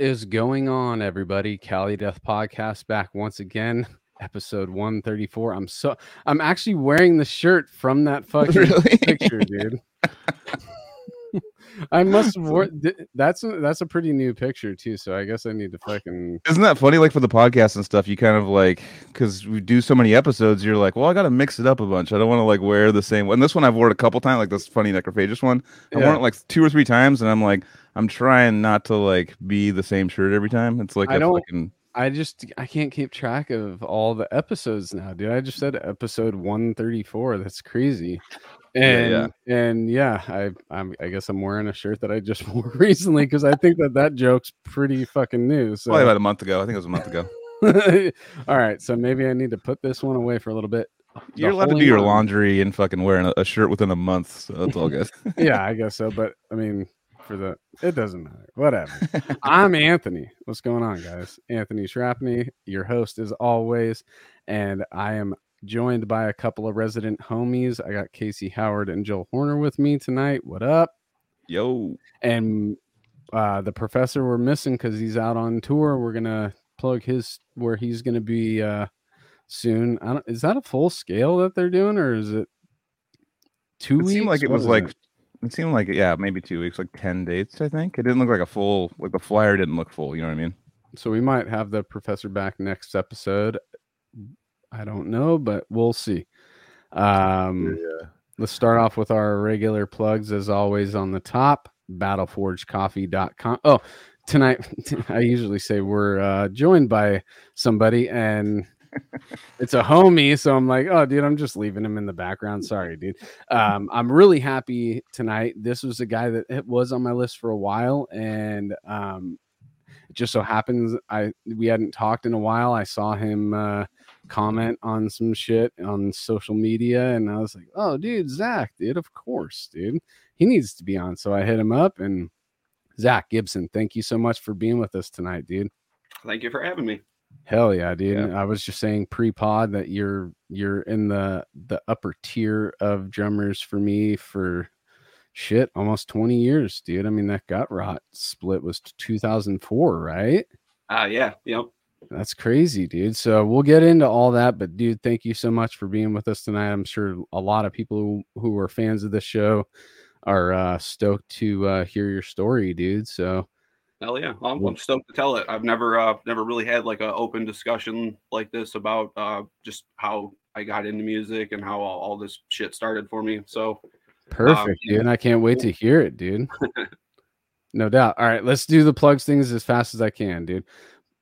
What is going on, everybody? Cali Death Podcast back once again, episode 134. I'm so I'm actually wearing the shirt from that fucking Really? picture, dude. I must have worn that's a, that's a pretty new picture too, so I guess I need to fucking Isn't that funny? Like for the podcast and stuff, you kind of like because we do so many episodes. You're like, well, I got to mix it up a bunch. I don't want to like wear the same one. And this one I've worn a couple times, like this funny necrophagus one. I Yeah. worn it like two or three times, and I'm like, I'm trying not to like be the same shirt every time. It's like I a don't- fucking I just I can't keep track of all the episodes now, dude. I just said episode 134. That's crazy. And yeah. and yeah, I I'm, I guess I'm wearing a shirt that I just wore recently because I think that that joke's pretty fucking new. So probably about a month ago. I think it was a month ago. all right, so maybe I need to put this one away for a little bit. The You're allowed to do your laundry and fucking wearing a, a shirt within a month. So that's all good. yeah, I guess so. But I mean, for the it doesn't matter. Whatever. I'm Anthony. What's going on, guys? Anthony Trapani, your host as always, and I am joined by a couple of resident homies. I got Casey Howard and Joel Horner with me tonight. What up? Yo, And uh, the professor we're missing because he's out on tour. We're gonna plug his where he's gonna be uh, soon. I don't. Is that a full scale that they're doing, or is it two it weeks? seemed like it What was like it seemed like yeah, maybe two weeks, like ten dates. I think it didn't look like a full like the flyer didn't look full. You know what I mean? So we might have the professor back next episode. I don't know, but we'll see. Um, Let's start off with our regular plugs, as always, on the top battleforgecoffee.com. Oh, tonight, I usually say we're uh, joined by somebody, and it's a homie. So I'm like, oh, dude, I'm just leaving him in the background. Sorry, dude. Um, I'm really happy tonight. This was a guy that was on my list for a while, and um, it just so happens I we hadn't talked in a while. I saw him uh, comment on some shit on social media, and I was like, "Oh, dude, Zach, dude, of course, dude, he needs to be on." So I hit him up, and Zach Gibson, thank you so much for being with us tonight, dude. Thank you for having me. Hell yeah, dude! Yeah. I was just saying pre-pod that you're you're in the the upper tier of drummers for me for shit almost 20 years, dude. I mean that Gutrot split was 2004, right? Uh yeah, yep. That's crazy, dude. So we'll get into all that, but dude, thank you so much for being with us tonight. I'm sure a lot of people who, who are fans of the show are uh, stoked to uh, hear your story, dude. So Hell yeah. I'm, I'm stoked to tell it. I've never uh never really had like an open discussion like this about uh just how I got into music and how all, all this shit started for me. So perfect, yeah. dude. I can't wait to hear it, dude. no doubt. All right, let's do the plugs things as fast as I can, dude.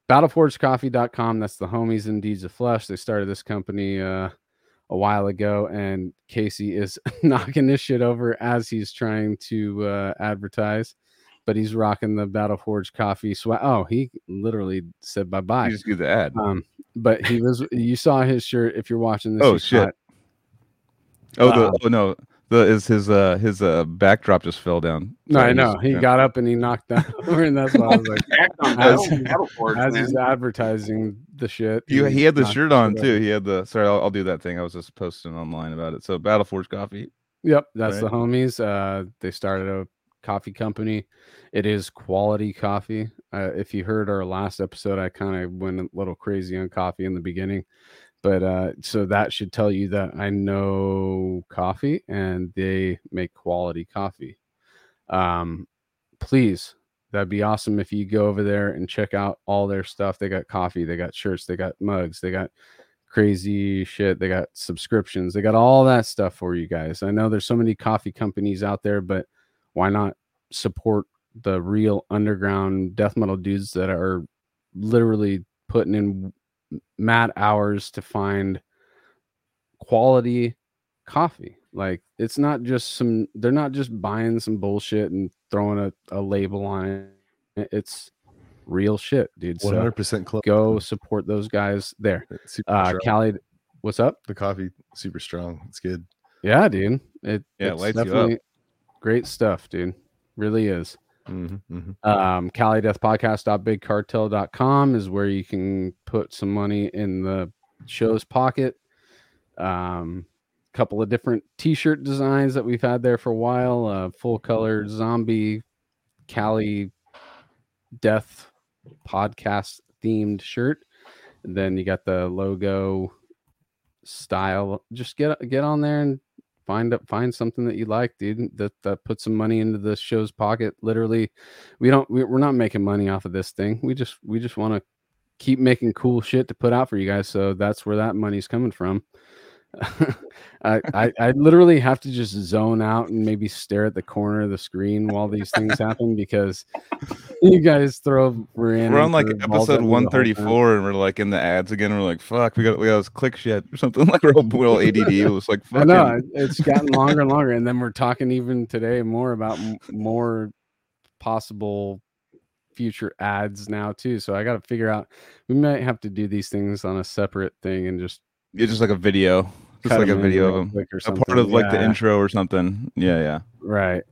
Battleforgecoffee.com. That's the homies in Deeds of Flesh. They started this company uh, a while ago, and Casey is knocking this shit over as he's trying to uh, advertise. But he's rocking the Battle Forge coffee sweat. Oh, he literally said bye bye. You just do the ad. Um, but he was. You saw his shirt. If you're watching this, Oh, shit. it. Oh, the, um, oh no, the is his uh his uh backdrop just fell down. No, I know. He yeah. got up and he knocked down over, and that's why I was like, act As- Battle- as he's advertising the shit. You, he had the shirt on over. too. He had the sorry, I'll, I'll do that thing. I was just posting online about it. So Battle Forge Coffee. Yep, that's the homies. Uh, they started a coffee company. It is quality coffee. Uh, if you heard our last episode, I kind of went a little crazy on coffee in the beginning, but uh, so that should tell you that I know coffee and they make quality coffee. Um, please, that'd be awesome if you go over there and check out all their stuff. They got coffee, they got shirts, they got mugs, they got crazy shit. They got subscriptions. They got all that stuff for you guys. I know there's so many coffee companies out there, but why not support the real underground death metal dudes that are literally putting in mad hours to find quality coffee. Like it's not just some they're not just buying some bullshit and throwing a, a label on it. It's real shit, dude. Hundred percent club. go support those guys there. Uh. Cali, what's up? the coffee super strong. It's good. Yeah, dude. It Yeah, it lights you up. Great stuff, dude. Really is. Mm-hmm, hmm Um Cali Death Podcast.bigcartel.com is where you can put some money in the show's pocket. Um couple of different t-shirt designs that we've had there for a while. Uh full color zombie Cali death podcast themed shirt. And then you got the logo style. Just get get on there and find up find something that you like, dude. That that put some money into the show's pocket. Literally, we don't we, we're not making money off of this thing. We just we just want to keep making cool shit to put out for you guys. So that's where that money's coming from. I, I I literally have to just zone out and maybe stare at the corner of the screen while these things happen because you guys throw We're on like episode me the whole one thirty four, and we're like in the ads again. We're like, fuck, we got we got this click shit or something. Like we're all, we're all ADD. It was like, I fucking, know it's gotten longer and longer, and then we're talking even today more about m- more possible future ads now too. So I got to figure out. We might have to do these things on a separate thing and just it's just like a video, just cut like a video of him. them, a part of like the intro or something. Yeah, yeah. Right.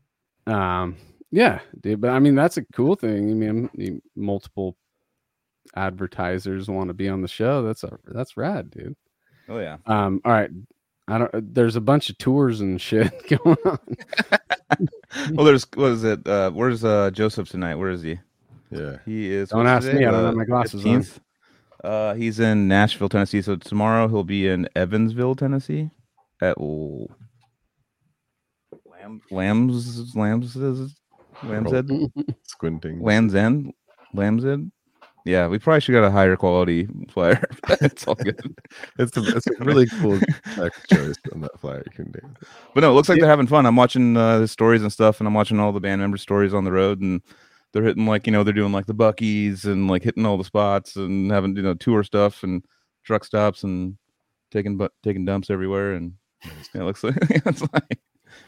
Um. Yeah, dude. But I mean, that's a cool thing. I mean, multiple advertisers want to be on the show. That's a that's rad, dude. Oh yeah. Um. All right. I don't. There's a bunch of tours and shit going on. Well, there's what is it? Uh, where's uh Joseph tonight? Where is he? Yeah. He is. Don't ask today? me, I don't Uh, have my glasses on. 15th? Uh, he's in Nashville, Tennessee. So tomorrow he'll be in Evansville, Tennessee, at Lamb Lambs Lambs Lambs Head Squinting. Land's End Lambs End. Yeah, we probably should got a higher quality flyer. it's all good. It's a, it's a really cool choice on that flyer you can do. But no, it looks like they're having fun. I'm watching uh, his stories and stuff, and I'm watching all the band member stories on the road, and they're hitting like you know they're doing like the Buc-ee's and like hitting all the spots and having you know tour stuff and truck stops and taking but taking dumps everywhere, and yeah, it looks like it's like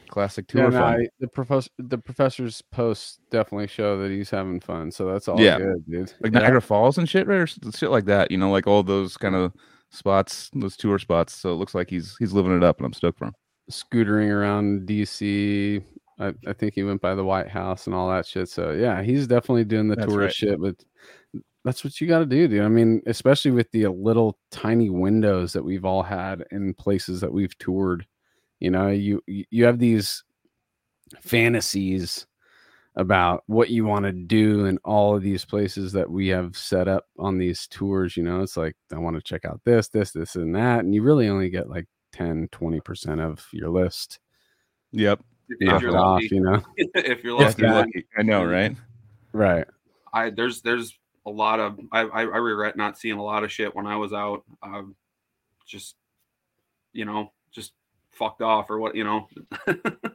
classic tour Yeah, no. I, the professor, the professor's posts definitely show that he's having fun. So that's all Yeah. good, dude. like Yeah. Niagara Falls and shit, right? Or shit like that. You know, like all those kind of spots, those tour spots. So it looks like he's he's living it up, and I'm stoked for him. scootering around DC. I, I think he went by the White House and all that shit. So yeah, he's definitely doing the That's tourist right. shit. But that's what you got to do, dude. I mean, especially with the uh, little tiny windows that we've all had in places that we've toured. You know, you you you have these fantasies about what you want to do in all of these places that we have set up on these tours you know it's like i want to check out this this this and that and you really only get like 10 20% of your list Yep. If, you're off lucky, you know if you're lucky, you're lucky. I know, right? right I there's there's a lot of I, I I regret not seeing a lot of shit when I was out. Um, just you know, just fucked off or what you know.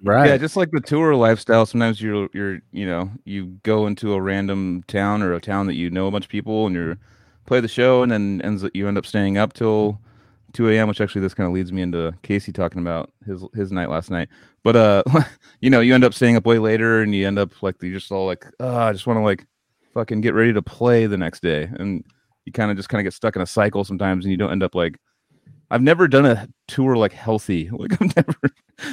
right Yeah, just like the tour lifestyle. Sometimes you're you're you know you go into a random town or a town that you know a bunch of people and you're play the show and then ends you end up staying up till 2 a.m. Which actually this kind of leads me into Casey talking about his his night last night. But uh, you know you end up staying up way later and you end up like you just all like oh, I just want to like fucking get ready to play the next day and you kind of just kind of get stuck in a cycle sometimes and you don't end up like I've never done a tour like healthy. Like I've never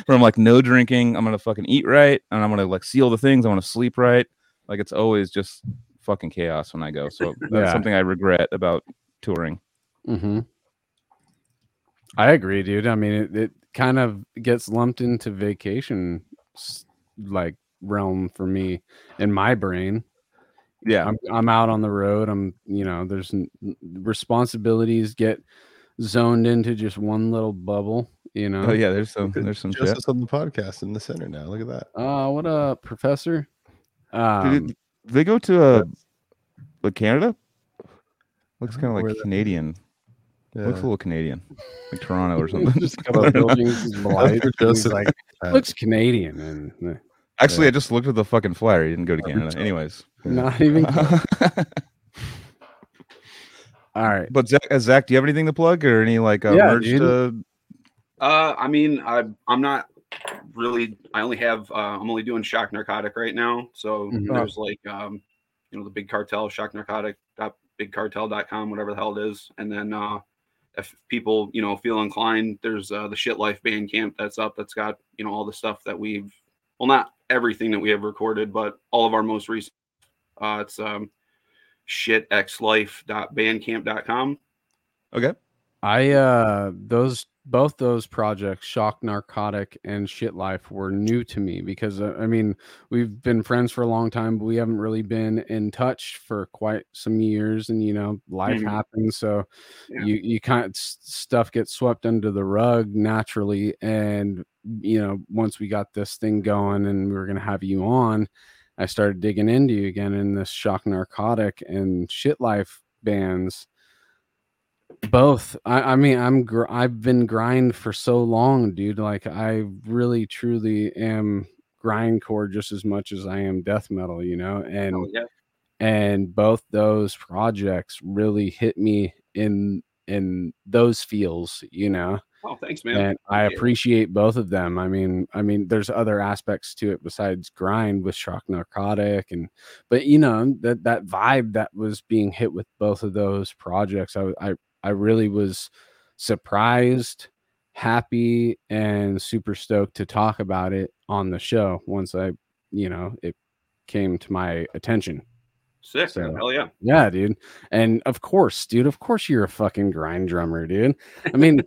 from like no drinking. I'm gonna fucking eat right, and I'm gonna like see all the things. I want to sleep right. Like it's always just fucking chaos when I go. So that's Yeah. something I regret about touring. hmm i agree dude i mean it, it kind of gets lumped into vacation like realm for me in my brain Yeah, I'm I'm out on the road. I'm you know there's n- n- responsibilities get zoned into just one little bubble. You know. oh yeah. There's some there's some shit. On the podcast in the center now. Look at that. Uh, what up, professor? Dude, Um, it- they go to uh, like Canada. Looks kind of where like that- Canadian. Yeah. Looks a little Canadian, like Toronto or something. just a couple of buildings is blind. Just- like Uh, looks Canadian and uh, Actually, Yeah. I just looked at the fucking flyer. He didn't go to Canada, anyways. not even. All right. but Zach, uh, Zach, do you have anything to plug or any like uh, Yeah, merch dude. to Uh, I mean, I I'm not really. I only have. Uh, I'm only doing shock narcotic right now. So Mhm. there's like, um, you know, the big cartel, shock narcotic, bigcartel.com, whatever the hell it is, and then uh, if people you know feel inclined, there's uh, the Shit Life Bandcamp that's up. That's got you know all the stuff that we've. Well, not everything that we have recorded, but all of our most recent. Uh, it's um, shitxlife.bandcamp.com. Okay. I uh those both those projects, Shock Narcotic and Shit Life, were new to me because uh, I mean we've been friends for a long time, but we haven't really been in touch for quite some years, and you know life Mhm. happens, so Yeah. you you kind of stuff gets swept under the rug naturally, and you know once we got this thing going and we were gonna have you on, I started digging into you again in this Shock Narcotic and Shit Life bands both i i mean i'm gr- i've been grind for so long dude like i really truly am grindcore just as much as i am death metal you know and Oh, yeah. and both those projects really hit me in in those feels you know Oh, thanks, man. and I Appreciate both of them. I mean, I mean, there's other aspects to it besides grind with shock narcotic, and but you know that that vibe that was being hit with both of those projects, I I I really was surprised, happy, and super stoked to talk about it on the show once I, you know, it came to my attention. Sick. So- Hell yeah. Yeah, dude. And of course, dude, of course you're a fucking grind drummer, dude. I mean,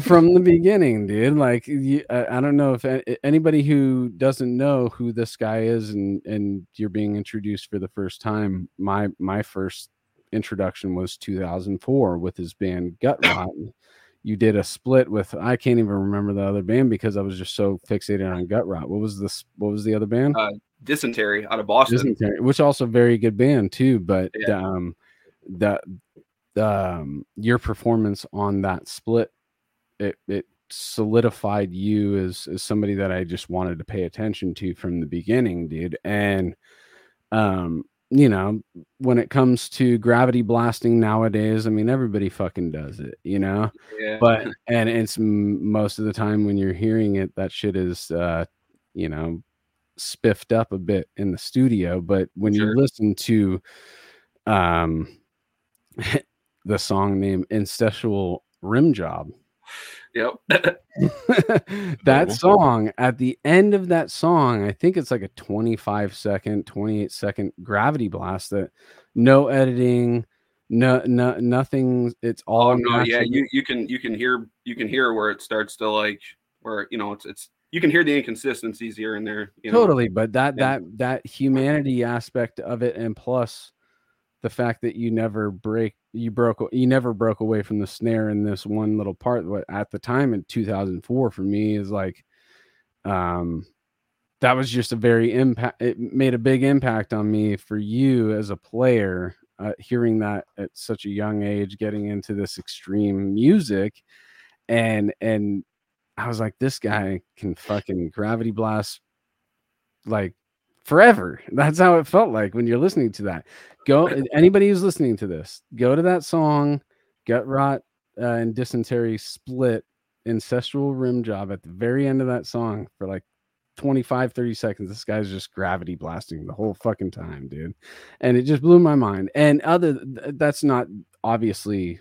from the beginning, dude. Like, you, I, I don't know if a- anybody who doesn't know who this guy is, and and you're being introduced for the first time. My my first introduction was 2004 with his band Gut Rot. You did a split with I can't even remember the other band because I was just so fixated on Gutrot. What was this? What was the other band? Uh, Dysentery out of Boston. Dysentery, which also very good band too. But Yeah. um, the um, your performance on that split, it it solidified you as as somebody that I just wanted to pay attention to from the beginning, dude. And um, you know, when it comes to gravity blasting nowadays, I mean, everybody fucking does it, you know Yeah. but and it's m- most of the time when you're hearing it that shit is uh you know spiffed up a bit in the studio but when Sure. you listen to um the song name incestual rim job yep. that song at the end of that song i think it's like a 25 second 28 second gravity blast that no editing no no nothing it's all oh no, yeah, you you can you can hear you can hear where it starts to like where you know it's it's you can hear the inconsistencies here and there. You know? totally but that Yeah. that that humanity aspect of it and plus the fact that you never break you broke you never broke away from the snare in this one little part what at the time in 2004 for me is like um that was just a very impact it made a big impact on me for you as a player uh, hearing that at such a young age getting into this extreme music. And and i was like this guy can fucking gravity blast like forever. That's how it felt like when you're listening to that. Go anybody who's listening to this go to that song Gutrot uh, and dysentery split ancestral rim job at the very end of that song for like 25 30 seconds. This guy's just gravity blasting the whole fucking time dude. And it just blew my mind. And other th- that's not obviously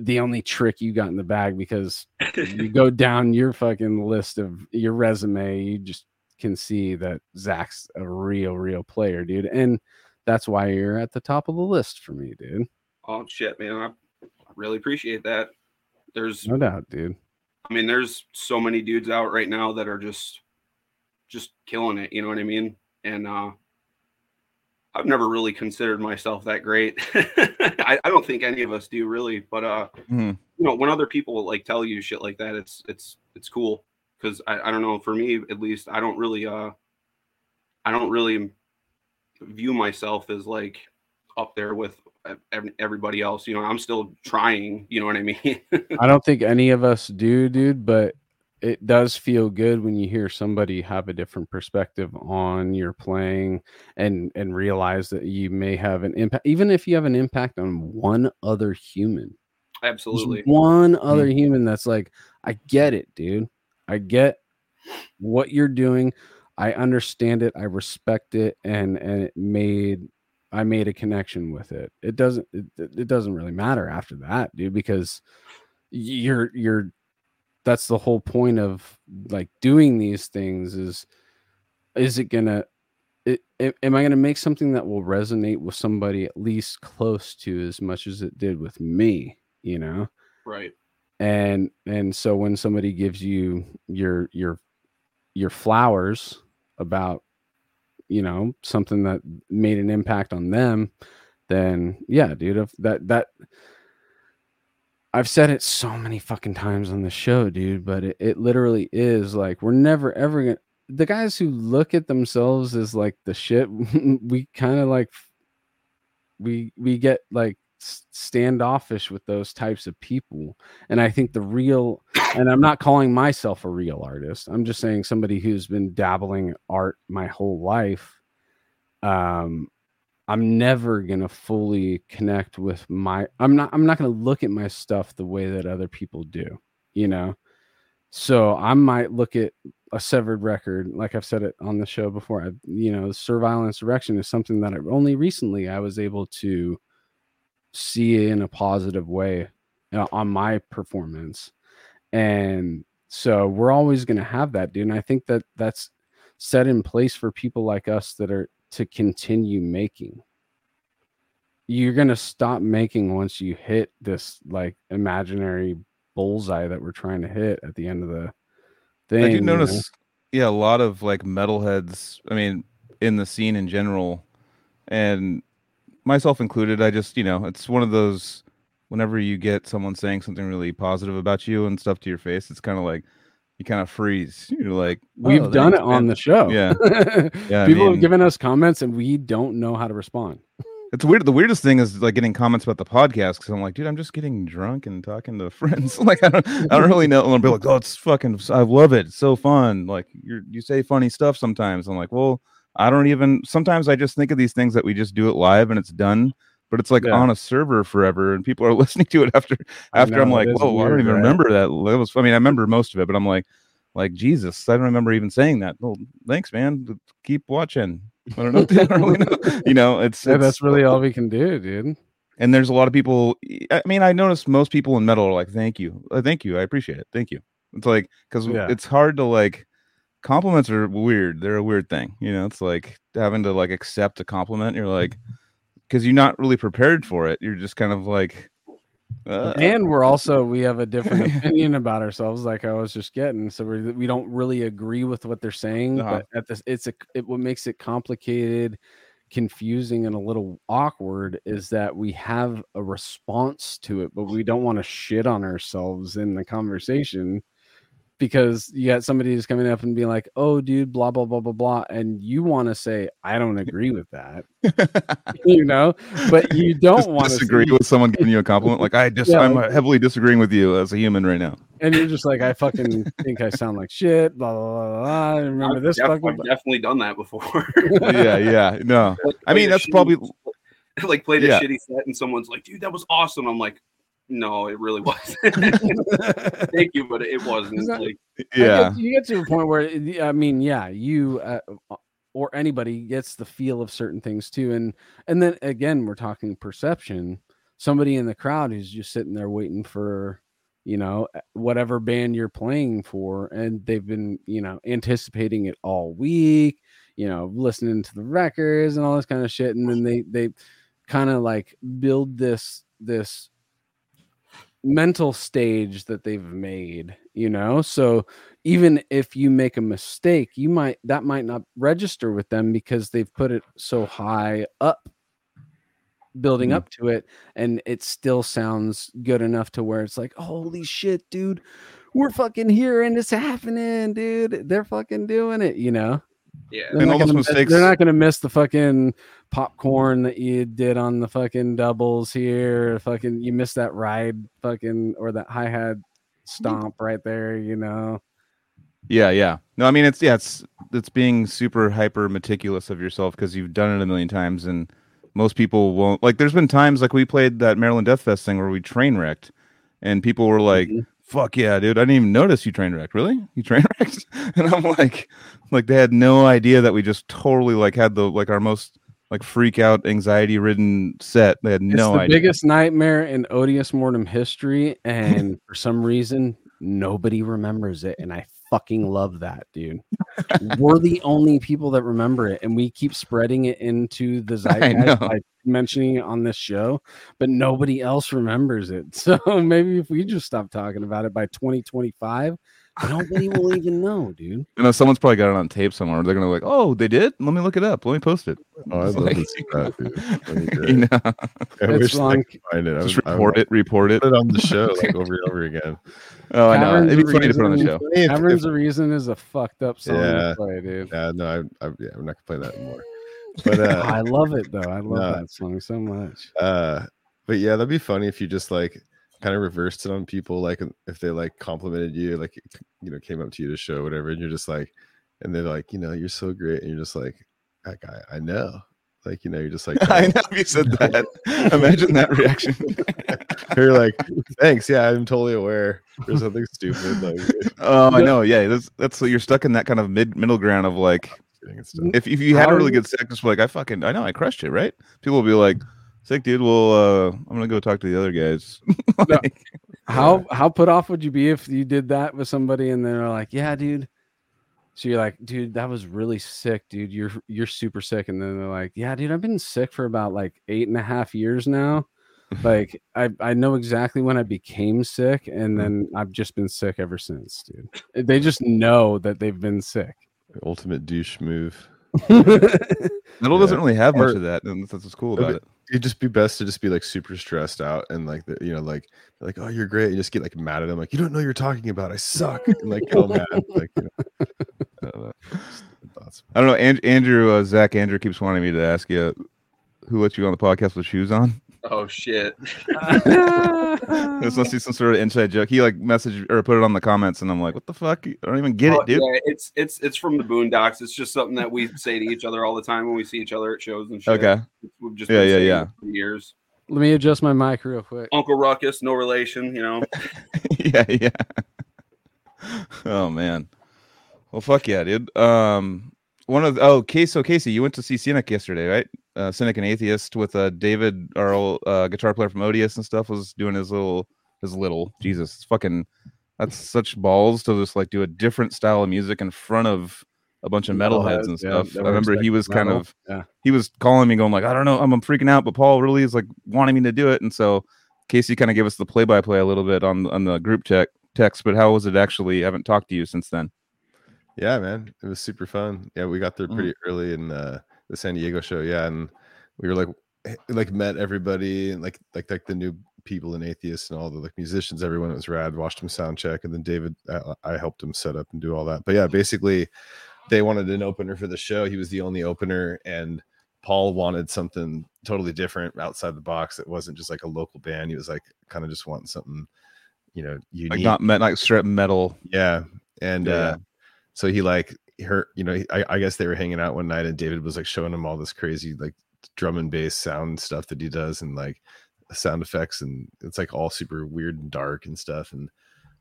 the only trick you got in the bag because you go down your fucking list of your resume you just can see that zach's a real real player dude and that's why you're at the top of the list for me dude oh shit, man, I really appreciate that. There's no doubt dude I mean, there's so many dudes out right now that are just just killing it, you know what I mean? And uh I've never really considered myself that great. I, I don't think any of us do really, but uh Mhm. you know, when other people like tell you shit like that, it's it's it's cool. Cause I, I don't know, for me at least, I don't really uh I don't really view myself as like up there with everybody else. You know, I'm still trying, you know what I mean? I don't think any of us do, dude, but it does feel good when you hear somebody have a different perspective on your playing and and realize that you may have an impact even if you have an impact on one other human. Just Absolutely. one other human that's like, I get it, dude. I get what you're doing. I understand it. I respect it and and it made I made a connection with it. It doesn't it, it doesn't really matter after that, dude, because you're you're that's the whole point of like doing these things is is it gonna it, it, am I going to make something that will resonate with somebody at least close to as much as it did with me, you know? Right. And and so when somebody gives you your your your flowers about you know something that made an impact on them then yeah dude if that that I've said it so many fucking times on the show, dude, but it, it literally is like we're never ever gonna the guys who look at themselves as like the shit, we kind of like we we get like standoffish with those types of people. And I think the real and I'm not calling myself a real artist. I'm just saying somebody who's been dabbling art my whole life. Um I'm never gonna fully connect with my I'm not I'm not gonna look at my stuff the way that other people do, you know. So I might look at a severed record, like I've said it on the show before. I, you know, Servile Insurrection is something that I only recently I was able to see it in a positive way uh, on my performance, and so we're always going to have that, dude. And I think that that's set in place for people like us that are to continue making. You're going to stop making once you hit this like imaginary bullseye that we're trying to hit at the end of the thing. I do notice, yeah, a lot of like metalheads. I mean, in the scene in general, and myself included. I just, you know, it's one of those. Whenever you get someone saying something really positive about you and stuff to your face, it's kind of like you kind of freeze. You're like, we've "Oh, done it on the show. Yeah. Yeah, I People mean- have given us comments and we don't know how to respond. It's weird. The weirdest thing is like getting comments about the podcast because I'm like, dude, I'm just getting drunk and talking to friends. like, I don't, I don't really know. And I'll be like, oh, it's fucking, I love it. It's so fun. Like, you you say funny stuff sometimes. I'm like, well, I don't even. Sometimes I just think of these things that we just do it live and it's done. But it's like Yeah. on a server forever, and people are listening to it after. After I'm like, whoa, I don't even right? remember that. That was. I mean, I remember most of it, but I'm like, like Jesus, I don't remember even saying that. Well, thanks, man. Keep watching. I don't know. I don't really know. You know, it's, Yeah, it's that's really all we can do, dude. and there's a lot of people i mean i noticed most people in metal are like thank you uh, thank you i appreciate it thank you it's like because Yeah. it's hard to like compliments are weird. They're a weird thing you know? It's like having to like accept a compliment you're like because you're not really prepared for it. You're just kind of like uh, and we're also we have a different opinion about ourselves like i was just getting so we we don't really agree with what they're saying Uh-huh. but at this it's a it what makes it complicated confusing and a little awkward is that we have a response to it but we don't want to shit on ourselves in the conversation because you got somebody who's coming up and being like oh dude blah blah blah blah blah and you want to say i don't agree with that you know but you don't want to disagree with someone giving you a compliment like i just Yeah, i'm like- uh, heavily disagreeing with you as a human right now and you're just like, I fucking think I sound like shit. Blah blah blah. blah, blah. I remember I've, this def- fucking. I've definitely done that before. yeah yeah no Like, i mean that's shitty- probably like played a Yeah. shitty set and someone's like, dude, that was awesome. I'm like, no, it really wasn't. Thank you, but it wasn't. Is that- like, I yeah get- you get to a point where I mean, yeah, you uh, or anybody gets the feel of certain things too, and and then again, we're talking perception. Somebody in the crowd who's just sitting there waiting for you know whatever band you're playing for, and they've been you know anticipating it all week, you know, listening to the records and all this kind of shit, and then they they kind of like build this this mental stage that they've made you know? So even if you make a mistake you might that might not register with them because they've put it so high up building Mhm. up to it and it still sounds good enough to where it's like holy shit dude we're fucking here and it's happening dude. They're fucking doing it you know yeah. they're And not, all those gonna miss, mistakes- they're not gonna miss the fucking popcorn that you did on the fucking doubles here. Fucking you missed that ride fucking or that hi hat stomp right there, you know. Yeah, yeah. No, I mean it's yeah, it's it's being super hyper meticulous of yourself because you've done it a million times, and most people won't. Like, there's been times like we played that Maryland Deathfest thing where we train wrecked, and people were like, Mhm. "Fuck yeah, dude! I didn't even notice you train wrecked. Really? You train wrecked?" And I'm like, like they had no idea that we just totally like had the like our most like freak out anxiety ridden set. They had It's no the idea. biggest nightmare in odious mortem history, and for some reason nobody remembers it, and I fucking love that, dude. We're the only people that remember it, and we keep spreading it into the zeitgeist by mentioning it on this show, but nobody else remembers it. So maybe if we just stop talking about it by 2025, nobody will even know, dude. You know, someone's probably got it on tape somewhere. They're gonna be like, "Oh, they did. Let me look it up. Let me post it." Oh, I'd It's love like- to see that, dude. That'd be great. you know, I It's wish I long- could find it. I just would, I report would it. Report it. Put it on the show like over and over again. Oh, I know. It'd be funny to put on the show. If- Caverns of Reason is a fucked up song Yeah. to play, dude. yeah, no, I, I, yeah, I'm not gonna play that anymore. But uh, I love it though. I love No. that song so much. uh but yeah that'd be funny if you just like kind of reversed it on people like if they like complimented you like you know came up to you to show whatever and you're just like and they're like you know you're so great and you're just like that guy i know like you know you're just like I know you said that. Imagine that reaction. you're like thanks yeah i'm totally aware there's something stupid like Oh, I know. Yeah, that's that's you're stuck in that kind of mid middle ground of like, kidding and stuff. if if you had a really good set, just like, I fucking, I know, I crushed it, right? People will be like, sick, dude. Well, uh, I'm gonna go talk to the other guys. Like, How how put off would you be if you did that with somebody and they're like, "Yeah, dude." So you're like, "Dude, that was really sick, dude. You're you're super sick." And then they're like, "Yeah, dude, I've been sick for about like eight and a half years now. Like, I I know exactly when I became sick, and then I've just been sick ever since, dude. They just know that they've been sick." ultimate douche move Metal doesn't really have much Or- of that, and that's what's cool But about it. It'd just be best to just be like super stressed out and like the, you know like like oh you're great you just get like mad at them like you don't know you're talking about i suck and like get all mad like you know, I don't know. I don't know. And, Andrew, uh, Zach, Andrew keeps wanting me to ask you who let you on the podcast with shoes on. Oh shit. This must be some sort of inside joke. He like messaged or put it on the comments, and I'm like, "What the fuck? I don't even get Oh, it, dude." yeah, it's it's it's from the Boondocks. It's just something that we say to each other all the time when we see each other at shows and shit. Okay. We've just Yeah, yeah, yeah. for years. Let me adjust my mic real quick. Uncle Ruckus, no relation, you know. yeah, yeah. Oh man. Well, fuck yeah, dude. Um, one of the, oh, Casey. So Casey, you went to see Cynic yesterday, right? Uh, Cynic and Atheist with uh David, our uh, guitar player from Odious and stuff, was doing his little his little Jesus, it's fucking. That's such balls to just like do a different style of music in front of a bunch of metalheads and stuff. that I remember he was kind metal. of yeah. he was calling me, going like, I don't know, I'm, I'm freaking out, but Paul really is like wanting me to do it, and so Casey kind of gave us the play by play a little bit on on the group check text. But how was it actually? I haven't talked to you since then. yeah man it was super fun yeah we got there Mm. pretty early in uh, the san diego show yeah and we were like eh, like met everybody and like like like the new people and atheists and all the like musicians everyone it was rad watched him sound check and then david uh, i helped him set up and do all that but yeah basically they wanted an opener for the show he was the only opener and paul wanted something totally different outside the box it wasn't just like a local band he was like kind of just wanting something you know unique Like not met like straight metal. yeah and Yeah, uh so he like her you know I, I guess they were hanging out one night and david was like showing him all this crazy like drum and bass sound stuff that he does and like sound effects and it's like all super weird and dark and stuff and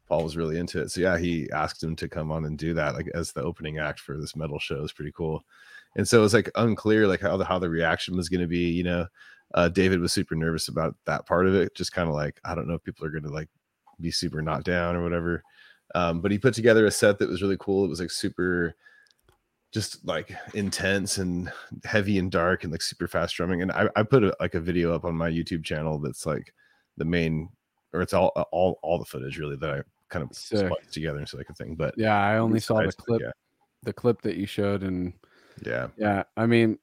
paul was really into it. So yeah he asked him to come on and do that like as the opening act for this metal show is pretty cool. And so it was like unclear like how the how the reaction was going to be you know? Uh david was super nervous about that part of it just kind of like i don't know if people are going to like be super not down or whatever um, but he put together a set that was really cool. It was like super, just like intense and heavy and dark and like super fast drumming. And I, I put a, like a video up on my YouTube channel that's like the main, or it's all all all the footage really that I kind of Sick. spliced together into like a thing. But Yeah, I only saw the clip, Yeah, the clip that you showed, and yeah, yeah, I mean,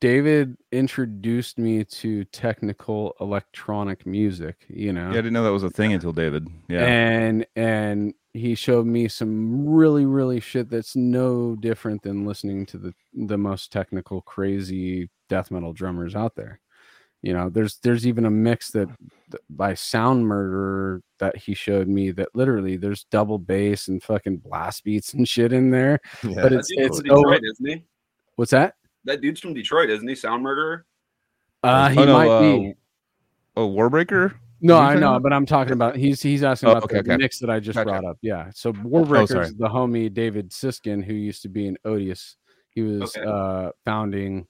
David introduced me to technical electronic music. You know, Yeah, I didn't know that was a thing until David. Yeah. and and he showed me some really really shit that's no different than listening to the the most technical crazy death metal drummers out there you know there's there's even a mix that th- by sound murderer that he showed me that literally there's double bass and fucking blast beats and shit in there yeah. but That it's it's from over, Detroit, isn't he? what's that That dude's from Detroit, isn't he? Sound murderer. uh he oh, no, might uh, be A Warbreaker. No, What are you I know, about? but I'm talking about he's he's asking Oh, about okay, the okay. mix that I just Gotcha. brought up. Yeah. So sorry. Warbreaker's the homie David Siskin, who used to be in Odious. He was Okay. uh founding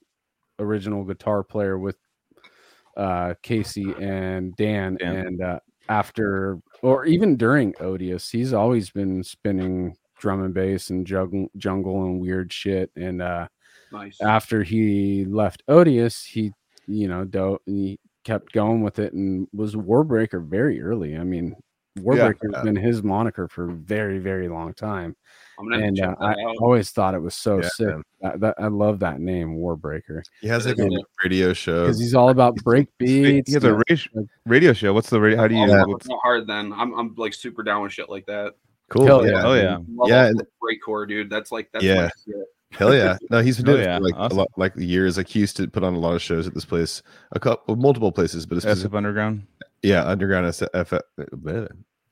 original guitar player with uh Casey and Dan. Dan. And uh after or even during Odious, he's always been spinning drum and bass and jungle jungle and weird shit. And uh Nice. after he left Odious, he you know, do, he kept going with it and was Warbreaker very early. I mean, Warbreaker has been his moniker for a very, very long time. I'm gonna have And uh, I out. always thought it was so Yeah, sick. man. That, that, I love that name, Warbreaker, He has like Yeah. a radio show. because he's all about break He beats. has a and- radio, radio show. What's the radio? How do you? Oh, what's- it's not hard then. I'm I'm like super down with shit like that. Cool. Hell yeah. Oh yeah. Love Yeah, all and- breakcore, dude. That's like that's Yeah. my shit. Hell yeah. No, he's been Oh, doing it yeah. for like Awesome. a lot, like years. Like he used to put on a lot of shows at this place, a couple, of multiple places, but it's SF Underground. yeah, Underground SF,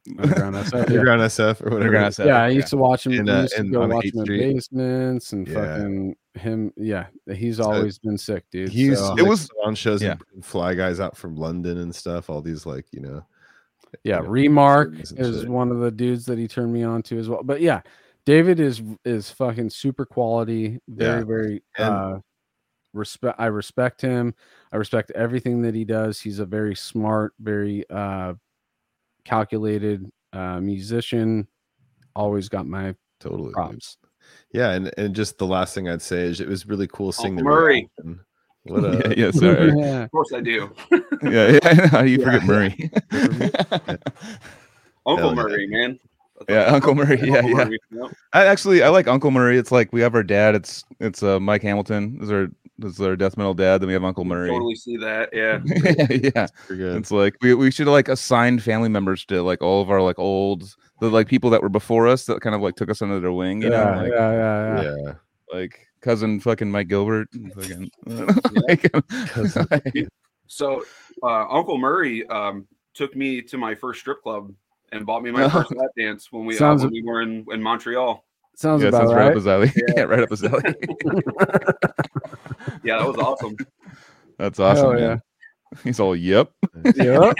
Underground SF, yeah. Underground SF or whatever. Underground SF. yeah, I used to watch him. And, uh, used to and go watch 8th him in Street. basements and Yeah. fucking him. Yeah, he's So, always been sick, dude. He used So, It like, was- on shows yeah. and fly guys out from London and stuff. All these like you know, yeah, you know, Remarc is shit. one of the dudes that he turned me on to as well. But yeah, David is is fucking super quality. Very Yeah. very And- uh respect. I respect him. I respect everything that he does. He's a very smart, very uh calculated uh musician. Always got my totally. props. Yeah, and and just the last thing I'd say is it was really cool seeing Uncle the Murray. reaction. What uh, yeah, yeah, sorry. yeah. Of course I do. yeah, yeah. How do you Yeah. forget Murray? Uncle yeah. Murray, man. That's Yeah, Uncle Murray, yeah, Uncle yeah. Murray, yep. I actually I like Uncle Murray. It's like we have our dad. It's it's uh Mike Hamilton. Is our is our death metal dad. Then we have Uncle Murray. Totally see that. Yeah. yeah, good. it's like we we should like assign family members to like all of our like old the like people that were before us that kind of like took us under their wing. You yeah, know, like, yeah, yeah, yeah. yeah. like cousin fucking Mike Gilbert. and Fucking, like, So uh, Uncle Murray um, took me to my first strip club and bought me my first lap dance when we uh, when we were in, in Montreal. Sounds yeah, about sounds right right. up his alley. Yeah, right up his alley. Yeah, that was awesome. That's awesome. Hell man. He's all yep. yeah.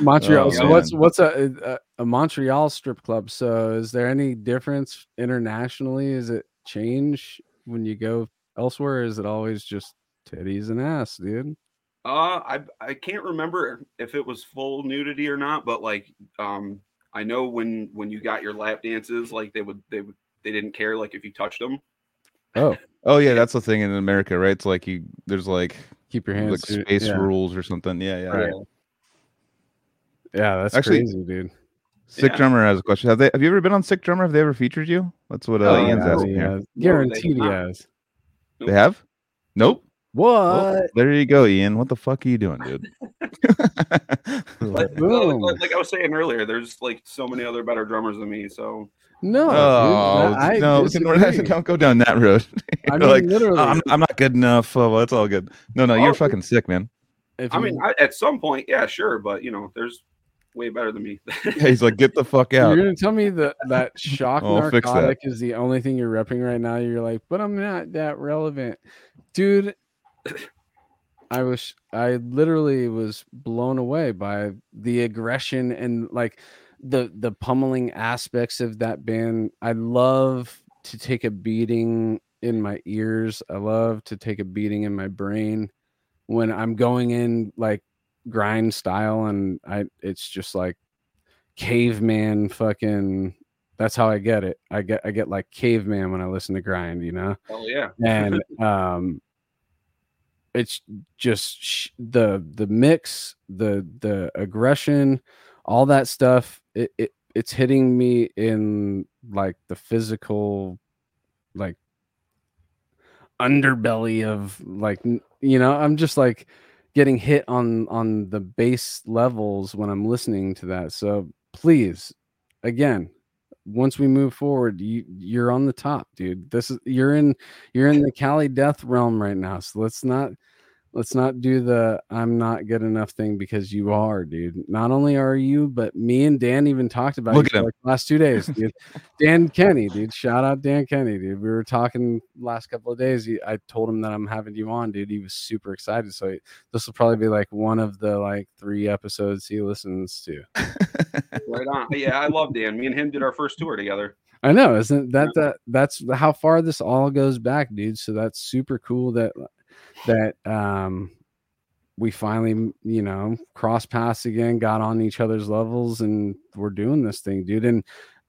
Montreal. Oh, so what's man. what's a, a a Montreal strip club? So is there any difference internationally? Is it change when you go elsewhere? Or is it always just titties and ass, dude? Uh, I I can't remember if it was full nudity or not, but like um, I know when when you got your lap dances, like they would they would they didn't care like if you touched them. Oh, Oh yeah, that's the thing in America, right? It's like you there's like keep your hands like to- space yeah. rules or something. Yeah, yeah. Right. Yeah, that's Actually- crazy, dude. Sick Yeah. drummer has a question. Have they? Have you ever been on Sick drummer? Have they ever featured you? That's what uh, Oh, Ian's yeah. asking. yeah, here. guaranteed he not. has. They have? Nope. Well, What? there you go, Ian. What the fuck are you doing, dude? Like, Boom. like, like I was saying earlier, there's like so many other better drummers than me. So No, oh dude, I no! Don't go down that road. I You're mean, like, oh, literally. "Oh, I'm, I'm not good enough. Oh, well, it's all good. No, no, Oh, you're fucking sick, man. if I mean, I, at some point, yeah, sure, but you know, there's way better than me. Yeah, he's like, get the fuck out. You're gonna tell me that that shock I'll fix that. narcotic is the only thing you're repping right now. You're like, but I'm not that relevant, dude. I was, I literally was blown away by the aggression and like the the pummeling aspects of that band. I love to take a beating in my ears. I love to take a beating in my brain when I'm going in like grind style and I it's just like caveman fucking that's how I get it. I get I get like caveman when I listen to grind, you know? oh yeah, And um it's just sh- the the mix, the the aggression, all that stuff it, it it's hitting me in like the physical like underbelly of like you know i'm just like getting hit on on the base levels when i'm listening to that. So please again once we move forward you you're on the top dude. This is you're in you're in the cali death realm right now so let's not let's not do the i'm not good enough thing because you are dude not only are you but me and dan even talked about Look you at for, him. like last two days dude dan kenny dude shout out dan kenny dude we were talking last couple of days he, i told him that i'm having you on dude he was super excited so he, this will probably be like one of the like three episodes he listens to right on. Yeah, I love Dan. Me and him did our first tour together. I know, isn't that that that's how far this all goes back, dude. So that's super cool that that um we finally, you know, cross paths again, got on each other's levels, and we're doing this thing, dude. And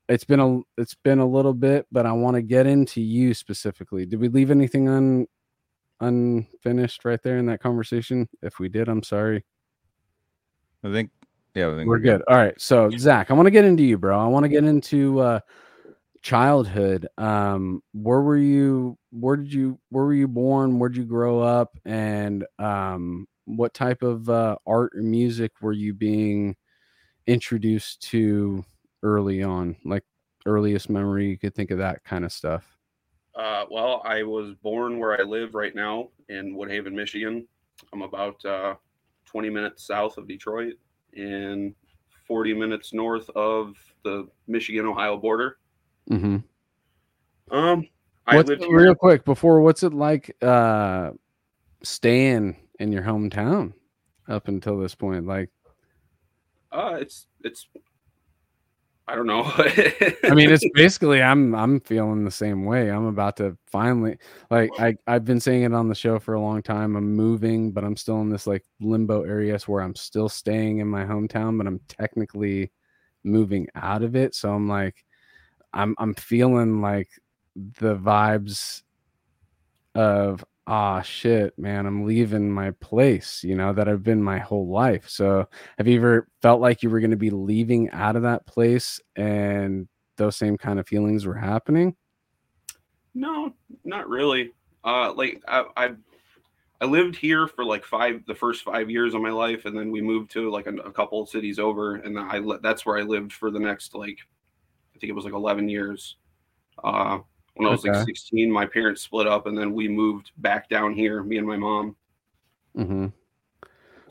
it's been a it's been a little bit, but I want to get into you specifically. Did we leave anything un unfinished right there in that conversation? If we did, I'm sorry. I think yeah, I think We're good. All right. So Zach, I want to get into you, bro. I want to get into uh childhood. Um, where were you where did you where were you born? Where'd you grow up? And um what type of uh art or music were you being introduced to early on? Like earliest memory you could think of that kind of stuff. Uh, well, I was born where I live right now in Woodhaven, Michigan. I'm about uh, 20 minutes south of Detroit and 40 minutes north of the Michigan Ohio border. Mm-hmm. Um, I What's, lived real here. quick before what's it like uh staying in your hometown up until this point? Like Uh, it's it's. I don't know. I mean, it's basically I'm I'm feeling the same way. I'm about to finally like I I've been saying it on the show for a long time. I'm moving, but I'm still in this like limbo area where I'm still staying in my hometown, but I'm technically moving out of it. So I'm like I'm I'm feeling like the vibes of ah shit, man, I'm leaving my place, you know, that I've been my whole life. So have you ever felt like you were going to be leaving out of that place and those same kind of feelings were happening? No, not really. Uh, like I, I, I lived here for like five, the first five years of my life, and then we moved to like a, a couple cities over, and I that's where I lived for the next like, I think it was like eleven years. Uh, when I was Okay. like sixteen, my parents split up, and then we moved back down here, me and my mom. Mm-hmm.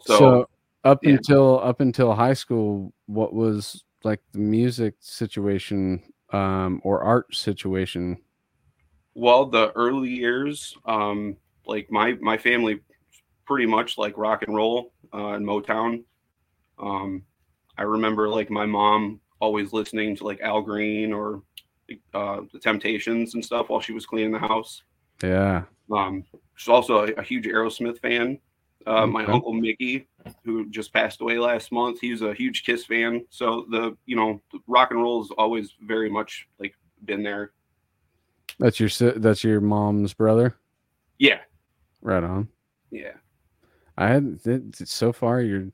So, So, up yeah. until up until high school, what was like the music situation um, or art situation? well, the early years, um, like my my family, pretty much like rock and roll uh, and Motown. Um, I remember like my mom always listening to like Al Green or uh, the Temptations and stuff while she was cleaning the house. Yeah. Um, she's also a, a huge Aerosmith fan. Uh, My Okay. uncle Mickey, who just passed away last month, he's a huge Kiss fan. So the you know the rock and roll has always very much like been there. That's your that's your mom's brother. Yeah, Right on. yeah. I had so far you're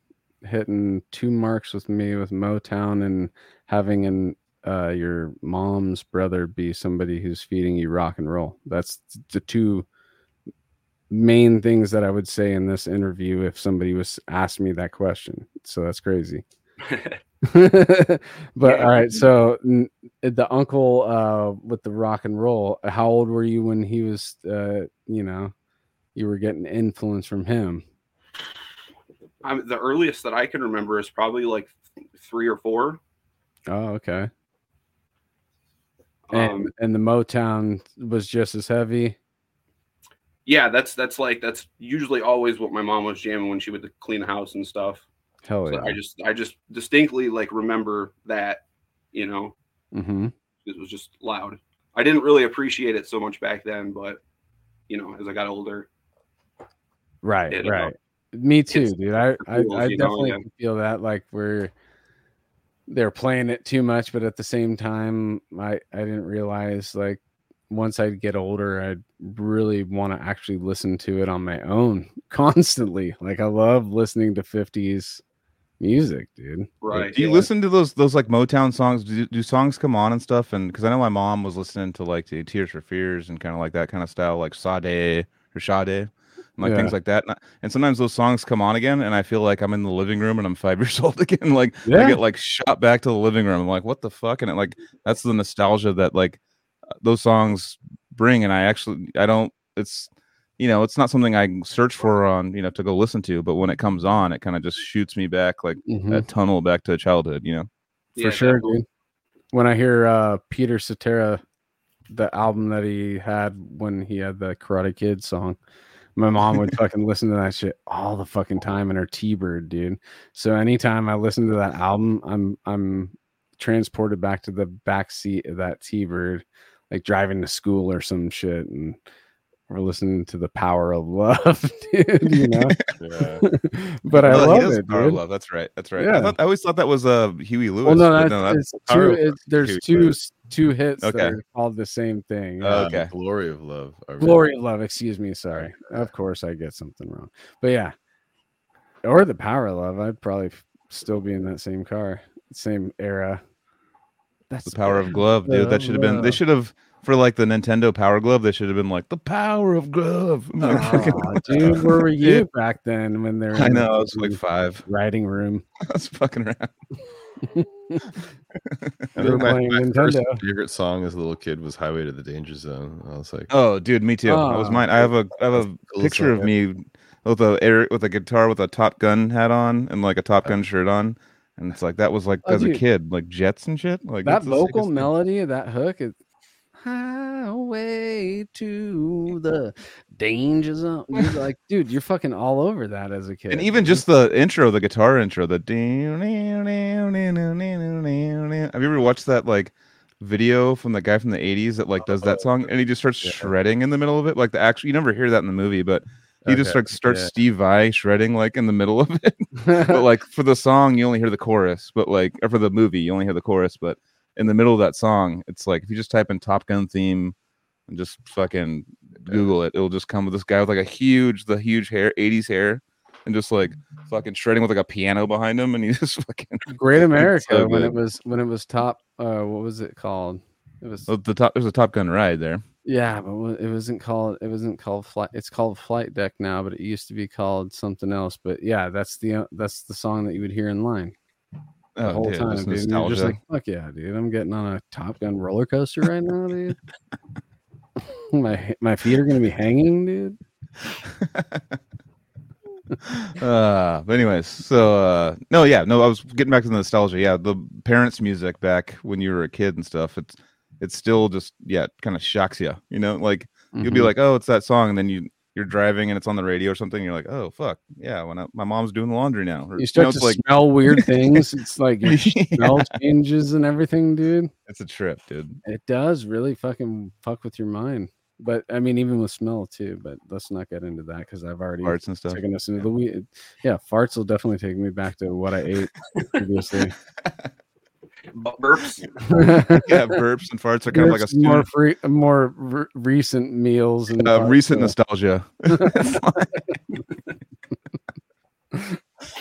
hitting two marks with me with Motown and having an uh your mom's brother be somebody who's feeding you rock and roll. That's the two main things that I would say in this interview if somebody was asked me that question. So that's crazy. but Yeah. all right, so n- the uncle uh with the rock and roll, how old were you when he was uh you know, you were getting influence from him? I'm, the earliest that I can remember is probably like three or four. Oh, okay. And Um, and the Motown was just as heavy. yeah, that's that's like that's usually always what my mom was jamming when she would clean the house and stuff. Hell So yeah. I just I just distinctly like remember that, you know, hmm it was just loud. I didn't really appreciate it so much back then, but you know, as I got older, Right, It, uh, right. Me too, it's dude. I I, cool, I you know, definitely yeah. feel that. Like we're they're playing it too much, but at the same time, I I didn't realize like once I get older, I'd really want to actually listen to it on my own constantly. Like I love listening to 50s music, dude. right? Do you yeah. listen to those those like Motown songs? Do, do songs come on and stuff? And because I know my mom was listening to like the Tears for Fears and kind of like that kind of style, like Sade or Sade, and like Yeah. things like that. And, I- and sometimes those songs come on again, and I feel like I'm in the living room and I'm five years old again. Like Yeah. I get like shot back to the living room. I'm like, what the fuck? And it like that's the nostalgia that like uh, those songs bring. And I actually I don't. It's you know it's not something I search for on you know to go listen to, but when it comes on, it kind of just shoots me back like Mhm. that tunnel back to childhood. You know. for Yeah, sure, definitely. dude. When I hear uh Peter Cetera, the album that he had when he had the Karate Kid song, my mom would fucking listen to that shit all the fucking time in her T-Bird, dude. So anytime I listen to that album, I'm I'm transported back to the back seat of that T-Bird, like driving to school or some shit, and we're listening to the power of love, dude. You know, Yeah. but I love it, Power of dude. Love. That's right. That's right. Yeah. I, thought, I always thought that was uh Huey Lewis. Well, no, but that's, that's it's two. of It, there's Huey two. Lewis. S- two hits Okay. that are called the same thing. Oh, Um, okay. Glory of Love. I read. Glory of Love, excuse me. Sorry. Of course I get something wrong. But yeah. Or the Power of Love. I'd probably still be in that same car, same era. That's The Power of Glove, dude. That should have been. They should have for like the Nintendo Power Glove. They should have been like the Power of Glove. I'm like, fucking- Aw, dude, where were you back then when they were I know. I was like five. writing room? I was fucking around. I We were think my, my first favorite song as a little kid was Highway to the Danger Zone. I was like, Oh, dude, me too. that was Oh, mine. I have a I have a cool picture of song. me with a air with a guitar with a Top Gun hat on and like a Top uh, Gun shirt on, and it's like that was like Oh, as a kid, like Jets and shit. Like that vocal sickest thing. melody of that hook is highway to the danger zone. You're like, dude, you're fucking all over that as a kid. And even just the intro, the guitar intro, the have you ever watched that like video from the guy from the 80s that like does that song and he just starts Yeah. shredding in the middle of it? Like the actual you never hear that in the movie, but he just like starts yeah. Steve Vai shredding like in the middle of it. but like for the song you only hear the chorus, but like or for the movie you only hear the chorus, but in the middle of that song, it's like if you just type in Top Gun theme and just fucking Google it, it'll just come with this guy with like a huge, the huge hair, 80s hair, and just like fucking shredding with like a piano behind him, and he just fucking Great America so when it was when it was top. Uh, what was it called? It was oh, the top. There's a Top Gun ride there. yeah, but it wasn't called. It wasn't called flight. It's called Flight Deck now, but it used to be called something else. But yeah, that's the uh, that's the song that you would hear in line the Oh, whole dude, time. Dude. And you're just like, fuck yeah, dude! I'm getting on a Top Gun roller coaster right now, dude. my my feet are gonna be hanging, dude. uh but anyways so uh no yeah no i was getting back to the nostalgia yeah the parents music back when you were a kid and stuff it's it's still just yeah kind of shocks you you know like you'll be Mhm. like oh it's that song and then you you're driving and it's on the radio or something you're like oh fuck yeah when I, my mom's doing the laundry now or, you start know, to like smell weird things. It's like your Yeah. smell changes and everything, dude. it's a trip dude It does really fucking fuck with your mind. But I mean, even with smell too. But let's not get into that because I've already parts and stuff taken us into the weed. Yeah, farts will definitely take me back to what I ate previously. Butt burps. yeah burps and farts are kind of like a There's more free, more re- recent meals and uh, farts, recent nostalgia.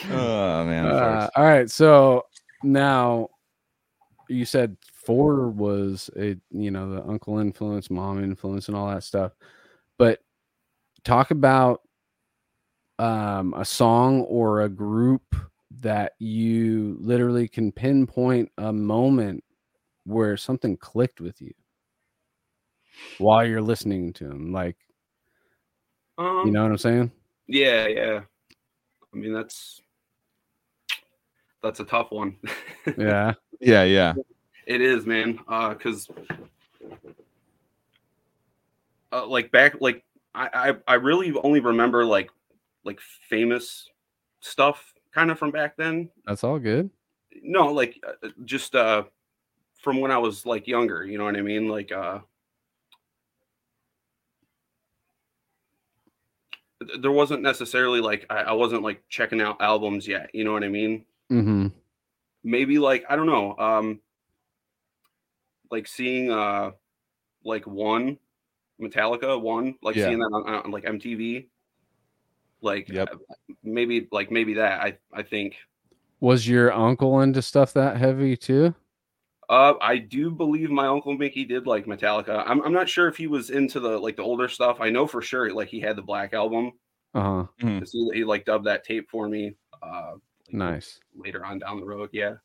Oh man uh, all right, so now you said four was a you know the uncle influence, mom influence, and all that stuff, but talk about um, a song or a group that you literally can pinpoint a moment where something clicked with you while you're listening to them like Um, you know what i'm saying Yeah, yeah. I mean that's that's a tough one. yeah yeah yeah It is, man. Uh, cause uh, like back, like I, I, I really only remember like, like famous stuff kind of from back then. that's all good No, like uh, just uh, from when I was like younger. You know what I mean? Like uh, there wasn't necessarily like I, I wasn't like checking out albums yet. You know what I mean? mm-hmm maybe like I don't know, um like seeing uh like one Metallica one, like Yeah. seeing that on, on like MTV. Like Yep. uh, maybe like maybe that I I think. was your uncle into stuff that heavy too Uh I do believe my uncle Mickey did like Metallica. I'm I'm not sure if he was into the like the older stuff. I know for sure like he had the black album. uh-huh 'cause He, he like dubbed that tape for me uh like, nice later on down the road. Yeah.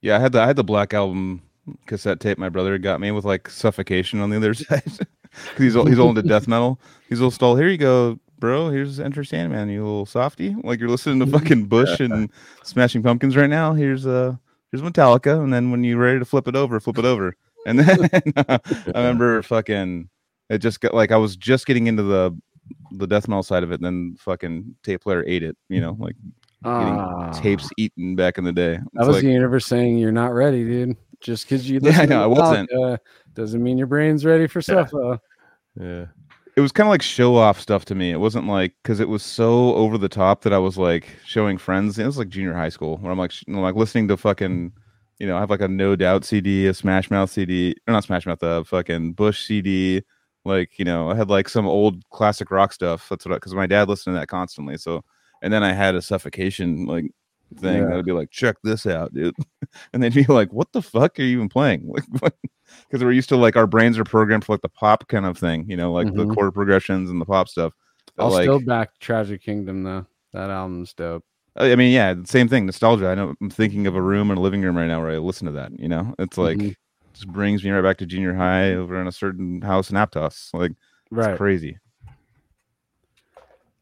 Yeah, I had the I had the black album cassette tape my brother got me with like suffocation on the other side. Cause he's all he's all into death metal. He's all stall. Here you go, bro. Here's Enter Sandman, you little softy. Like you're listening to fucking Bush and Smashing Pumpkins right now. Here's uh here's Metallica, and then when you're ready to flip it over, flip it over. And then I remember fucking it just got like I was just getting into the the death metal side of it, and then fucking tape player ate it. You know, like getting Ah, tapes eaten back in the day. that was like, the universe saying you're not ready dude just because you Yeah, I listen know, I wasn't. Metallica doesn't mean your brain's ready for stuff though. yeah. It was kind of like show off stuff to me. It wasn't like because it was so over the top that I was like showing friends. It was like junior high school where I'm like sh- I'm like listening to fucking you know, I have like a No Doubt CD, a Smash Mouth CD, or not Smash Mouth, the fucking Bush CD. Like, you know, I had like some old classic rock stuff. That's what because my dad listened to that constantly. So, and then I had a suffocation like thing Yeah. that would be like, check this out, dude. and they'd be like, what the fuck are you even playing? Like, because we're used to like our brains are programmed for like the pop kind of thing, you know, like the Mhm. chord progressions and the pop stuff. But, I'll like, still back Tragic Kingdom though. That album's dope. I mean, yeah, same thing. Nostalgia. I know I'm thinking of a room in a living room right now where I listen to that. You know, it's like Mhm. just brings me right back to junior high over in a certain house in Aptos. Like, Right. it's crazy.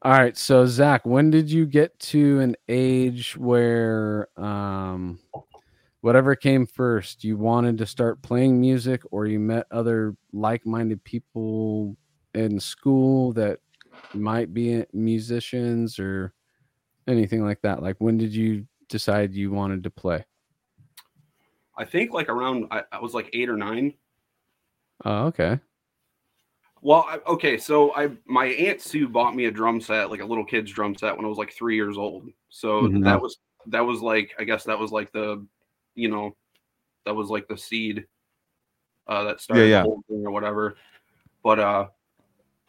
All right. So Zach, when did you get to an age where um whatever came first, you wanted to start playing music or you met other like-minded people in school that might be musicians or anything like that? Like when did you decide you wanted to play? I think like around I, I was like eight or nine. Oh, okay. Well, I, okay, so I my aunt Sue bought me a drum set, like a little kid's drum set, when I was like three years old. So Mhm. that was that was like I guess that was like the, you know, that was like the seed, uh, that started yeah. thing or whatever. But uh,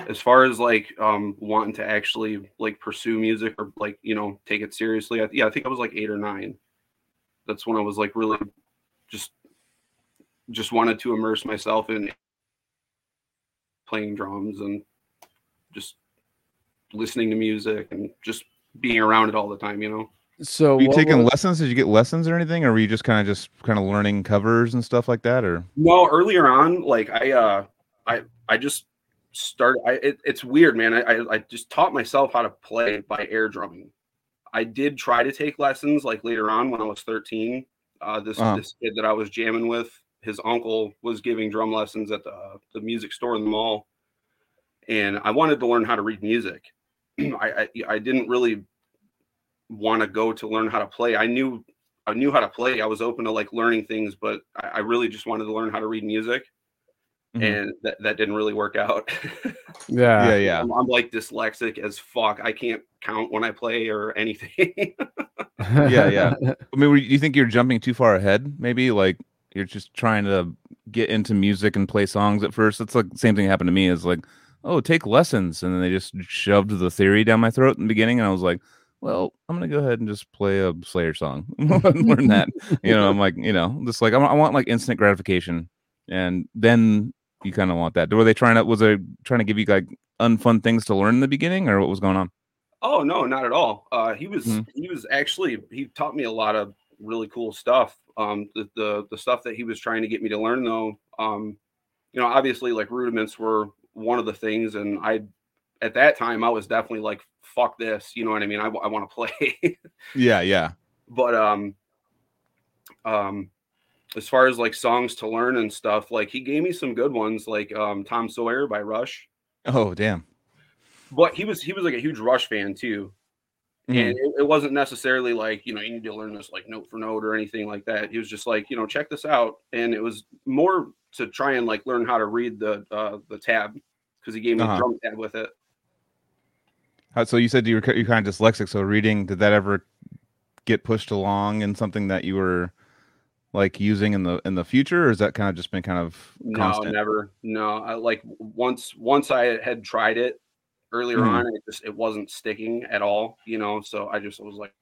as far as like um wanting to actually like pursue music or like you know take it seriously, I, yeah, I think I was like eight or nine. That's when I was like really, just, just wanted to immerse myself in playing drums and just listening to music and just being around it all the time, you know. So Were you taking was- lessons? Did you get lessons or anything, or were you just kind of just kind of learning covers and stuff like that? Or No, earlier on, like I uh I I just started I it, it's weird, man. I, I I just taught myself how to play by air drumming. I did try to take lessons like later on when I was 13. Uh this Uh-huh. this kid that I was jamming with, his uncle was giving drum lessons at the the music store in the mall. And I wanted to learn how to read music. I, I I didn't really want to go to learn how to play. I knew I knew how to play. I was open to like learning things, but I, I really just wanted to learn how to read music, Mhm. and that, that didn't really work out. Yeah. yeah, yeah, I'm, I'm like dyslexic as fuck. I can't count when I play or anything. Yeah, yeah. I mean, were you, do you think you're jumping too far ahead? Maybe like you're just trying to get into music and play songs at first. It's like the same thing happened to me. Is like, oh, take lessons, and then they just shoved the theory down my throat in the beginning, and I was like, well, I'm gonna go ahead and just play a Slayer song, learn that. You know, I'm like, you know, just like I want, I want like instant gratification, and then you kind of want that. Were they trying to? Was they trying to give you like unfun things to learn in the beginning, or what was going on? oh no, not at all. Uh, he was Mhm. he was actually he taught me a lot of really cool stuff. Um, the, the the stuff that he was trying to get me to learn though, um, you know, obviously like rudiments were one of the things, and I at that time I was definitely like fuck this, you know what I mean? I, I want to play. Yeah, yeah. but um um as far as like songs to learn and stuff like he gave me some good ones like um tom sawyer by rush Oh, damn. but he was he was like a huge rush fan too Mhm. and it, it wasn't necessarily like you know you need to learn this like note for note or anything like that he was just like you know check this out and it was more to try and like learn how to read the uh the tab because he gave me Uh-huh. a drum tab with it So you said you were you're kind of dyslexic. So reading, did that ever get pushed along in something that you were like using in the in the future, or is that kind of just been kind of No, never. No, I like once once I had tried it earlier Mhm. on, it just it wasn't sticking at all, you know. So I just was like,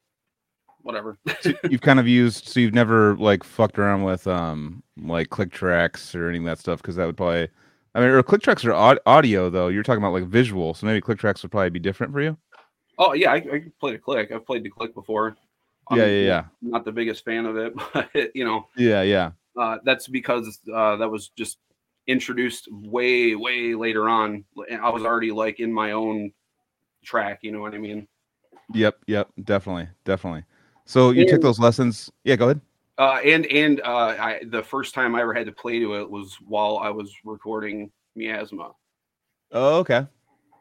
whatever. So you've kind of used, so you've never like fucked around with um like click tracks or any of that stuff because that would probably, I mean, or click tracks are aud- audio though. You're talking about like visual, so maybe click tracks would probably be different for you. oh yeah, I, I played a click. I've played the click before. Yeah, yeah, yeah, Not the biggest fan of it, but you know, yeah, yeah. uh, that's because uh, that was just introduced way way later on. I was already like in my own track. You know what I mean? Yep, yep, definitely, definitely. So you took those lessons. Yeah, go ahead. Uh, and and uh, I, the first time I ever had to play to it was while I was recording Miasma. Oh, okay.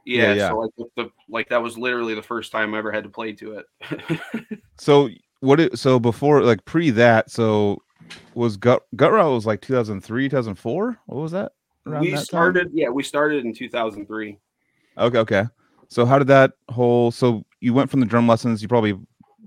Yeah, Yeah, yeah. so like the, like that was literally the first time I ever had to play to it. So what? It, so before, like pre that, so was gut gut was like 2003, 2004. What was that? we that time? started, yeah, we started in 2003. Okay, okay. So how did that whole? So you went from the drum lessons. You probably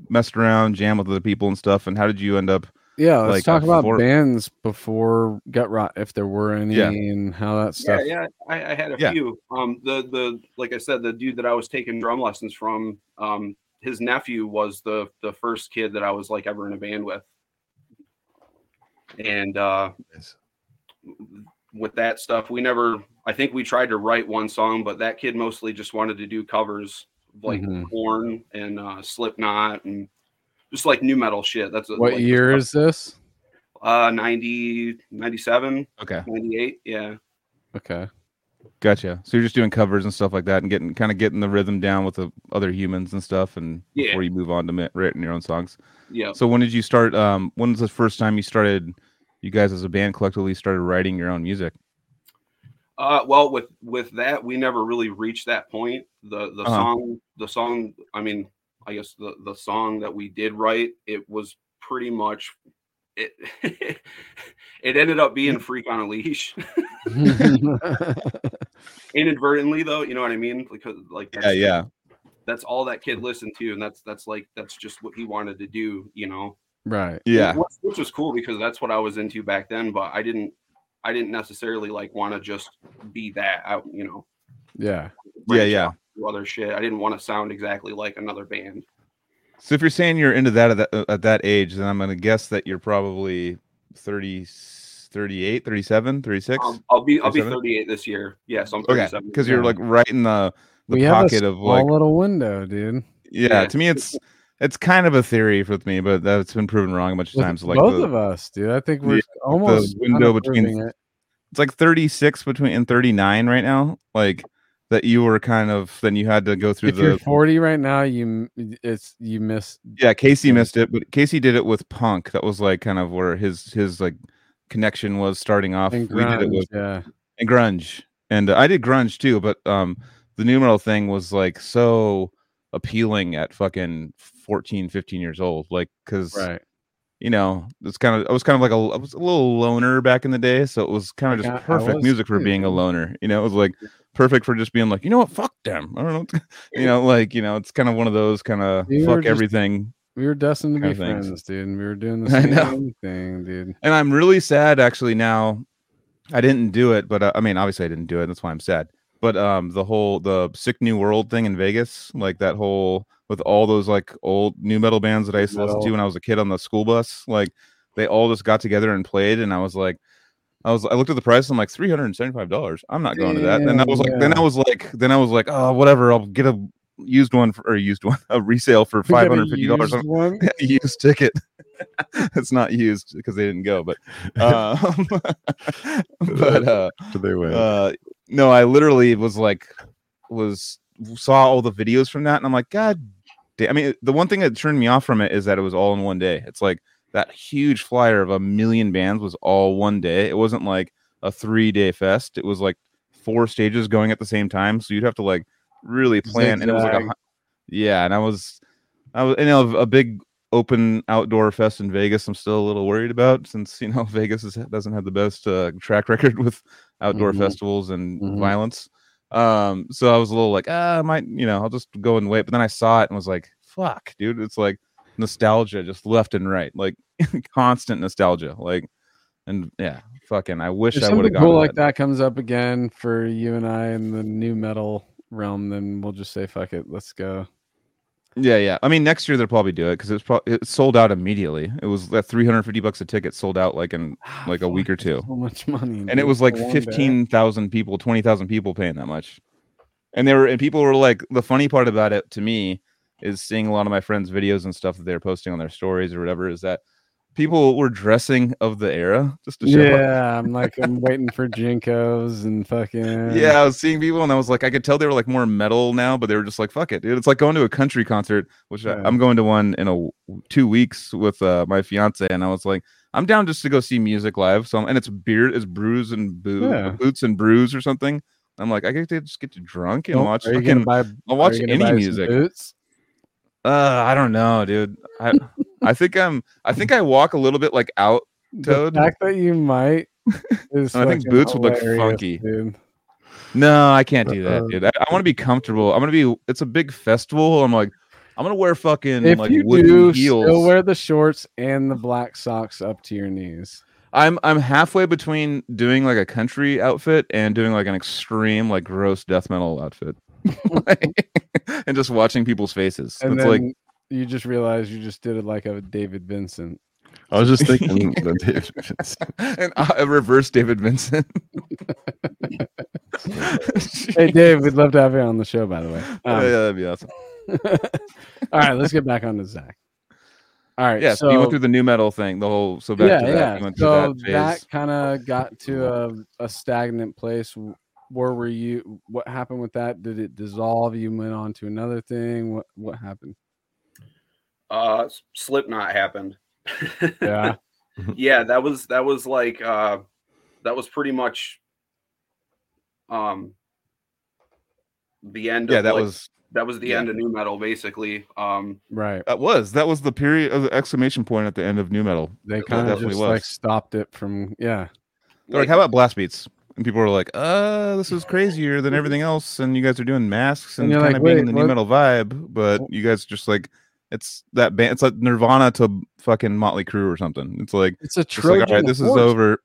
messed around, jam with other people and stuff. And how did you end up Yeah, let's Like, talk about before- bands before Gutrot, if there were any, Yeah. and how that Yeah, stuff. yeah, I, I had a Yeah. few. Um, the the like I said, the dude that I was taking drum lessons from, um, his nephew was the the first kid that I was like ever in a band with, and uh, Nice. with that stuff, we never. I think we tried to write one song, but that kid mostly just wanted to do covers of, like Mhm. Korn and uh, Slipknot and just like nu metal shit. That's What like, year is this? Uh, 90, 97, Okay, 98. Yeah. Okay. gotcha. So you're just doing covers and stuff like that, and getting kind of getting the rhythm down with the other humans and stuff, and Yeah. before you move on to writing your own songs. Yeah. So when did you start? Um, when was the first time you started? You guys as a band collectively started writing your own music. Uh, well, with with that, we never really reached that point. The the Uh-huh. song, the song. I mean, I guess the the song that we did write, it was pretty much it. it ended up being "Freak on a Leash," inadvertently, though. You know what I mean? Because like Yeah, yeah. that's all that kid listened to, and that's that's like that's just what he wanted to do. You know. right. Yeah. which, which was cool because that's what I was into back then. But I didn't, I didn't necessarily like want to just be that. I, you know. Yeah. Yeah, branch yeah. Out, do other shit. I didn't want to sound exactly like another band. So if you're saying you're into that at that, at that age, then I'm going to guess that you're probably 30, 38, 37, 36. Um, I'll be I'll be 38 this year. Yes, I'm okay, 37. because you're like right in the the we have a pocket of small like little window, dude. yeah, Yeah. To me, it's it's kind of a theory with me, but that's been proven wrong a bunch of With times. Like both the, of us, dude. I think we're Yeah, almost window between- it. it's like 36 between and 39 right now. Like that you were kind of then you had to go through If the you're 40 right now, you it's you missed yeah casey missed it but casey did it with punk. That was like kind of where his his like connection was starting off. And we did it grunge, with yeah. and grunge. And uh, i did grunge too but um the nu metal thing was like so appealing at fucking 14 15 years old like because Right. you know it's kind of i was kind of like a i was a little loner back in the day so it was kind of just perfect music for being a loner you know? It was like perfect for just being like you know what? Fuck them. I don't know. You know like you know it's kind of one of those kind of were fuck just- everything We were destined to be things. friends, dude. And we were doing the same thing, dude. and i'm really sad actually now. I didn't do it but uh, i mean obviously i didn't do it. That's why i'm sad. But um the whole the sick new world thing in vegas like that whole with all those like old nu metal bands that i used to listen to when i was a kid on the school bus like they all just got together and played and i was like I was I looked at the price. I'm like three hundred and seventy five dollars. I'm not going to that. And I was like, then. I was like, then I was like, oh whatever. I'll get a used one for, or used one a resale for We got a five hundred fifty dollars. used one. used ticket. it's not used because they didn't go, but um, but uh, they win? uh, no, I literally was like, was saw all the videos from that, and I'm like, God, damn. I mean, the one thing that turned me off from it is that it was all in one day. It's like that huge flyer of a million bands was all one day. It wasn't like a three day fest. It was like four stages going at the same time, so you'd have to like really plan. And it was like, a, yeah, and I was, I was, you know, a big open outdoor fest in Vegas. I'm still a little worried about since you know Vegas is, doesn't have the best uh, track record with outdoor Mhm. festivals and Mhm. violence. Um, so I was a little like, ah, I might, you know, I'll just go and wait. But then I saw it and was like, fuck, dude, it's like nostalgia just left and right, like constant nostalgia, like, and yeah, fucking, I wish If I would have gone. cool like that. comes up again for you and I in the nu metal realm, then we'll just say fuck it, let's go. Yeah, yeah. I mean, next year they'll probably do it because it's probably it sold out immediately. It was that 350 bucks a ticket sold out like in ah, like a week or two. So much money, and it was like day. 15,000 people, 20,000 people paying that much. And they were, and people were like, the funny part about it to me is seeing a lot of my friends' videos and stuff that they're posting on their stories or whatever is that people were dressing of the era just to show up. Yeah, I'm like I'm waiting for JNCOs and fucking Yeah, I was seeing people and I was like, I could tell they were like more metal now, but they were just like, fuck it, dude. It's like going to a country concert, which I, Yeah. I'm going to one in a two weeks with uh, my fiance. And I was like, I'm down just to go see music live. So, and it's beer, it's brews and boo, Yeah. boots and brews or something. I'm like, I get to just get drunk and Nope. watch Are you gonna fucking, buy? I'll watch any music. Boots? Uh, I don't know, dude. I, I think I'm, I think I walk a little bit like out. Toad? The fact that you might is I think boots would look funky. dude. No, I can't do that, dude. I, I want to be comfortable. I'm gonna be. It's a big festival. I'm like, I'm gonna wear fucking If like you wooden do, heels. still wear the shorts and the black socks up to your knees. I'm I'm halfway between doing like a country outfit and doing like an extreme like gross death metal outfit, and just watching people's faces. And it's then like you just realize you just did it like a David Vincent. I was just thinking the David Vincent. and uh, a reverse David Vincent. Hey Dave, we'd love to have you on the show, by the way. yeah, Um, that'd be awesome. all right, let's get back on to Zach. All right, Yeah, so, you went through the nu metal thing, the whole. So back yeah, to that. yeah. Went So that that kind of got to a, a stagnant place. Where were you? What happened with that? Did it dissolve? You went on to another thing. What what happened? Uh, Slipknot happened. Yeah. yeah, that was that was like uh, that was pretty much um the end. yeah, of, that like, was that was the yeah. end of nu metal, basically. Um, Right. that was that was the period of the exclamation point at the end of nu metal. They kind of definitely just like stopped it from. Yeah. They're like, how about blast beats? And people were like, uh, this is crazier than everything else. And you guys are doing masks And and, kind like, of being in "Wait, the nu metal vibe, but you guys just like it's that band it's like Nirvana to fucking Motley Crue or something. It's like It's a it's like, Trojan all right, this is over.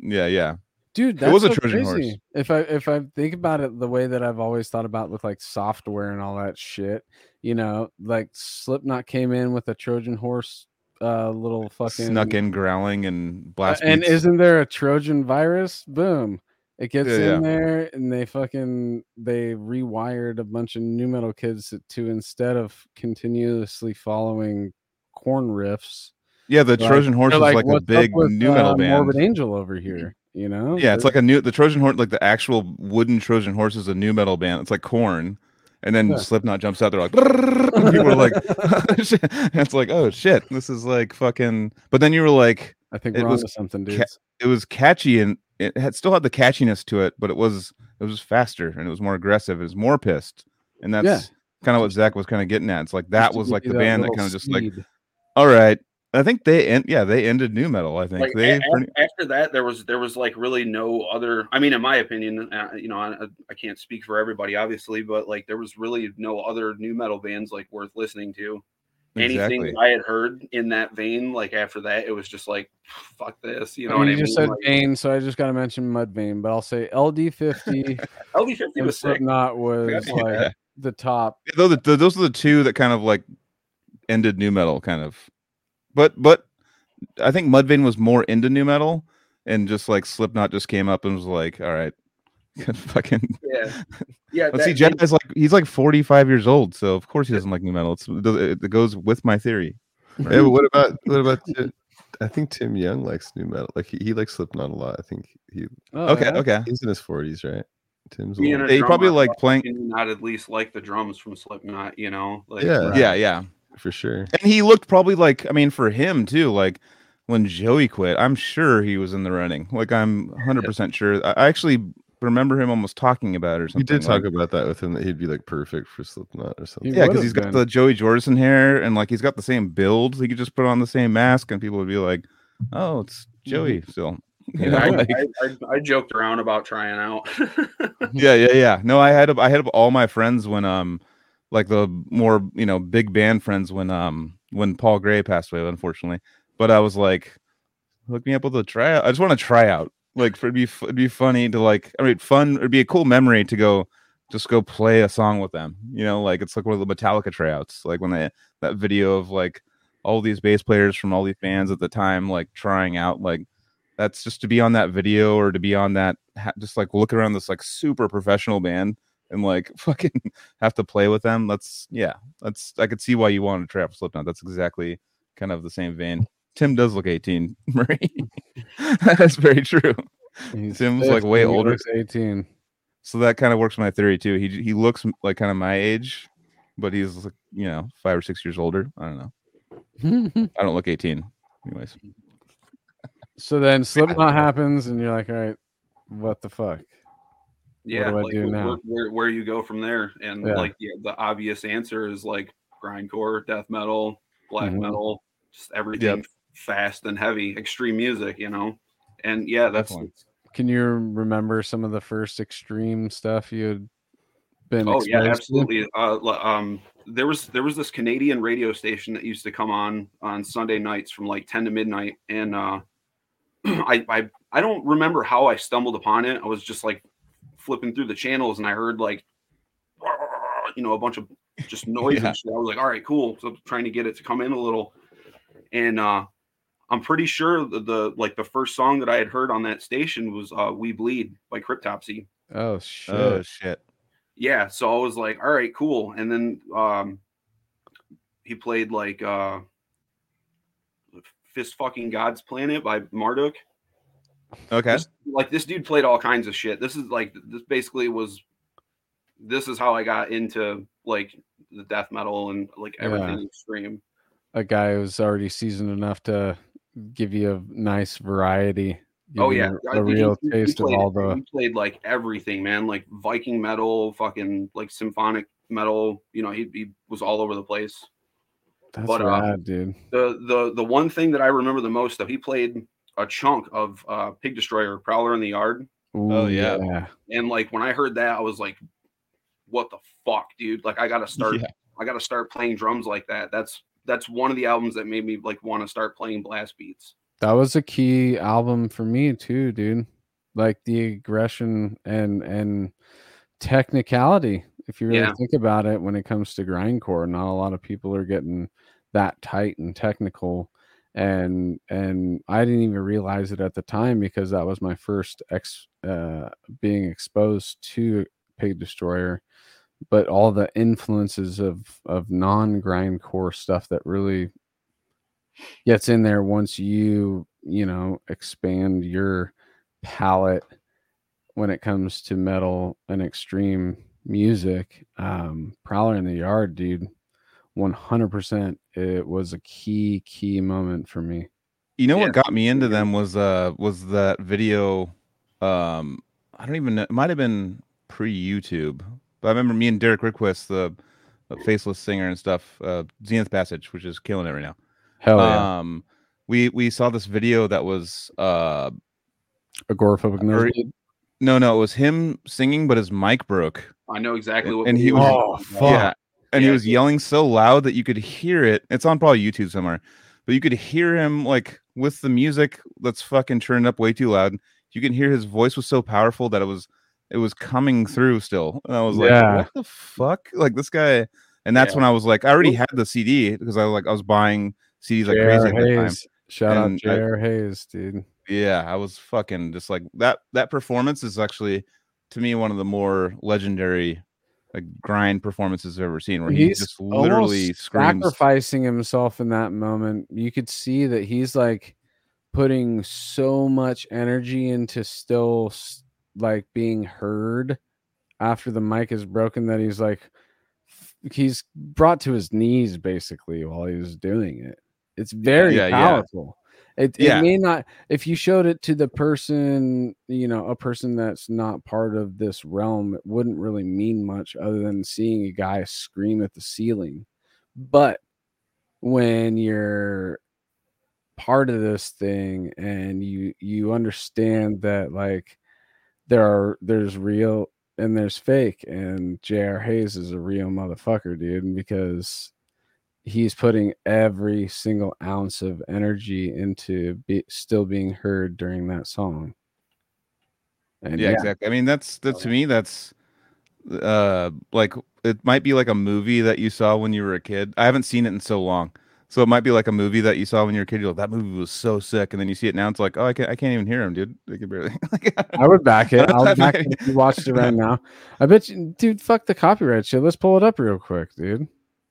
Yeah, yeah. dude. It That's was a Trojan crazy. horse. If I if I think about it, the way that I've always thought about with like software and all that shit, you know, like Slipknot came in with a Trojan horse, uh, little fucking Snuck in growling and Uh, and isn't there a Trojan virus? Boom. It gets Yeah, in yeah. there and they fucking they rewired a bunch of nu metal kids to, instead of continuously following Korn riffs. yeah, the like, Trojan horse is like, a big with, nu metal uh, band. Morbid Angel over here, you know? Yeah, it's like a new the Trojan horse, like the actual wooden Trojan horse is a nu metal band. It's like Korn. And then Yeah. Slipknot jumps out. They're like, and people are like. It's like, oh shit, this is like fucking. But then you were like, I think it was something, ca- it was catchy and it had still had the catchiness to it, but it was it was faster and it was more aggressive. It was more pissed, and that's Yeah. kind of what Zach was kind of getting at. It's like that was like the band that kind of just like, all right. I think they end. Yeah, they ended nu metal. I think like they. a- a- pretty- after that there was there was like really no other i mean in my opinion uh, you know I, I can't speak for everybody obviously but like there was really no other nu metal bands like worth listening to anything Exactly. that i had heard in that vein like after that it was just like fuck this you know I what mean, i you mean just said Like, Bane, so I just got to mention Mudvayne, but I'll say LD50 LD fifty and was sick Slipknot was Yeah. like the top. Yeah, those, those are the two that kind of like ended new metal, kind of. But but I think Mudvayne was more into nu metal, and just like Slipknot just came up and was like, all right, fucking. yeah yeah Let's see, that- Jedi's like he's like forty five years old, so of course he doesn't like nu metal. It's, it, goes with my theory. Yeah, but what about what about? Ti- I think Tim Yeung likes nu metal. Like he, he likes Slipknot a lot. I think he Oh, okay, yeah? okay. he's in his forties, right? Tim's a being little- probably like playing- Not at least like the drums from Slipknot, you know. Like, Yeah. Uh, yeah, yeah. For sure. And he looked probably like I mean for him too, like when Joey quit, I'm sure he was in the running. Like I'm 100 percent sure. I I actually remember him almost talking about it or something. He something. did talk like- about that with him that he'd be like perfect for Slipknot or something. Yeah, because he's got been. the Joey Jordison hair and like he's got the same build. He could just put on the same mask and people would be like, "Oh, it's Joey still." You know, I, like- I, I, I joked around about trying out. yeah, yeah, yeah. No, I had I had all my friends when um like the more you know big band friends when um when Paul Gray passed away, unfortunately. But I was like, hook me up with a tryout. I just want to try out. Like for it'd be it'd be funny to like I mean fun. It'd be a cool memory to go just go play a song with them. You know, like it's like one of the Metallica tryouts. Like when they that video of like all these bass players from all these bands at the time like trying out like that's just to be on that video or to be on that just like look around this like super professional band and like fucking have to play with them that's yeah that's i could see why you wanted to for slipknot that's exactly kind of the same vein tim does look 18 Murray. that's very true He's Tim's, like, way older. 18. so that kind of works my theory too he he looks like kind of my age but he's like you know five or six years older i don't know i don't look 18 anyways so then Slipknot happens, and you're like, all right, what the fuck? Yeah, like where? Where, where you go from there, and Yeah. like yeah, the obvious answer is like grindcore, death metal, black Mhm. metal, just everything fast and heavy, extreme music, you know. And yeah, that's. Can you remember some of the first extreme stuff you had been? oh yeah, absolutely. Uh, um, there was there was this Canadian radio station that used to come on on Sunday nights from like 10 to midnight and uh I I I don't remember how I stumbled upon it. I was just like flipping through the channels and I heard like you know a bunch of just noise Yeah. and shit. I was like, all right, cool. So I'm trying to get it to come in a little. And uh I'm pretty sure the, the like the first song that I had heard on that station was uh We Bleed by Cryptopsy Oh shit. Oh shit. yeah so i was like all right cool and then um he played like uh fist fucking god's planet by marduk Okay. This- like this dude played all kinds of shit this is like this basically was this is how i got into like the death metal and like everything Yeah. extreme a guy who's already seasoned enough to give you a nice variety. oh yeah a, I a think real he- he taste of all the. he played like everything man like viking metal fucking like symphonic metal you know he, he was all over the place That's but, uh, dude. the the the one thing that I remember the most though, he played a chunk of uh, Pig Destroyer, Prowler in the Yard, Oh, Ooh, yeah. and like when I heard that, I was like, "What the fuck, dude? Like I gotta start, Yeah. I gotta start playing drums like that." That's that's one of the albums that made me like want to start playing blast beats. That was a key album for me too, dude. Like the aggression and and technicality. If you really Yeah. think about it, when it comes to grindcore, not a lot of people are getting that tight and technical. And and I didn't even realize it at the time because that was my first ex uh being exposed to Pig Destroyer. But all the influences of of non grindcore stuff that really gets in there once you you know expand your palette when it comes to metal and extreme music um prowler in the yard dude 100% it was a key key moment for me You know Yeah. what got me into them was uh was that video um I don't even know it might have been pre YouTube. But I remember me and Derek Rydquist the, the faceless singer and stuff, uh Zenith Passage, which is killing it right now. hell yeah Um we we saw this video that was uh agoraphobic or- no no it was him singing but his mic broke. I know exactly what. And he was- Oh, fuck. Yeah. And he was yelling so loud that you could hear it. It's on probably YouTube somewhere, but you could hear him like with the music that's fucking turned up way too loud. You can hear his voice was so powerful that it was it was coming through still. And I was like, Yeah. what the fuck? Like this guy. And that's Yeah. when I was like, I already had the CD because I was like I was buying CDs like J.R. crazy at that time. Shout out And I- J.R. Hayes, dude. Yeah, I was fucking just like that. That performance is actually to me one of the more legendary like grind performances I've ever seen, where he He's just literally screams. sacrificing himself in that moment. You could see that he's like putting so much energy into still like being heard after the mic is broken that he's like he's brought to his knees basically while he was doing it. It's very yeah, yeah. powerful. It, Yeah. it may not if you showed it to the person, you know, a person that's not part of this realm, it wouldn't really mean much other than seeing a guy scream at the ceiling. But when you're part of this thing and you you understand that like there are there's real and there's fake and J.R. Hayes is a real motherfucker, dude, because he's putting every single ounce of energy into be, still being heard during that song. And yeah, exactly. I mean, that's that to me. That's uh like it might be like a movie that you saw when you were a kid. I haven't seen it in so long, so it might be like a movie that you saw when you were a kid. You're like, that movie was so sick, and then you see it now. It's like, oh, I can't, I can't even hear him, dude. I can barely. like, I would back it. I'll back it if you watched it right now. I bet you, dude. Fuck the copyright shit. Let's pull it up real quick, dude.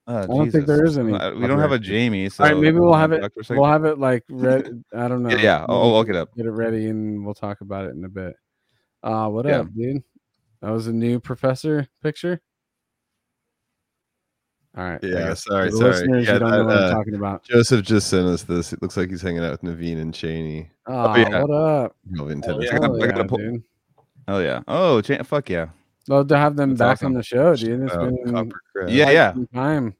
Oh, don't think there is any Uh, We don't have a. Jamie. So All right, maybe we'll have it. Talk for a second. We'll have it like read. I don't know. Yeah, yeah, I'll- I'll look it up. Get it ready, and we'll talk about it in a bit. Uh, what Yeah. up, dude? That was a new professor picture. All right. Yeah, sorry, sorry. Yeah, you don't know that, what I'm uh, talking about. Joseph just sent us this. It looks like he's hanging out with Naveen and Cheney. Oh, yeah. what up? Melvin Oh, yeah. Hell I yeah, pull-. Oh yeah. Oh, cha- fuck yeah, Love to have them That's back on the show, dude. It's Oh, been Yeah, yeah. some time.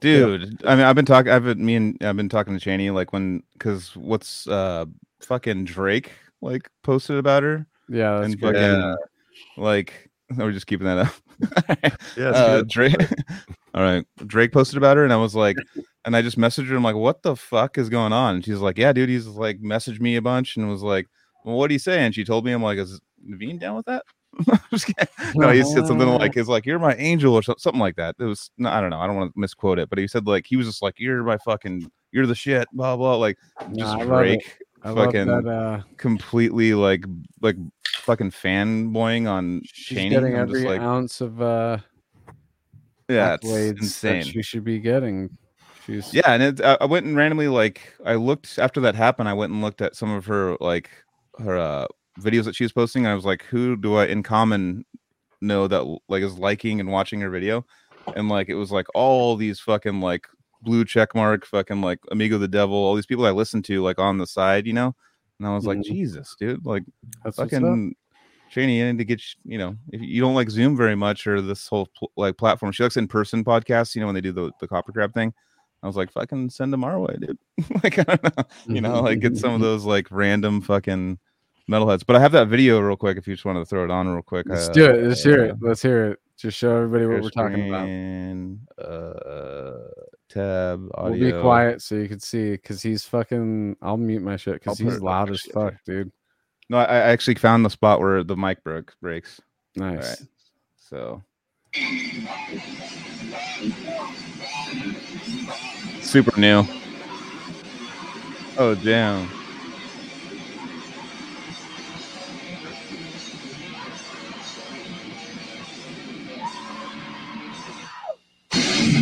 dude. I mean, I've been talking. I've been me and I've been talking to Cheney like when because what's uh fucking Drake like posted about her Yeah, that's and fucking Yeah. like we're just keeping that up. Yeah, it's uh, good. Drake All right. Drake posted about her, and I was like, and I just messaged her. I'm like, what the fuck is going on? And she's like, yeah, dude. He's like messaged me a bunch and was like, well, what do you say? And she told me, I'm like, is Naveen down with that? No, he said something like, "It's like you're my angel" or something like that. It was, no, I don't know, I don't want to misquote it, but he said like he was just like, "You're my fucking, you're the shit," blah blah, like just. Drake fucking that. Uh, completely like like fucking fanboying on she's Cheney. getting I'm every like, ounce of uh, yeah, it's accolades that insane. she should be getting. She's Yeah, and it, I I went and randomly like I looked after that happened. I went and looked at some of her like her uh, videos that she was posting. And I was like, who do I in common know that like is liking and watching her video? And like it was like all these fucking like blue check mark, fucking like Amigo the Devil, all these people I listened to like on the side, you know. And I was like, Mhm. Jesus, dude, like that's fucking Shani, you need to get you know if you don't like Zoom very much or this whole pl- like platform. She likes in person podcasts, you know, when they do the the copper crab thing. I was like, fucking send them our way, dude. like I don't know, you know, like get some of those like random fucking metalheads. But I have that video real quick if you just want to throw it on real quick. Let's uh, do it. Let's hear uh, it. Let's hear it. Just show everybody what we're talking about. Uh, tab audio. We'll be quiet so you can see because he's fucking. I'll mute my shit because he's loud as fuck, dude. No, I, I actually found the spot where the mic broke breaks. Nice. All right. So super new. Oh damn.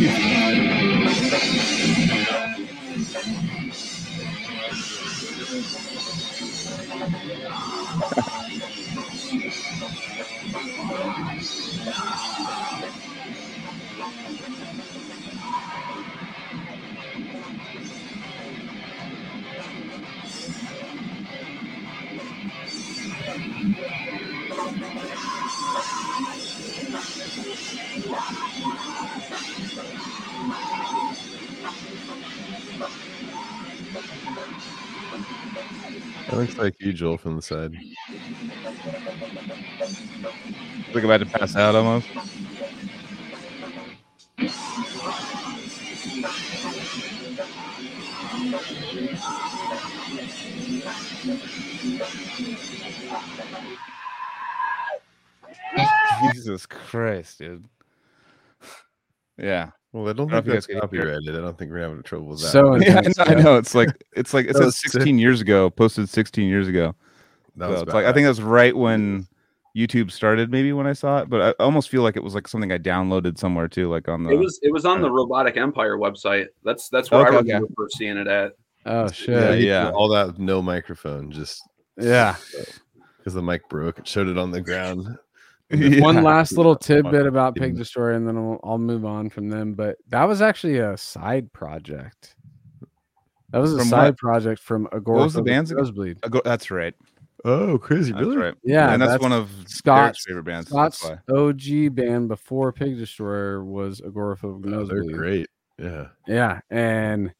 Yeah. That looks like you, Joel, from the side. Like about to pass out almost. Jesus Christ, dude. Yeah. Well, I don't I don't think know if that's you guys can hear it. copyrighted. I don't think we're having trouble with that. So Yeah, I know, I know. It's like it's like it says 16 years ago, posted 16 years ago. that So was it's like I badass. think that's right when YouTube started, maybe when I saw it, but I almost feel like it was like something I downloaded somewhere too, like on the. It was it was on uh, the Robotic Empire website. That's that's where Okay, I okay. first seeing it at. Oh yeah, shit. you yeah. all that no microphone, just Yeah. because the mic broke. It showed it on the ground. One last little tidbit about Pig Destroyer, and then I'll, I'll move on from them. But that was actually a side project. That was a From side what? project from Agora. was the band's again? Nosebleed. I That's right. Oh, crazy! That's Really? right. Yeah, and that's, that's one of Scott's- Scott's favorite bands. Scott's. OG band before Pig Destroyer was Agoraphobic Oh, they're great. Yeah. Yeah, and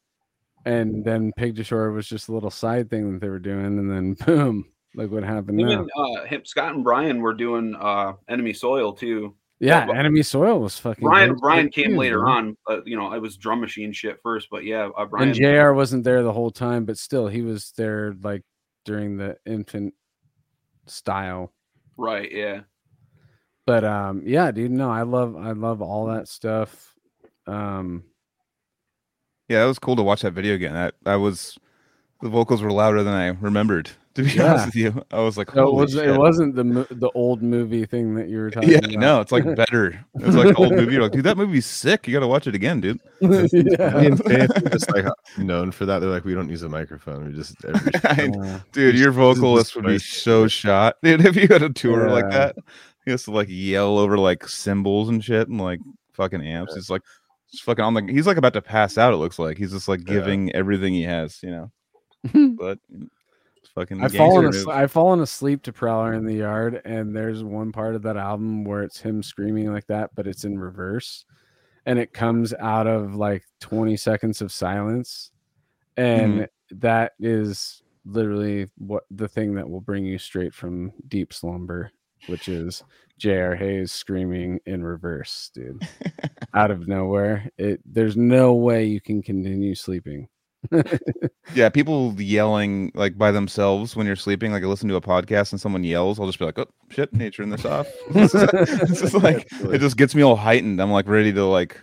and then Pig Destroyer was just a little side thing that they were doing, and then boom, look what happened Him now. uh, him, Scott and Brian were doing uh, Enemy Soil too. Yeah, but- Enemy Soil was fucking. Brian great Brian came too, later man. on, but you know, it was drum machine shit first. But yeah, uh, Brian. And Jr. wasn't there the whole time, but still, he was there like during the infant style. right, yeah. But um, yeah, dude, no, I love, I love all that stuff. Um, Yeah, it was cool to watch that video again. That I was the vocals were louder than I remembered. To be Yeah. honest with you, I was like, so it Holy was, shit. it wasn't the the old movie thing that you were talking Yeah, about. no, it's like better. It was like old movie. You're like, dude, that movie's sick. You got to watch it again, dude. Yeah. and Faith just like known for that. They're like, we don't use a microphone. We just every I- dude, your This is vocalist would be so shot. Dude, if you had a tour like that, he has to like yell over like cymbals and shit and like fucking amps. He's like, just fucking on the. He's like about to pass out. It looks like he's just like Yeah. giving everything he has, you know. But it's fucking. I've fallen asleep, I've fallen asleep to Prowler in the Yard, and there's one part of that album where it's him screaming like that, but it's in reverse, and it comes out of like 20 seconds of silence, and mm-hmm. that is literally what the thing that will bring you straight from deep slumber. which is J.R. Hayes screaming in reverse, dude, out of nowhere. It there's no way you can continue sleeping. Yeah, people yelling like by themselves when you're sleeping. Like I listen to a podcast and someone yells, I'll just be like, "Oh shit, to turn this off." it's just like it just gets me all heightened. I'm like ready to like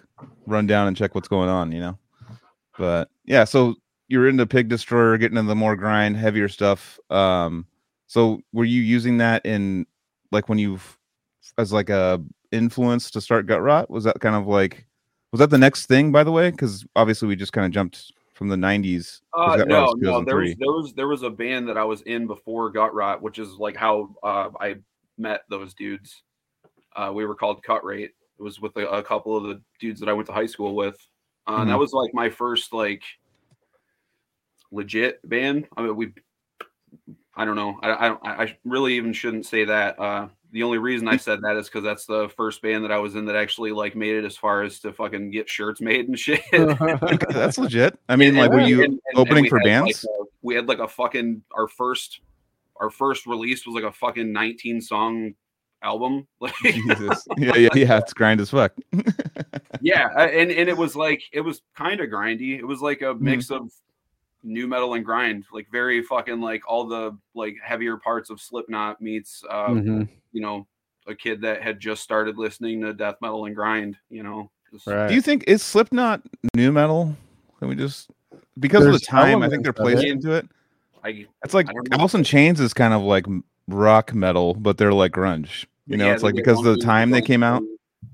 run down and check what's going on, you know. But yeah, so you're into Pig Destroyer, getting into the more grind, heavier stuff. Um, so were you using that in like when you as like a influence to start Gutrot? Was that kind of like was that the next thing, by the way? Because obviously we just kind of jumped from the '90s? Uh, no, no. There was there was there was a band that I was in before Gutrot, which is like how uh, I met those dudes. Uh, we were called Cut Rate. It was with a, a couple of the dudes that I went to high school with. Uh, and that was like my first like legit band. I mean, we. I don't know. I I, I I really even shouldn't say that. Uh, the only reason I said that is because that's the first band that I was in that actually like made it as far as to fucking get shirts made and shit. That's legit. I mean, like, were you and- and- and opening we for had, like, bands? we had like a fucking our first our first release was like a fucking 19 song album. Like Jesus. Yeah, yeah, yeah. It's grind as fuck. yeah, and and it was like it was kind of grindy. It was like a Mm-hmm. mix of nu metal and grind, like very fucking like all the like heavier parts of Slipknot meets uh Mhm, you know a kid that had just started listening to death metal and grind. You know, Just- Right. Do you think is Slipknot nu metal? Can we just because of the time? I think they're elements of placed it. into it. I It's like I. Alice in Chains is kind of like rock metal, but they're like grunge. You know, Yeah, it's like because of the time they came out.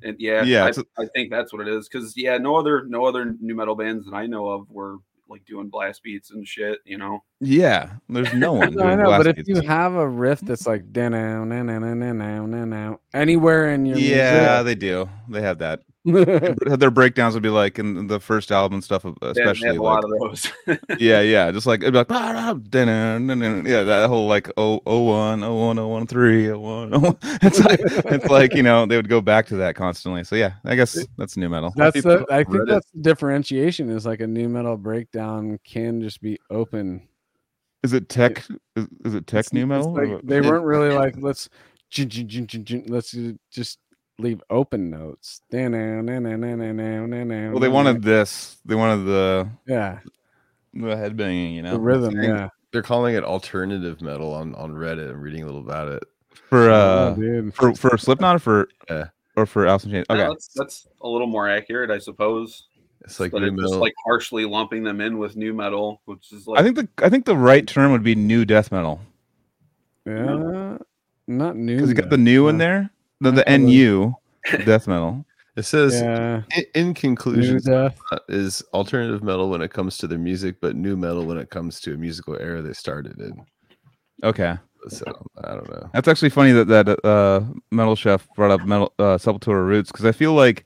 And yeah, Yeah, I, it's think that's what it is. Because yeah, no other no other nu metal bands that I know of were like doing blast beats and shit. You know, Yeah, there's no one. No, I know, but if you have a riff that's like "Da-now, na-na, na-na, na-na, na-na," anywhere in your yeah, they do. They have that. Their breakdowns would be like in the first album stuff, uh, They- they especially have a like lot of those. yeah, yeah, just like it'd be like yeah, that whole like oh oh one oh one oh one three oh one oh one. It's like it's like you know they would go back to that constantly. So yeah, I guess that's nu metal. that's people the I think that's the differentiation is like a nu metal breakdown can just be open. Is it tech? Is, is it tech It's- nu metal? like they weren't really like let's jin, jin, jin, jin, jin, let's just leave open notes. Well, they wanted this. They wanted the yeah the headbanging. You know, the rhythm yeah. They're calling it alternative metal on on Reddit. I'm reading a little about it. for Oh, uh dude. for for Slipknot or for Yeah. or for Alice in Chains. Yeah, Okay, that's, that's a little more accurate, I suppose. It's like but new it's just metal. like harshly lumping them in with nu metal, which is like I think the I think the right term would be new death metal yeah, not new. because you got the though. new in there. The the NU death metal. it says Yeah, in, in conclusion, death. uh, is alternative metal when it comes to their music, but nu metal when it comes to a musical era they started in. Okay. So I don't know. That's actually funny that that uh, Metal Chef brought up Metal uh, Sepultura Roots because I feel like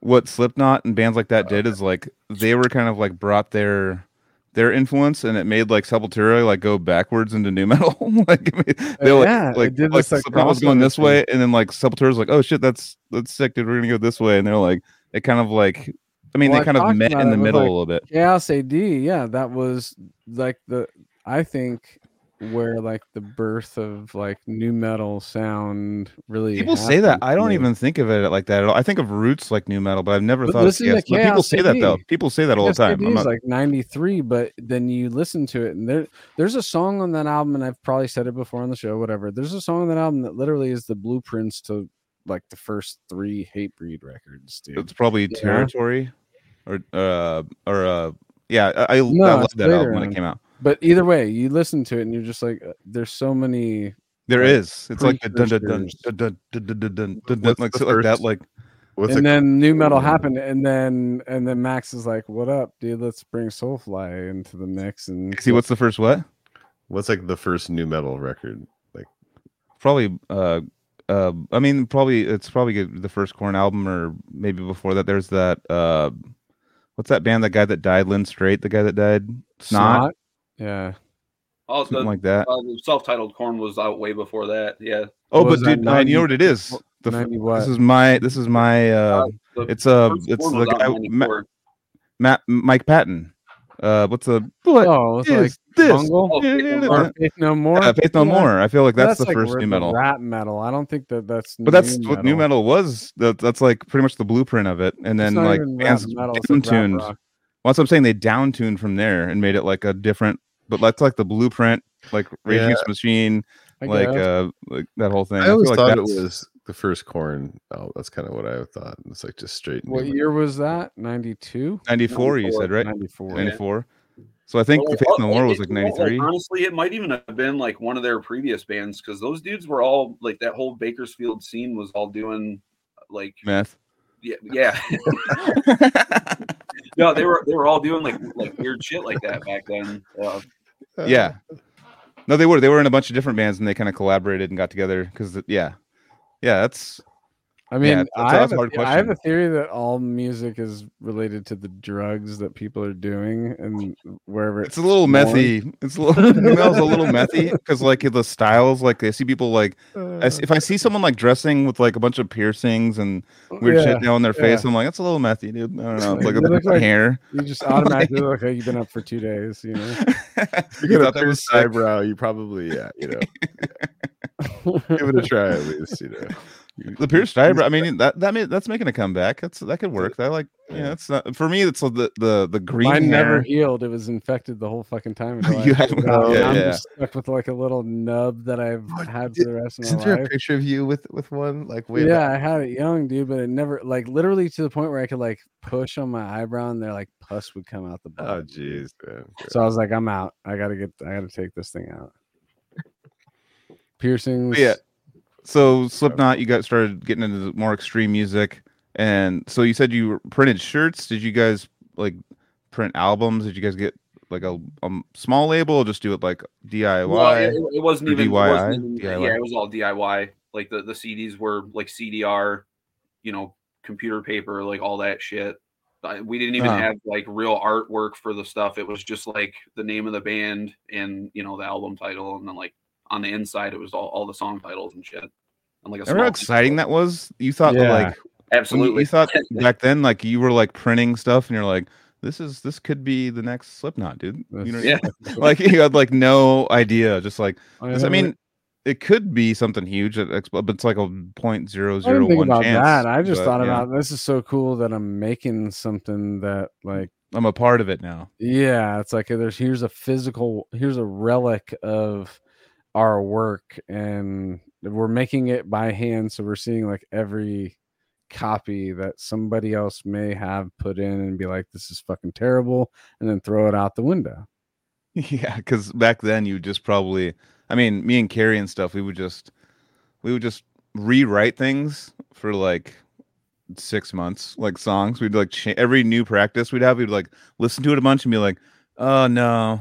what Slipknot and bands like that uh, did is like they were kind of like brought their their influence and it made like Sepultura like go backwards into new metal. like uh, they were, like Yeah, like, did like like, Slipknot was going this thing. way and then like Sepultura's like oh shit that's that's sick dude we're gonna go this way and they're like it kind of like I mean Well, they kind of met in the middle like, a little bit. Chaos AD, yeah, that was like the I think where like the birth of like nu metal sound really People say that. I don't to. even think of it like that at all. I think of roots like nu metal, but I've never But thought of Chaos. But people say that though. People say that all the time. I'm not, like 93, but then you listen to it and there there's a song on that album, and I've probably said it before on the show, whatever. There's a song on that album that literally is the blueprints to like the first three Hatebreed records, dude. it's probably Yeah. territory or uh or uh yeah i, I, No, I love that album when it came out But either way, you listen to it and you're just like, uh, there's so many There Like, is. it's like a dun dun dun dun dun dun dun dun dun dun, like like that like What's and it? then nu metal Yeah. happened, and then and then Max is like, "What up, dude? Let's bring Soulfly into the mix." And see what's the first what What's like the first nu metal record? Like probably uh uh i mean probably it's probably the first Korn album or maybe before that there's that uh what's that band that guy that died Lynn Strait the guy that died snot, yeah. oh, something like that uh, self-titled Korn was out way before that. Yeah, oh was but that dude uh, you know what it is the, 90 what? this is my this is my uh the it's uh it's Korn the guy in Ma- Matt Mike Patton Uh, what's the what Oh, it's is like this? Bungle Oh, Faith No More. or Faith No More. Yeah. More. I feel like that's, the like first r- nu metal. Rap metal. I don't think that that's. But that's what nu metal was. That, that's like pretty much the blueprint of it. And then like even rap bands metal, it's like rap down-tuned. rock. Well, that's what I'm saying. They downtuned from there and made it like a different. But that's like the blueprint, like Rage Yeah. Against the Machine, like uh, like that whole thing. I always feel like thought it was the first Korn. Oh, that's kind of what I thought. It's like just straight. what metal. year was that? Ninety two. 94. You said right? Ninety four. 94. So I think Well, Faith No well, More was like you know, 93. honestly, it might even have been like one of their previous bands because those dudes were all like that whole Bakersfield scene was all doing like Meth. yeah yeah no they were they were all doing like like weird shit like that back then. Uh, Uh, yeah. No, they were. They were in a bunch of different bands and they kind of collaborated and got together because yeah, yeah. That's I mean, that's- I, that's have a a, hard I have a theory that all music is related to the drugs that people are doing and wherever it's a little born. methy. It's a little. nu metal's a little methy because like the styles, like I see people like I s- uh. if I see someone like dressing with like a bunch of piercings and oh, weird Yeah, shit down their face, yeah. I'm like, that's a little methy, dude. I don't know. It's like a look like- hair. You just automatically look like you've been up for two days, you know. You got a thought that was pierced sick? eyebrow. You probably yeah. You know, give it a try at least. You know. The pierced eyebrow. I mean, that that made, that's making a comeback. That's that could work. I like. Yeah, Yeah. it's not for me. It's the the the green Mine hair. never healed. It was infected the whole fucking time. I You took had it one, out, and yeah, I'm yeah. just stuck with like a little nub that I've What had did- for the rest of Isn't my there a picture of you with with one like way yeah, back? I had it young, dude, but it never like literally to the point where I could like push on my eyebrow and they're like pus would come out the oh, Bottom. Oh jeez, man. So I was like, I'm out. I gotta get. I gotta take this thing out. Piercings. yeah. So Slipknot, you got started getting into more extreme music, and so you said you printed shirts. Did you guys like print albums? Did you guys get like a, a small label, or just do it like DIY? well, it, it wasn't even, it DIY? wasn't even DIY? yeah it was all DIY. Like the the CDs were like CDR, you know, computer paper, like all that shit. We didn't even Uh-huh. have like real artwork for the stuff. It was just like the name of the band and you know the album title, and then like on the inside it was all, all the song titles and shit. And like a Remember how small- exciting that was? You thought Yeah. like when you- Absolutely. you thought back then like you were like printing stuff, and you're like, this is this could be the next Slipknot, dude. You know, Yeah. like you had like no idea, just like oh, I, I mean, it could be something huge, at Expo, but it's like a point zero I zero didn't think one about chance. that. I just but, thought yeah, about this is so cool that I'm making something that like I'm a part of it now. yeah, it's like there's here's a physical here's a relic of our work and we're making it by hand so we're seeing like every copy that somebody else may have put in and be like this is fucking terrible and then throw it out the window. Yeah, because back then you just probably, I mean, me and Carrie and stuff, we would just, we would just rewrite things for like six months, like songs. We'd like cha- every new practice we'd have, we'd like listen to it a bunch and be like, oh no,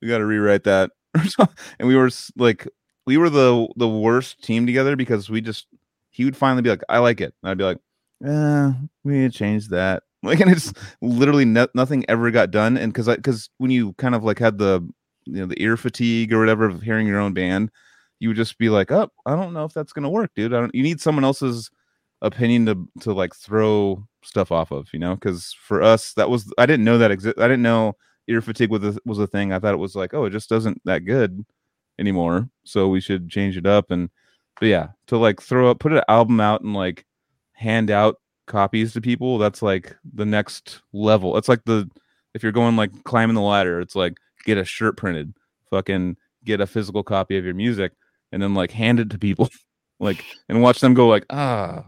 we got to rewrite that. and we were like, we were the the worst team together because we just, he would finally be like, I like it. And I'd be like, uh, we need to change that. Like, and it's literally no, nothing ever got done. And because because when you kind of like had the, you know, the ear fatigue or whatever of hearing your own band, you would just be like, oh, I don't know if that's gonna work, dude. I don't. You need someone else's opinion to to like throw stuff off of, you know? Because for us, that was I didn't know that exist. I didn't know ear fatigue was a, was a thing. I thought it was like, oh, it just doesn't that good anymore. So we should change it up. And but yeah, to like throw up, put an album out and like hand out copies to people, that's like the next level. It's like the if you're going like climbing the ladder, it's like get a shirt printed, fucking get a physical copy of your music, and then like hand it to people, like and watch them go like ah.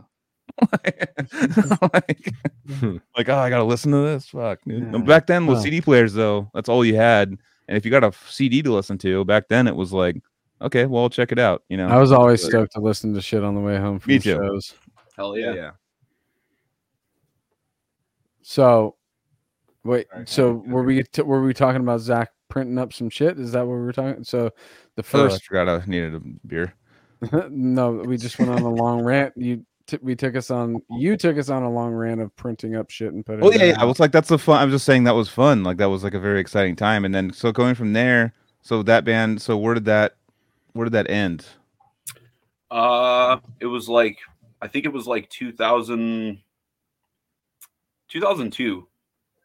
like, Hmm. like, oh, I gotta listen to this. Fuck. Yeah. Back then with Huh. CD players, though, that's all you had. And if you got a CD to listen to, back then it was like, okay, well, check it out. You know, I was always But- stoked to listen to shit on the way home from Me too. shows. Hell yeah. yeah. So, wait. Sorry, So were we t- were we talking about Zach printing up some shit? Is that what we were talking? So, the Oh, I first forgot I needed a beer. no, we just went on a long rant. You t- we took us on. You took us on a long rant of printing up shit and putting. Oh it yeah, yeah. I was like, that's a fun. I was just saying that was fun. Like that was like a very exciting time. And then so going from there, so that band. So where did that, where did that end? Uh, it was like I think it was like 2000, 2002.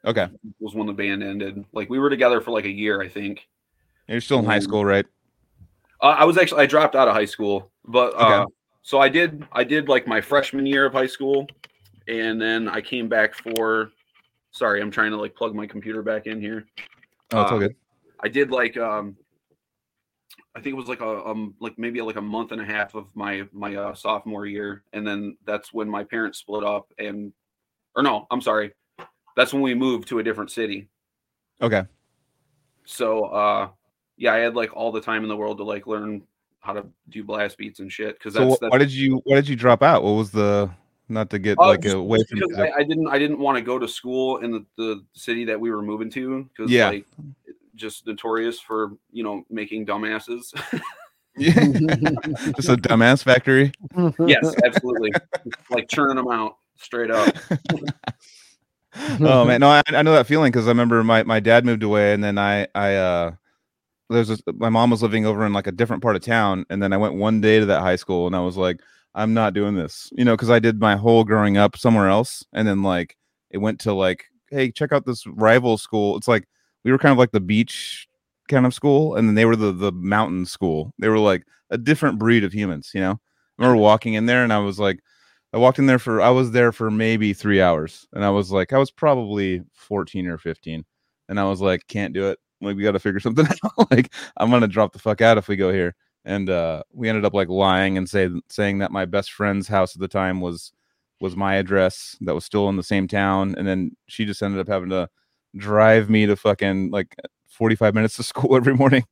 Okay. Was when the band ended. Like we were together for like a year, I think. You're still in high school, right? Uh, I was actually I dropped out of high school, but uh, Okay. So I did I did like my freshman year of high school, and then I came back for. Sorry, I'm trying to like plug my computer back in here. Oh, it's all uh, good. I did like um, I think it was like a um like maybe like a month and a half of my my uh, sophomore year, and then that's when my parents split up, and or no, I'm sorry, that's when we moved to a different city. Okay. So uh yeah, I had like all the time in the world to like learn how to do blast beats and shit because So why did you why did you drop out? What was the not to get Uh, like away from. I, I didn't I didn't want to go to school in the, the city that we were moving to because Yeah. like just notorious for you know making dumbasses. Yeah. Just a dumbass factory. yes, absolutely, like churning them out straight up. oh man, no, I, I know that feeling because I remember my, my dad moved away, and then I I uh there's a, my mom was living over in like a different part of town, and then I went one day to that high school, and I was like, I'm not doing this, you know, because I did my whole growing up somewhere else, and then like it went to like, hey, check out this rival school. It's like we were kind of like the beach kind of school, and then they were the the mountain school. They were like a different breed of humans, you know. I remember walking in there, and I was like. I walked in there for I was there for maybe three hours, and I was like, I was probably fourteen or fifteen, and I was like, can't do it. Like we got to figure something out. like I'm gonna drop the fuck out if we go here. And uh, we ended up like lying and say saying that my best friend's house at the time was was my address that was still in the same town, and then she just ended up having to drive me to fucking like 45 minutes to school every morning.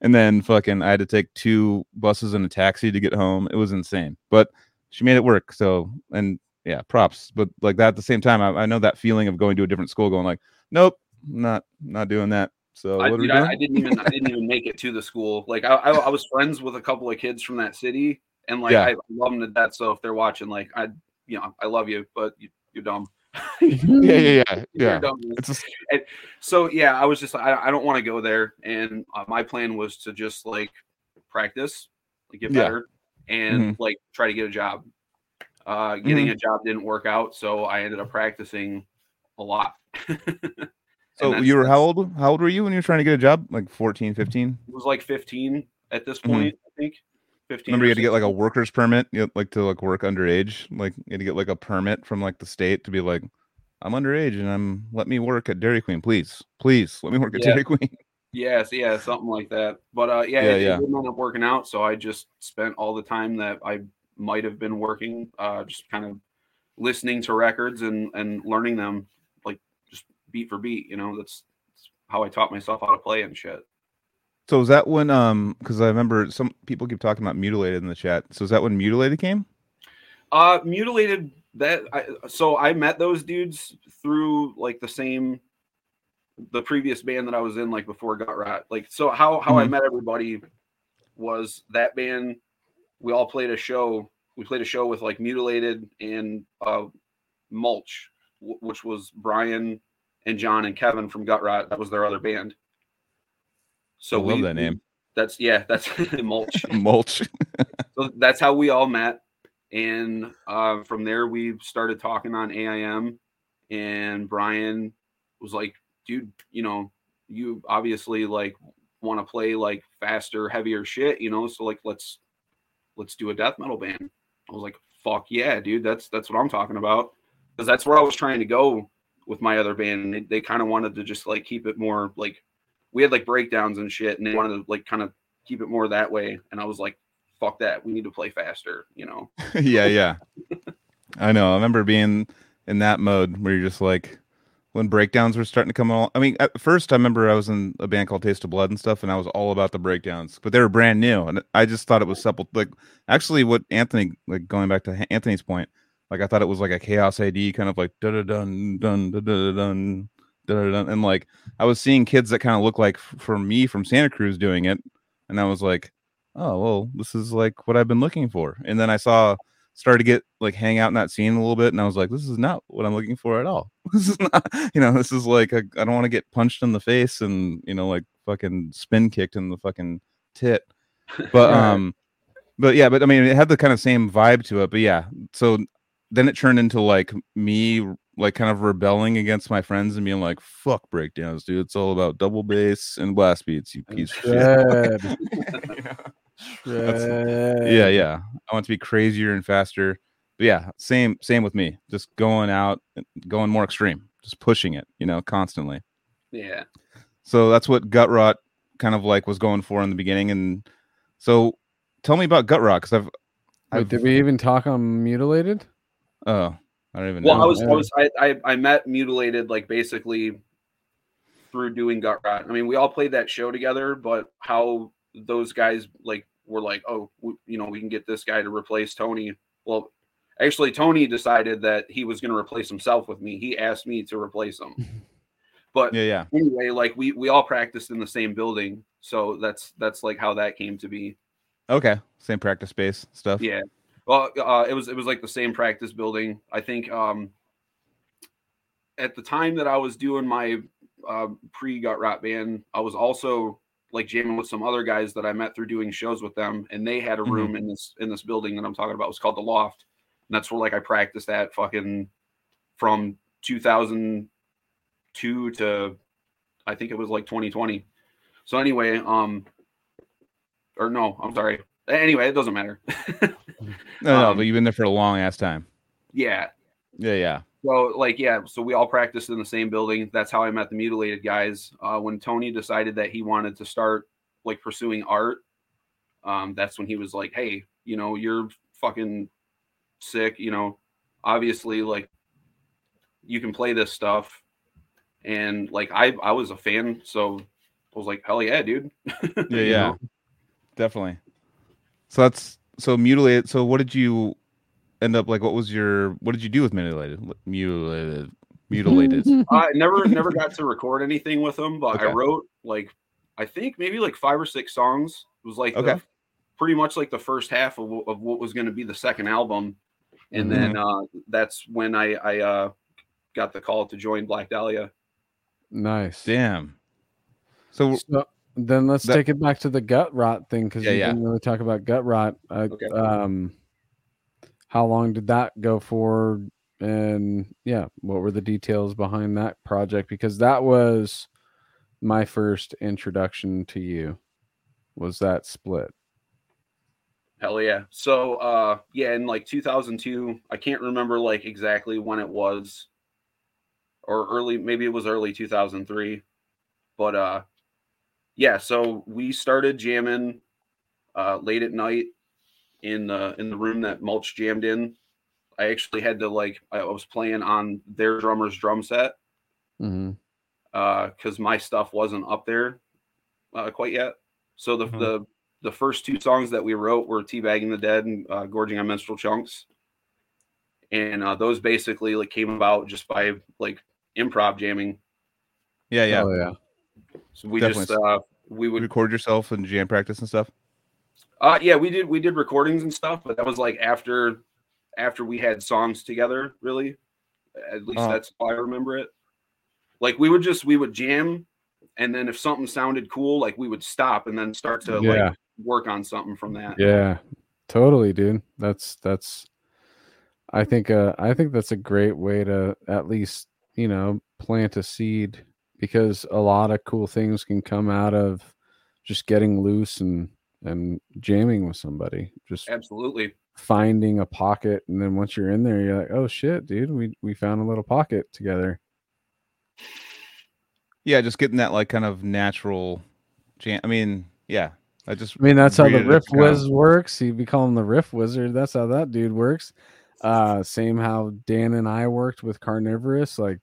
And then fucking I had to take two buses and a taxi to get home. It was insane. But she made it work. So and yeah, props. But like that at the same time, I, I know that feeling of going to a different school, going like, nope, not not doing that. So I, what dude, I. I didn't even I didn't even make it to the school. Like I, I, I was friends with a couple of kids from that city, and like Yeah. I love them to death. So if they're watching, like I, you know, I love you, but you, you're dumb. yeah, yeah, yeah, yeah. dumb. It's just, so yeah, I was just I, I don't want to go there, and uh, my plan was to just like practice, like get Yeah. better, and Mhm. like try to get a job. Uh, getting a job didn't work out, so I ended up practicing a lot. so you were how old? How old were you when you were trying to get a job? Like 14, 15? It was like 15 at this Mhm. point, I think. 15. Remember you had to get like a worker's permit, you know, like to like work underage. Like you had to get like a permit from like the state to be like, I'm underage and I'm let me work at Dairy Queen, please, please let me work at Yeah. Dairy Queen. Yes, yeah, something like that. But uh, yeah, Yeah, it, yeah. didn't end up working out. So I just spent all the time that I might have been working, uh, just kind of listening to records and and learning them, beat for beat. You know, that's, that's how I taught myself how to play and shit. So is that when um because I remember some people keep talking about mutilated in the chat. So is that when mutilated came? Uh, mutilated. That I, so I met those dudes through like the same, the previous band that I was in, like before Gutrot. Like so, how how I Mhm. met everybody was that band. We all played a show. We played a show with like mutilated and uh, mulch, wh- which was Brian and John and Kevin from Gutrot. That was their other band. So I love we- that name. That's yeah, that's mulch Mulch. so that's how we all met and uh, from there we started talking on aim and brian was like dude you know you obviously like want to play like faster heavier shit you know so like let's let's do a death metal band i was like fuck yeah dude that's that's what i'm talking about because that's where i was trying to go with my other band and they, they kind of wanted to just like keep it more like we had like breakdowns and shit and they wanted to like kind of keep it more that way and i was like fuck that we need to play faster you know yeah, yeah. I know. I remember being in that mode where you're just like when breakdowns were starting to come along. I mean, at first I remember I was in a band called Taste of Blood and stuff, and I was all about the breakdowns, but they were brand new, and I just thought it was supple. Like actually, what Anthony like going back to Anthony's point, like I thought it was like a chaos AD kind of like da da dun dun da da dun da da dun, and like I was seeing kids that kind of look like for me from Santa Cruz doing it, and I was like, oh well, this is like what I've been looking for, and then I saw started to get like hang out in that scene a little bit and i was like this is not what i'm looking for at all. This is not you know this is like I i don't want to get punched in the face and you know like fucking spin kicked in the fucking tit. But um but yeah but i mean it had the kind of same vibe to it but yeah so then it turned into like me like kind of rebelling against my friends and being like, "Fuck breakdowns, dude! It's all about double bass and blast beats, you piece of shred, shit." shred. yeah, yeah. I want to be crazier and faster. But yeah, same same with me. Just going out, uh, going more extreme, just pushing it, you know, constantly. Yeah. So that's what Gutrot kind of like was going for in the beginning. And so tell me about Gutrot because I've, Wait, I've did we even talk on mutilated? Oh I don't even Well, know. I was, I was, I, I, I met mutilated like basically through doing Gutrot. I mean, we all played that show together, but how those guys like were like, oh, we, you know, we can get this guy to replace Tony. Well, actually, Tony decided that he was going to replace himself with me. He asked me to replace him. But yeah, yeah. anyway, like we we all practiced in the same building, so that's that's like how that came to be. Okay. Same practice space stuff. Yeah. Well, uh, it was it was like the same practice building. I think um, at the time that I was doing my uh, pre Gutrot band, I was also like jamming with some other guys that I met through doing shows with them, and they had a Mhm. room in this in this building that I'm talking about. It was called the Loft, and that's where like I practiced at fucking from 2002 to I think it was like 2020. So anyway, um, or no, I'm sorry. Anyway, it doesn't matter. No, no, Um, but you've been there for a long ass time. yeah. Yeah, yeah. So like yeah, so we all practiced in the same building. That's how I met the mutilated guys. Uh, when Tony decided that he wanted to start like pursuing art, um, that's when he was like, "Hey, you know, you're fucking sick. You know, obviously, like you can play this stuff." And like I, I was a fan, so I was like, "Hell yeah, dude!" Yeah, yeah. know? Definitely. So that's so mutilated. So what did you end up like? What was your what did you do with mutilated? Mutilated. Mutilated. I never never got to record anything with them, but I wrote like I think maybe like five or six songs. It was like the- pretty much like the first half of, of what was going to be the second album, and then uh, that's when I I uh, got the call to join Black Dahlia. Nice. Damn. So So then let's That- take it back to the Gutrot thing because Yeah, you yeah. didn't really talk about Gutrot. Uh, Okay. Um, how long did that go for? And yeah, what were the details behind that project? Because that was my first introduction to you. Was that split? Hell yeah! So uh, yeah, in like 2002, I can't remember like exactly when it was, or early maybe it was early 2003, but uh, yeah. So we started jamming uh, late at night in the in the room that Mulch jammed in. I actually had to like I was playing on their drummer's drum set Mm-hmm. because my stuff wasn't up there uh, quite yet. So the, Mhm. the the first two songs that we wrote were "Teabagging the Dead" and uh, "Gorging on Menstrual Chunks," and uh, those basically like came about just by like improv jamming. yeah, yeah. Oh yeah. So we Definitely. just uh, we would Record yourself and jam practice and stuff. uh yeah we did we did recordings and stuff, but that was like after after we had songs together. Really, at least Uh-huh. that's how I remember it. Like we would just we would jam, and then if something sounded cool, like we would stop and then start to Yeah. like work on something from that. Yeah, totally, dude. That's that's. I think uh I think that's a great way to at least you know plant a seed because a lot of cool things can come out of just getting loose and and jamming with somebody. Just Absolutely. finding a pocket, and then once you're in there, you're like, oh shit, dude, we we found a little pocket together. Yeah, just getting that like kind of natural jam. I mean, yeah. I just I mean, that's how the riff kind whiz works. You be calling the riff wizard. That's how that dude works. Uh, same how Dan and I worked with Carnivorous, like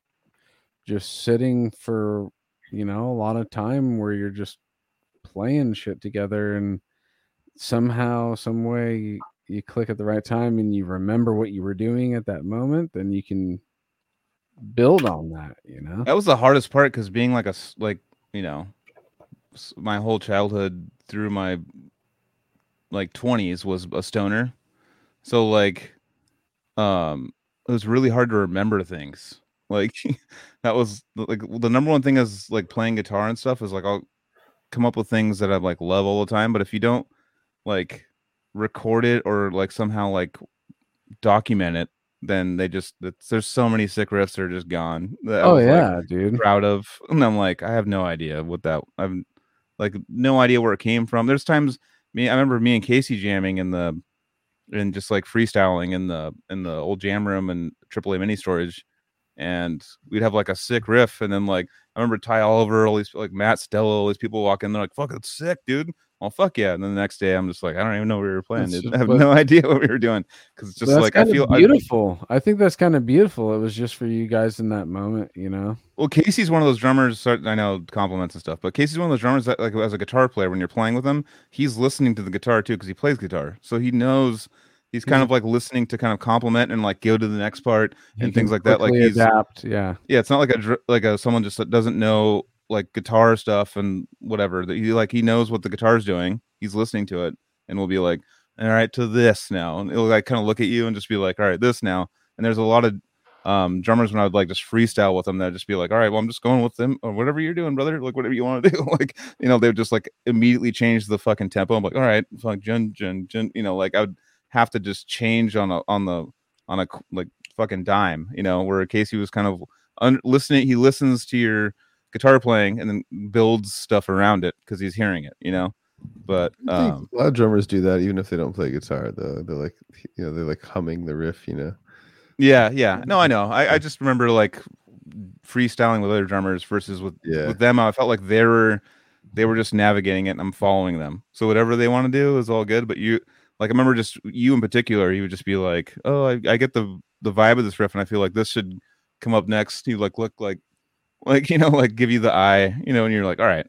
just sitting for you know a lot of time where you're just playing shit together, and somehow, some way, you, click at the right time, and you remember what you were doing at that moment. Then you can build on that. You know. That was the hardest part because being like a like you know, my whole childhood through my like twenties was a stoner, so like, um, it was really hard to remember things. Like that was like the number one thing is like playing guitar and stuff is like I'll come up with things that I like love all the time, but if you don't like record it or like somehow like document it, then they just it's, there's so many sick riffs that are just gone. that Oh was, like, yeah, dude. proud of, and I'm like, I have no idea what that. I'm like no idea where it came from. There's times me, I remember me and Casey jamming in the, and just like freestyling in the in the old jam room and AAA mini storage, and we'd have like a sick riff, and then like I remember Ty Oliver, all these like Matt Stella, all these people walk in, they're like, "Fuck, it's sick, dude." Well, fuck yeah! And then the next day, I'm just like, I don't even know what we were playing. Just I have no idea what we were doing because it's just like I feel beautiful. I, think that's kind of beautiful. It was just for you guys in that moment, you know. Well, Casey's one of those drummers. I know compliments and stuff, but Casey's one of those drummers that, like, as a guitar player, when you're playing with him, he's listening to the guitar too because he plays guitar, so he knows. He's kind of like listening to kind of compliment and like go to the next part He and things like that. Like he's adapt. Yeah. yeah, it's not like a like a someone just doesn't know like guitar stuff and whatever. That he like he knows what the guitar's doing. He's listening to it and will be like, all right, to this now, and it'll like kind of look at you and just be like, all right, this now. And there's a lot of um drummers when I would like just freestyle with them, they'd just be like, all right, well, I'm just going with them or whatever you're doing, brother. Like whatever you want to do. like you know, they would just like immediately change the fucking tempo. I'm like, all right, fuck, jun jun jun. You know, like I would have to just change on a on the on a like fucking dime. You know, where Casey was kind of un- listening. He listens to your guitar playing and then builds stuff around it because he's hearing it. You know, but um, a lot of drummers do that even if they don't play guitar though they're like you know they're like humming the riff you know yeah, yeah. No, I know. I, I just remember like freestyling with other drummers versus with Yeah. with them. I felt like they were they were just navigating it and I'm following them. So whatever they want to do is all good. But you like I remember just you in particular, you would just be like, Oh, I, I get the the vibe of this riff and I feel like this should come up next. You like look like like you know, like give you the eye, you know, and you're like, all right,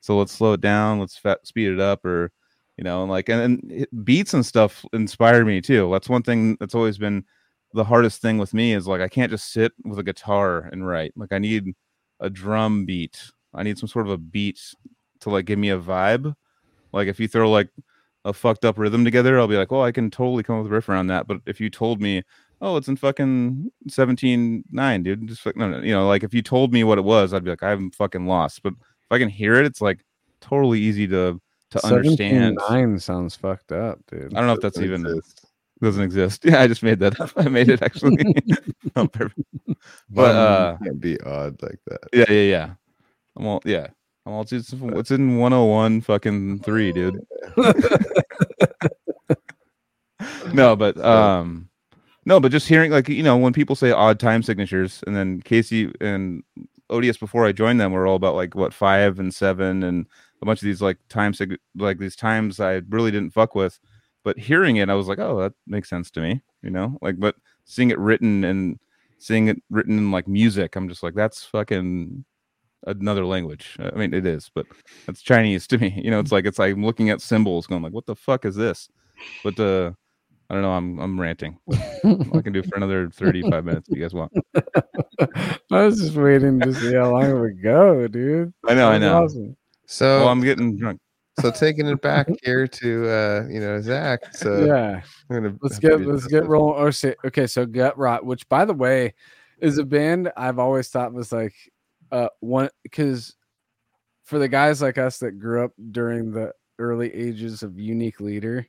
so let's slow it down, let's fa- speed it up, or you know, and like and, and beats and stuff inspire me too. That's one thing that's always been the hardest thing with me is like I can't just sit with a guitar and write. Like I need a drum beat. I need some sort of a beat to like give me a vibe. Like if you throw like a fucked up rhythm together, I'll be like, well, I can totally come up with a riff around that. But if you told me, oh, it's in fucking 17 9, dude, just fuck, no, no, you know, like if you told me what it was, I'd be like, I'm fucking lost. But if I can hear it, it's like totally easy to to understand. Nine sounds fucked up, dude. I don't know if that's even exist. doesn't exist. Yeah, I just made that up. I made it actually. But uh, can't be odd like that yeah, yeah, yeah. I'm all yeah. I'm all it's, it's in 101 fucking three, dude. no, but um no, but just hearing like you know when people say odd time signatures, and then Casey and ODS before I joined them were all about like what five and seven and a bunch of these like time sig- like these times I really didn't fuck with, but hearing it I was like, oh, that makes sense to me, you know, like but seeing it written and seeing it written in like music, I'm just like that's fucking another language. I mean, it is, but that's Chinese to me. You know, it's like it's like I'm looking at symbols, going like, what the fuck is this? But uh, I don't know. I'm I'm ranting. I can do for another 35 minutes if you guys want. I was just waiting to see how long it would go, dude. I know, I know. awesome. so Oh, I'm getting drunk. so taking it back here to uh you know zach so yeah. I'm gonna let's get let's get one. rolling. Or say, okay, so Gutrot, which by the way, is a band I've always thought was like uh one because for the guys like us that grew up during the early ages of Unique Leader,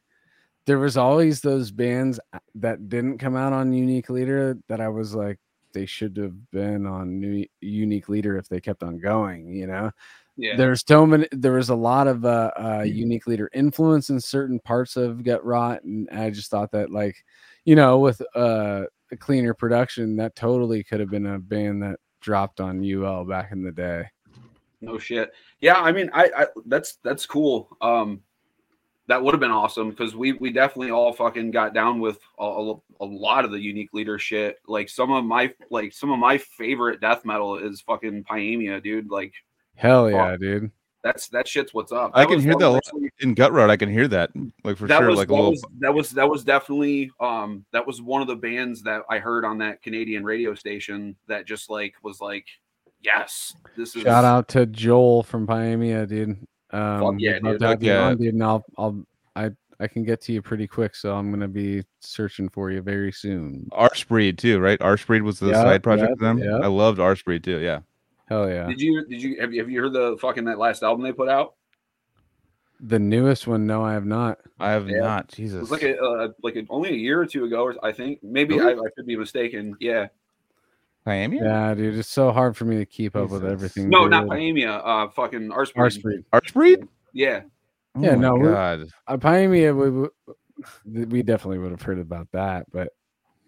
there was always those bands uh, that didn't come out on Unique Leader that I was like they should have been on New Unique Leader if they kept on going, you know Yeah. there's so many there was a lot of uh, uh unique leader influence in certain parts of Gutrot and i just thought that like you know with uh a cleaner production that totally could have been a band that dropped on ul back in the day No shit. Yeah, I mean, I, I that's that's cool. Um, that would have been awesome because we we definitely all fucking got down with a, a, lot of the unique leader shit. Like some of my like some of my favorite death metal is fucking Pyaemia, dude. Like hell yeah dude that's that shit's what's up. I can hear that a In Gutrot, I can hear that like for that sure. was like a that little. was that was that was definitely um that was one of the bands that I heard on that Canadian radio station that just like was like yes this is shout out to joel from Pyaemia, dude um yeah, dude. to Fuck yeah. on, dude, and i'll i'll i i can get to you pretty quick so i'm gonna be searching for you very soon Arsebreed too, right? Arsebreed was the Yeah, side project yeah, of them. yeah. I loved Arsebreed too. Yeah. Hell yeah Did you did you have you have you heard the fucking that last album they put out? The newest one, no, I have not. I have Yeah. not. It Jesus. was like a uh, like a, only a year or two ago, or I think. Maybe I, I could be mistaken. Yeah. Miami? Yeah, dude, it's so hard for me to keep up with everything. No, dude. not Pyaemia. Uh, fucking Arsebreed. Arsebreed. Arsebreed? Yeah. Oh Yeah, my no, we're- God. Uh, Pyaemia, we, we we definitely would have heard about that, but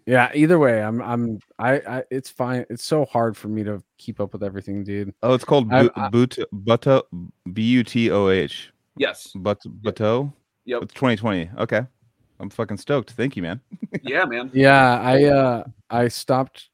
yeah, either way, I'm I'm I, I it's fine. It's so hard for me to keep up with everything, dude. Oh, it's called I- Bu- I- But Buto B U T O H. Yes. But Bateau? Yep. It's 2020. Okay. I'm fucking stoked. Thank you, man. Yeah, man. Yeah, I uh I stopped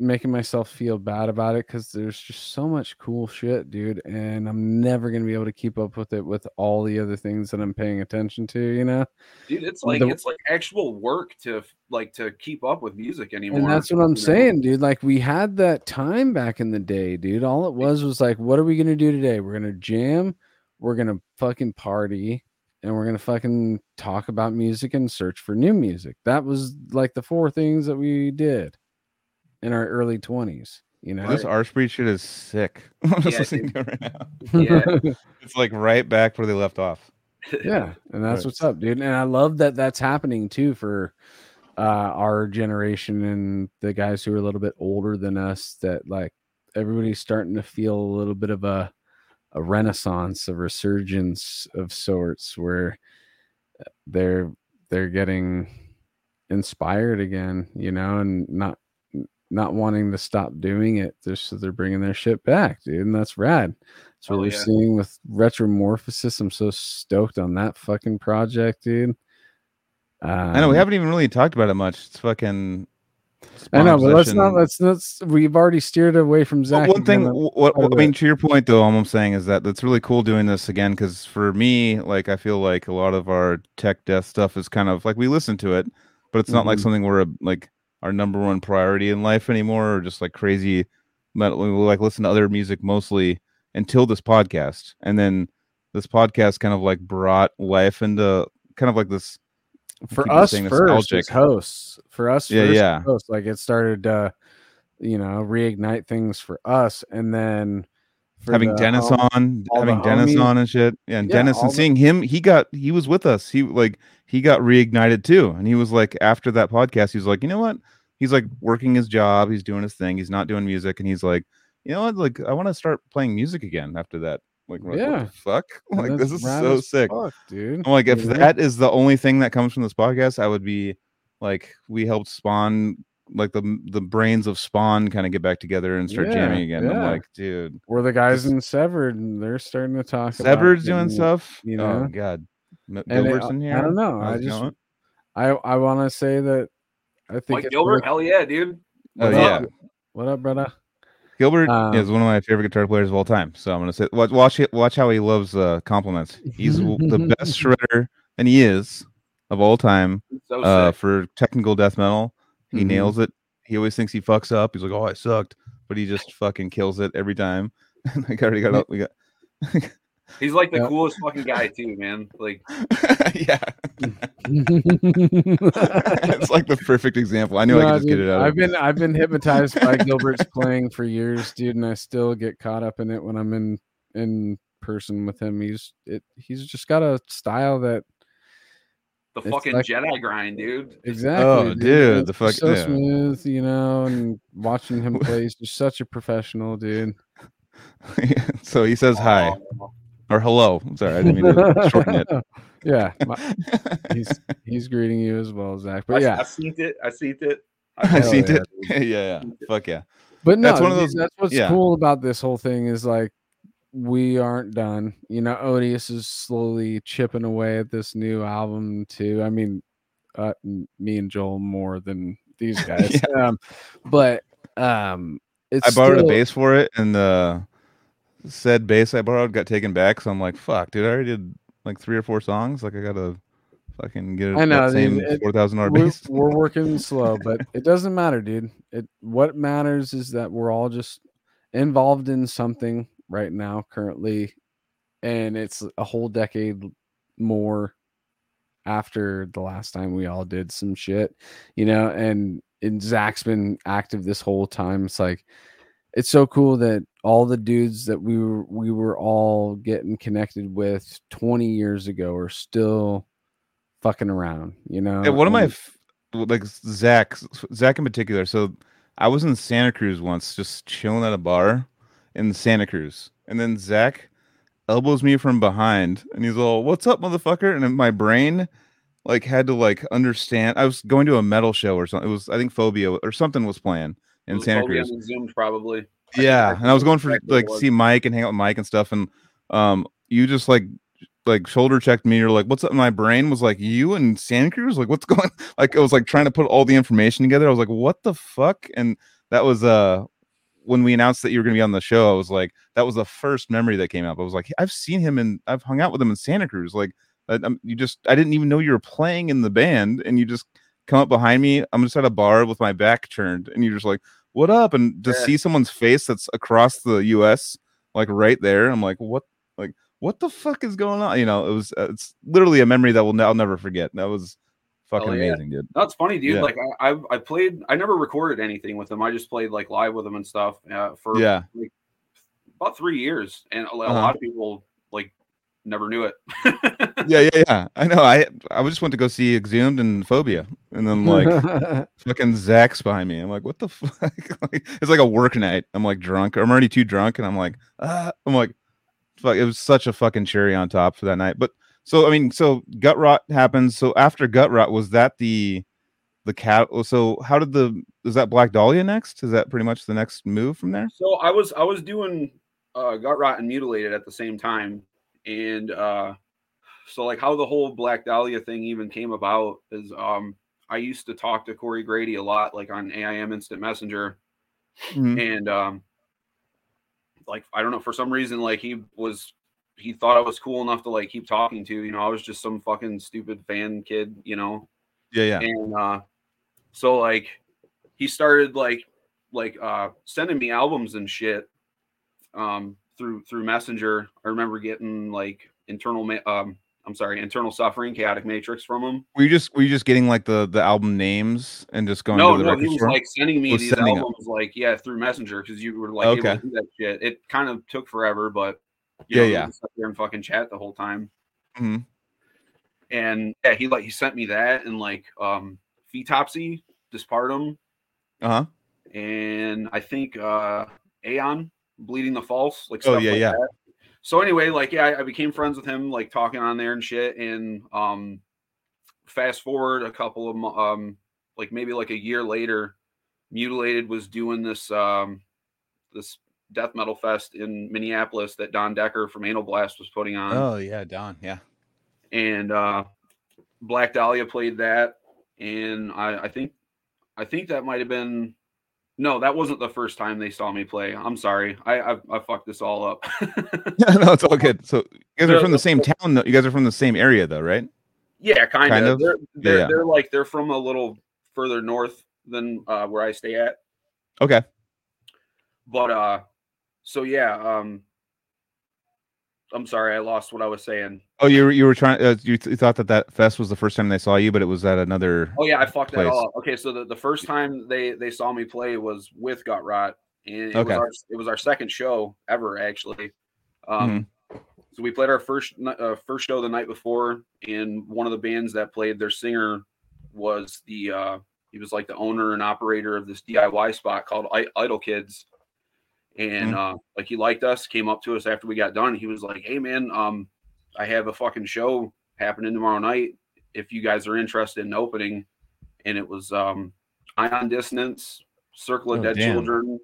making myself feel bad about it because there's just so much cool shit, dude, and I'm never gonna be able to keep up with it with all the other things that I'm paying attention to, you know. Dude, it's like The- it's like actual work to like to keep up with music anymore. And that's what I'm know? saying, dude. Like we had that time back in the day, dude. All it was was like, what are we gonna do today? We're gonna jam, we're gonna fucking party, and we're gonna fucking talk about music and search for new music. That was like the four things that we did in our early twenties. You know, This Arsebreed shit is sick. I'm just Yeah, listening right now. Yeah. It's like right back where they left off. yeah, and that's Right. what's up, dude. And I love that that's happening too for uh our generation and the guys who are a little bit older than us. That like everybody's starting to feel a little bit of a a renaissance, a resurgence of sorts, where uh, they're they're getting inspired again, you know, and not not wanting to stop doing it. They're, so they're bringing their shit back, dude, and that's rad. That's what Hell we're yeah. seeing with Retromorphosis. I'm so stoked on that fucking project, dude. I know we Um, haven't even really talked about it much. It's fucking. I know, but let's not. Let's let's. We've already steered away from Well, Zach. one thing, again. wh- what, I mean, to your point though, all I'm saying is that that's really cool doing this again because for me, like, I feel like a lot of our tech death stuff is kind of like we listen to it, but it's not like Mhm. something we're like our number one priority in life anymore, or just like crazy. Metal. We like listen to other music mostly until this podcast, and then this podcast kind of like brought life into kind of like this. For us first as hosts for us Yeah, yeah. hosts, like it started uh you know reignite things for us and then having the Dennis on, having Dennis homies. on and shit. Yeah, and Yeah, Dennis and the- seeing him, he got he was with us. He like he got reignited too. And he was like after that podcast, he was like, you know what? He's like working his job, he's doing his thing, he's not doing music, and he's like, you know what? Like I want to start playing music again after that. Like Yeah. the fuck? Like this is so sick. fuck, dude I'm like, if know? that is the only thing that comes from this podcast, I would be like, we helped Spawn, like the the brains of Spawn, kind of get back together and start Yeah, jamming again. I'm like, dude, we're the guys in severed and they're starting to talk about Severed's doing getting- stuff. you oh know? God, M- And it- Gilbert's in here. I don't know. How's I it just going? I I want to say that I think Mike Gilbert, worth- hell yeah, dude. Oh What yeah. What up, brother? Gilbert Um, is one of my favorite guitar players of all time. So I'm gonna say, watch watch, it, watch how he loves uh, compliments. He's the best shredder, and he is of all time So uh, for technical death metal. He Mhm. nails it. He always thinks he fucks up. He's like, "Oh, I sucked," but he just fucking kills it every time. like I already got, up. we got, He's like the Yeah. coolest fucking guy too, man. Like yeah. it's like the perfect example. I knew I could just get it out. I've of been I've been hypnotized by Gilbert's playing for years, dude, and I still get caught up in it when I'm in in person with him. He's it he's just got a style that the It's fucking like- Jedi grind, dude. exactly. Oh, dude, the fuck- just so yeah. smooth, you know, and watching him play, he's just such a professional, dude. so he says hi Oh, or hello. I'm sorry, I didn't mean to shorten it. yeah, my- he's he's greeting you as well, Zach. I, But yeah, I seen it. I seen it. I Hell seen yeah, it. yeah, yeah. Fuck yeah. But no, That's one of those- That's what's yeah. cool about this whole thing is like we aren't done. You know, Odious is slowly chipping away at this new album too. I mean, uh, me and Joel more than these guys. um, but um, it's I borrowed still- a bass for it, and the said bass I borrowed got taken back. So I'm like, fuck, dude, I already did like three or four songs. Like I gotta fucking get it. I know, same it- four thousand dollar We're, bass. we're working slow, but it doesn't matter, dude. It what matters is that we're all just involved in something right now, currently, and it's a whole decade more after the last time we all did some shit, you know. And and Zach's been active this whole time. It's like it's so cool that all the dudes that we were we were all getting connected with 20 years ago are still fucking around. You know, Yeah, one of my f- like Zach, Zach in particular. So I was in Santa Cruz once, just chilling at a bar in Santa Cruz, and then Zach elbows me from behind, and he's all, "What's up, motherfucker?" And my brain like had to like understand. I was going to a metal show or something. It was I think Phobia or something was playing in was Santa Cruz. Exhumed probably. Yeah, that's and I was going for like see Mike and hang out with Mike and stuff, and um, you just like like shoulder checked me. You're like, "What's up?" My brain was like, "You and Santa Cruz? Like, what's going?" Like, I was like trying to put all the information together. I was like, "What the fuck?" And that was uh when we announced that you were going to be on the show. I was like, that was the first memory that came up. I was like, I've seen him and I've hung out with him in Santa Cruz. Like, I, I'm, you just I didn't even know you were playing in the band, and you just come up behind me. I'm just at a bar with my back turned, and you're just like what up and to Yeah. see someone's face that's across the us like right there i'm like what like what the fuck is going on you know it was uh, it's literally a memory that will i'll never forget that was fucking Hell yeah. amazing dude That's funny, dude. Yeah. Like I, I, I played. I never recorded anything with them. I just played like live with them and stuff uh, for yeah like about three years, and a, a Uh-huh. lot of people like never knew it. yeah yeah yeah i know i i just went to go see exhumed and phobia and then like fucking zach's behind me i'm like what the fuck like, it's like a work night i'm like drunk i'm already too drunk and i'm like ah. i'm like fuck it was such a fucking cherry on top for that night but so i mean so Gutrot happens. So after Gutrot was that the the cat so how did the is that black dahlia next? Is that pretty much the next move from there? So I was I was doing uh, Gutrot and mutilated at the same time, and uh, so like how the whole Black Dahlia thing even came about is um, I used to talk to Cory Grady a lot, like on AIM Instant Messenger, Mhm. and um, like I don't know for some reason like he was he thought I was cool enough to like keep talking to. You know, I was just some fucking stupid fan kid, you know, yeah yeah. And uh so like he started like like uh sending me albums and shit um through through messenger. I remember getting like internal ma- um i'm sorry internal suffering chaotic matrix from him. Were you just were you just getting like the the album names and just going no to the no he was store? like sending me Was these sending albums like yeah through messenger because you were like Okay. able to do that shit. It kind of took forever but Yeah, know, yeah. there and fucking chat the whole time Mhm. and yeah he like he sent me that and like um fetopsy dispartum uh-huh and I think uh Aeon bleeding the false, like Oh, yeah, like yeah. that. So anyway, like yeah, I, I became friends with him, like talking on there and shit. And um fast forward a couple of um like maybe like a year later, Mutilated was doing this um this death metal fest in Minneapolis that Don Decker from Anal Blast was putting on oh yeah don yeah and uh Black Dahlia played that, and I, I think I think that might have been no, that wasn't the first time they saw me play. I'm sorry, I I, I fucked this all up. no, it's all good. So you guys are from the same town, though. You guys are from the same area, though, right? yeah, kind, Kind of. of? They're they're, yeah. they're like they're from a little further north than uh, where I stay at, Okay. but uh, so yeah, um, I'm sorry, I lost what I was saying. Oh, you were you were trying. Uh, you, th- you thought that that fest was the first time they saw you, but it was at another. Oh yeah, I fucked that all up. Okay, so the, the first time they they saw me play was with Gutrot, and it Okay. was our it was our second show ever actually. Um, Mm-hmm. so we played our first uh, first show the night before, and one of the bands that played, their singer was the uh, he was like the owner and operator of this DIY spot called I- Idle Kids, and uh, like he liked us, came up to us after we got done. He was like, "Hey man, um, I have a fucking show happening tomorrow night. If you guys are interested in opening." And it was um, Ion Dissonance, Circle of Oh, Dead damn. Children,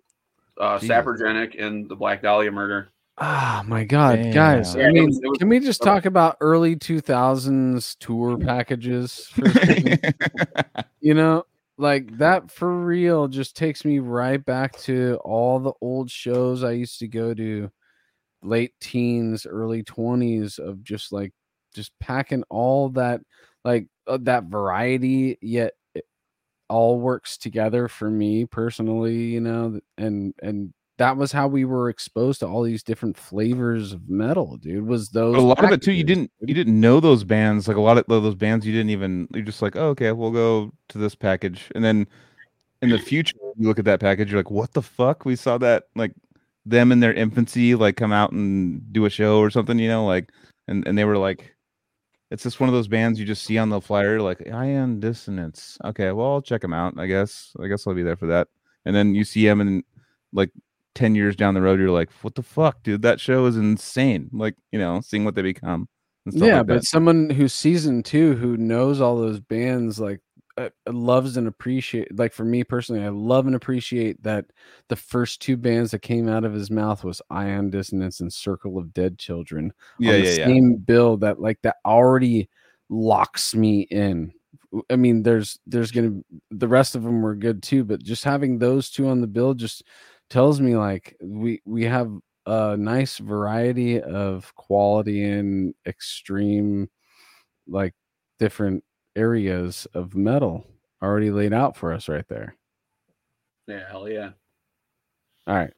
uh, Jesus. Saprogenic, and the Black Dahlia Murder. Ah, my God, guys! Damn. I Yeah, it mean, was- it was- can we just talk about early two thousands tour packages? For you know, like that for real just takes me right back to all the old shows I used to go to, late teens, early twenties of just like just packing all that, like uh, that variety. Yet all works together for me personally, you know, and and that was how we were exposed to all these different flavors of metal, dude. Was those But a lot of it too. You didn't you didn't know those bands. Like a lot of those bands, you didn't even. You're just like, oh, okay, we'll go to this package, and then in the future, you look at that package, you're like, what the fuck? We saw that like them in their infancy like come out and do a show or something, you know, like and and they were like it's just one of those bands you just see on the flyer like Ion Dissonance. Okay, well, I'll check them out, I guess. I guess I'll be there for that. And then you see them and like 10 years down the road you're like, "What the fuck, dude? That show is insane." Like, you know, seeing what they become. yeah like but someone who's seasoned too who knows all those bands like uh, loves and appreciate like for me personally i love and appreciate that the first two bands that came out of his mouth was ion dissonance and circle of dead children yeah, on the yeah, yeah. same bill that like that already locks me in i mean there's there's gonna the rest of them were good too but just having those two on the bill just tells me like we we have a nice variety of quality and extreme like different areas of metal already laid out for us right there Yeah, hell yeah. all right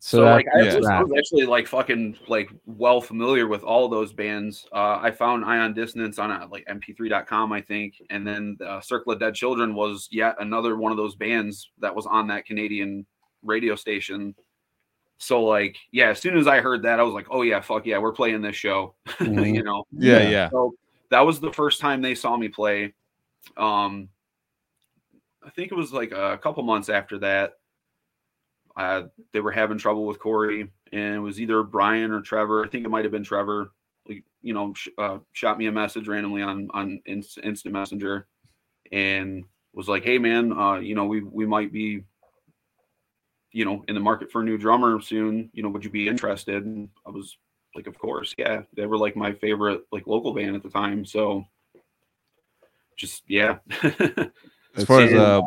so, So, that- like I yeah. was, I was actually like fucking like well familiar with all those bands. Uh, I found Ion Dissonance on uh, like mp3.com, I think, and then uh, Circle of Dead Children was yet another one of those bands that was on that Canadian radio station. So like, yeah, as soon as I heard that, I was like, oh yeah, fuck yeah, we're playing this show. Mhm. you know, yeah, Yeah. yeah. so that was the first time they saw me play. Um, I think it was like a couple months after that. Uh, they were having trouble with Cory, and it was either Brian or Trevor. I think it might have been Trevor. Like, you know, sh- uh, shot me a message randomly on on Inst- Instant Messenger, and was like, "Hey, man, uh, you know, we we might be, you know, in the market for a new drummer soon. You know, would you be interested?" And I was like of course yeah they were like my favorite like local band at the time so just yeah As far as uh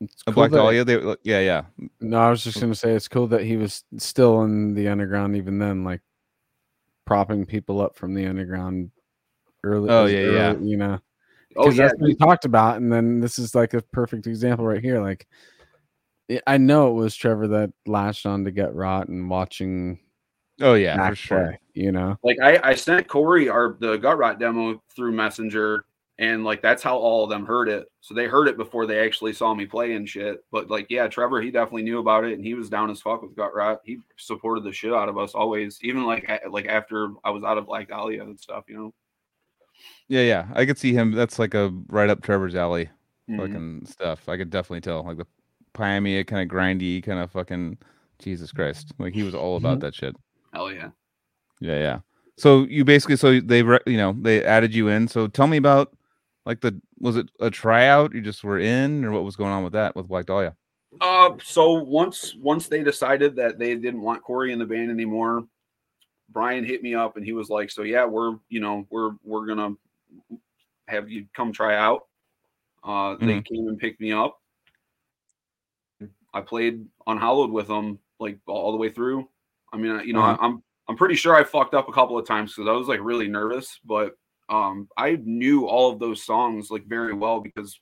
it's a cool Black Dahlia, they yeah, yeah. No, I was just gonna say it's cool that he was still in the underground even then, like propping people up from the underground early. Oh, as yeah, yeah. You know, oh because yeah that's what we talked about, and then this is like a perfect example right here. Like, I- I know it was Trevor that latched on to Gutrot and watching Oh yeah, Mac for sure. play, You know, like I, I sent Cory our the Gutrot demo through Messenger, and like that's how all of them heard it. So they heard it before they actually saw me play and shit. But like, yeah, Trevor, he definitely knew about it, and he was down as fuck with Gutrot. He supported the shit out of us always, even like like after I was out of Black Dahlia and stuff. You know, Yeah, yeah. I could see him. That's like a right up Trevor's alley Mhm. fucking stuff. I could definitely tell. Like the Pioneer kind of grindy, kind of fucking Jesus Christ. Like he was all about that shit. hell yeah. Yeah, yeah. So you basically, so they, re- you know, they added you in. So tell me about, like the, was it a tryout? You just were in, or what was going on with that with Black Dahlia? Uh, so once once they decided that they didn't want Cory in the band anymore, Brian hit me up and he was like, "So yeah, we're you know we're we're gonna have you come try out." Uh, they came and picked me up. I played unhallowed with them like all the way through. I mean, I- you know, Uh-huh. I, I'm I'm pretty sure I fucked up a couple of times because I was like really nervous, but um, I knew all of those songs like very well because,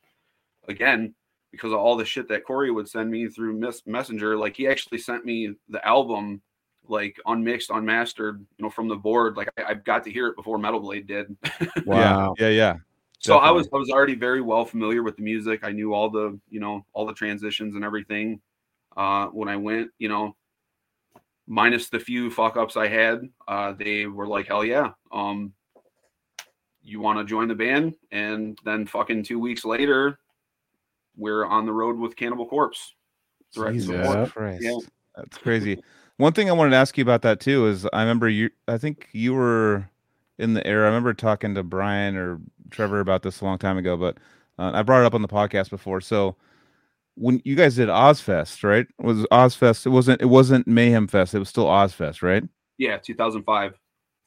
again, because of all the shit that Cory would send me through mes- Messenger. Like he actually sent me the album, like unmixed, unmastered, you know, from the board. Like I, I got to hear it before Metal Blade did. wow. Yeah, yeah, yeah. So I was I was already very well familiar with the music. I knew all the you know all the transitions and everything. Uh, when I went, you know, minus the few fuck ups I had, uh, they were like, hell yeah. Um, you want to join the band? And then fucking two weeks later, we're on the road with Cannibal Corpse. Direct Jesus Christ. Yeah. That's crazy. One thing I wanted to ask you about that too is I remember you I think you were in the air. I remember talking to Brian or Trevor about this a long time ago, but uh, I brought it up on the podcast before. So when you guys did Ozzfest, right? It was Ozzfest? It wasn't it wasn't Mayhem Fest. It was still Ozzfest, right? Yeah, 2005.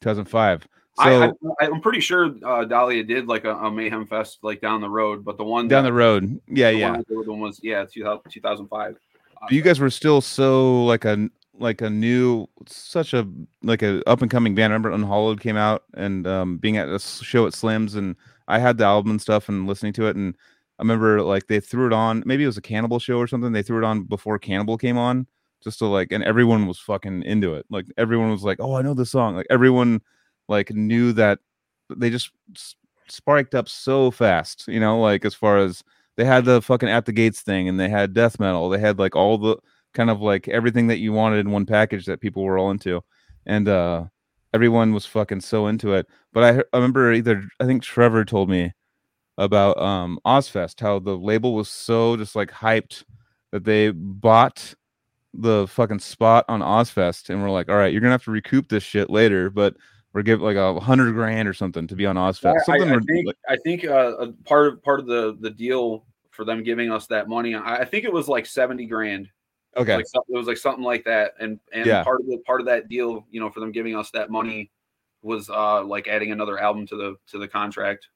2005. So I, I'm pretty sure uh, Dahlia did like a, a Mayhem Fest like down the road, but the one down that- the road. Yeah, the yeah. one with them was yeah 2000, 2005. But you guys were still so like a like a new such a like a up and coming band. I remember Unhallowed came out and um being at a show at Slim's and I had the album and stuff and listening to it and I remember like they threw it on maybe it was a cannibal show or something. They threw it on before Cannibal came on just to like and everyone was fucking into it. Like everyone was like, "Oh, I know this song." Like everyone like knew that they just sparked up so fast, you know, like as far as they had the fucking at the gates thing and they had death metal. They had like all the kind of like everything that you wanted in one package that people were all into, and uh, everyone was fucking so into it. But I, I remember either I think Trevor told me about um Ozzfest how the label was so just like hyped that they bought the fucking spot on Ozzfest and we're like, all right, you're gonna have to recoup this shit later, but we're giving like a hundred grand or something to be on Ozzfest. I, Something I, I think like- I think uh, a part of part of the the deal for them giving us that money, I, I think it was like seventy grand. Okay, Like it was like something like that, and and Yeah. part of the part of that deal, you know, for them giving us that money was uh like adding another album to the to the contract.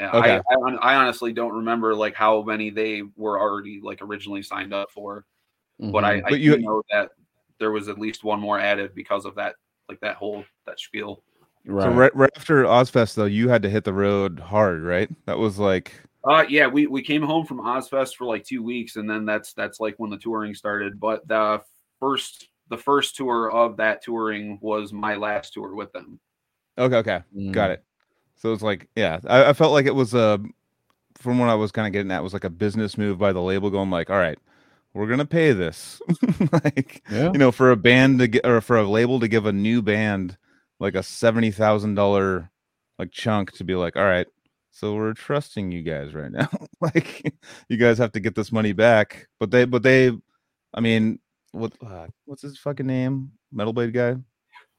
And Okay. I, I I honestly don't remember like how many they were already like originally signed up for, but I, I But you- do know that there was at least one more added because of that like that whole that spiel. right. so right, right after Ozzfest though, you had to hit the road hard, right? That was like Uh yeah, we we came home from Ozzfest for like two weeks, and then that's that's like when the touring started. But the first the first tour of that touring was my last tour with them. okay, okay, Mm. got it. So it's like, yeah, I, I felt like it was a, from what I was kind of getting at, was like a business move by the label, going like, all right, we're gonna pay this, like Yeah. you know, for a band to get or for a label to give a new band like a seventy thousand dollar like chunk to be like, all right, so we're trusting you guys right now. like you guys have to get this money back. But they but they I mean, what uh, what's his fucking name? Metal Blade guy?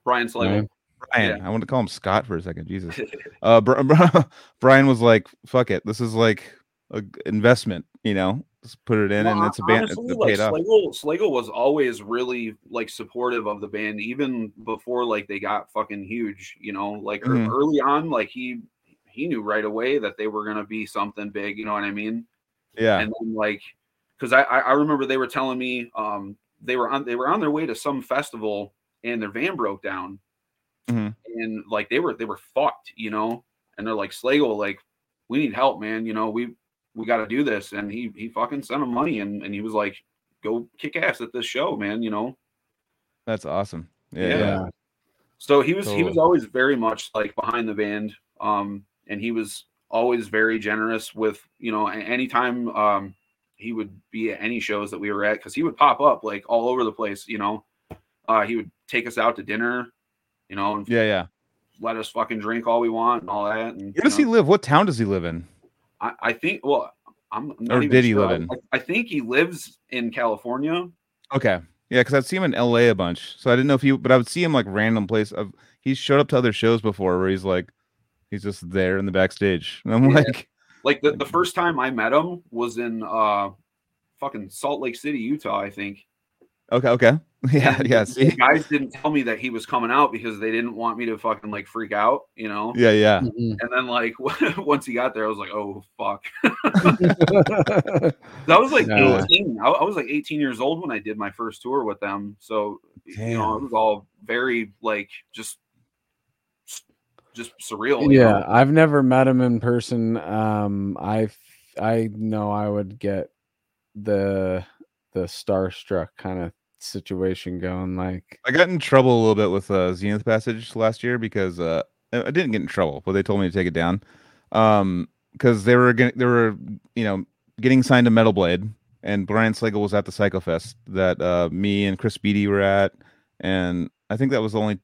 Brian Slagle. Brian. I want to call him Scott for a second. Jesus. Uh Br- Br- Brian was like, fuck it. This is like a g- investment, you know. Just put it in and it's a band honestly, it's like paid off. Slagle, Slagle was always really like supportive of the band, even before like they got fucking huge. You know, like ear- Mhm. early on, like he he knew right away that they were gonna be something big. You know what I mean? Yeah. and then like because I, I I remember they were telling me um they were on they were on their way to some festival and their van broke down Mhm. and like they were they were fucked you know and they're like Slagle like we need help man you know we we got to do this and he he fucking sent him money and and he was like go kick ass at this show man you know That's awesome. Yeah. Yeah. yeah. Yeah. so he was he was always very much like behind the band um and he was always very generous with you know anytime um he would be at any shows that we were at because he would pop up like all over the place you know uh he would take us out to dinner you know and Yeah, yeah. let us fucking drink all we want and all that and Where does you he live? What town does he live in? I, I think well i'm not Or even did he sure. live in? I, I think he lives in california Okay. Yeah, because I'd see him in LA a bunch. So I didn't know if he but I would see him like random place of he's showed up to other shows before where he's like he's just there in the backstage. And I'm Yeah. like, like the, the first time i met him was in uh fucking salt lake city utah i think okay, okay. Yeah, And yeah. the guys didn't tell me that he was coming out because they didn't want me to fucking like freak out, you know. Yeah, yeah. Mhm. And then like once he got there, I was like, oh fuck. I was like Yeah. 18. I, I was like 18 years old when I did my first tour with them. So you know, it was all very like just just surreal. yeah, know? I've never met him in person. Um, I I know I would get the the starstruck kind of situation going. Like, I got in trouble a little bit with uh, Zenith Passage last year because uh, I I didn't get in trouble, but they told me to take it down. Um, because they were getting, they were, you know, getting signed to Metal Blade, and Brian Slagle was at the Psycho Fest that uh, me and Chris Beatty were at, and I think that was the only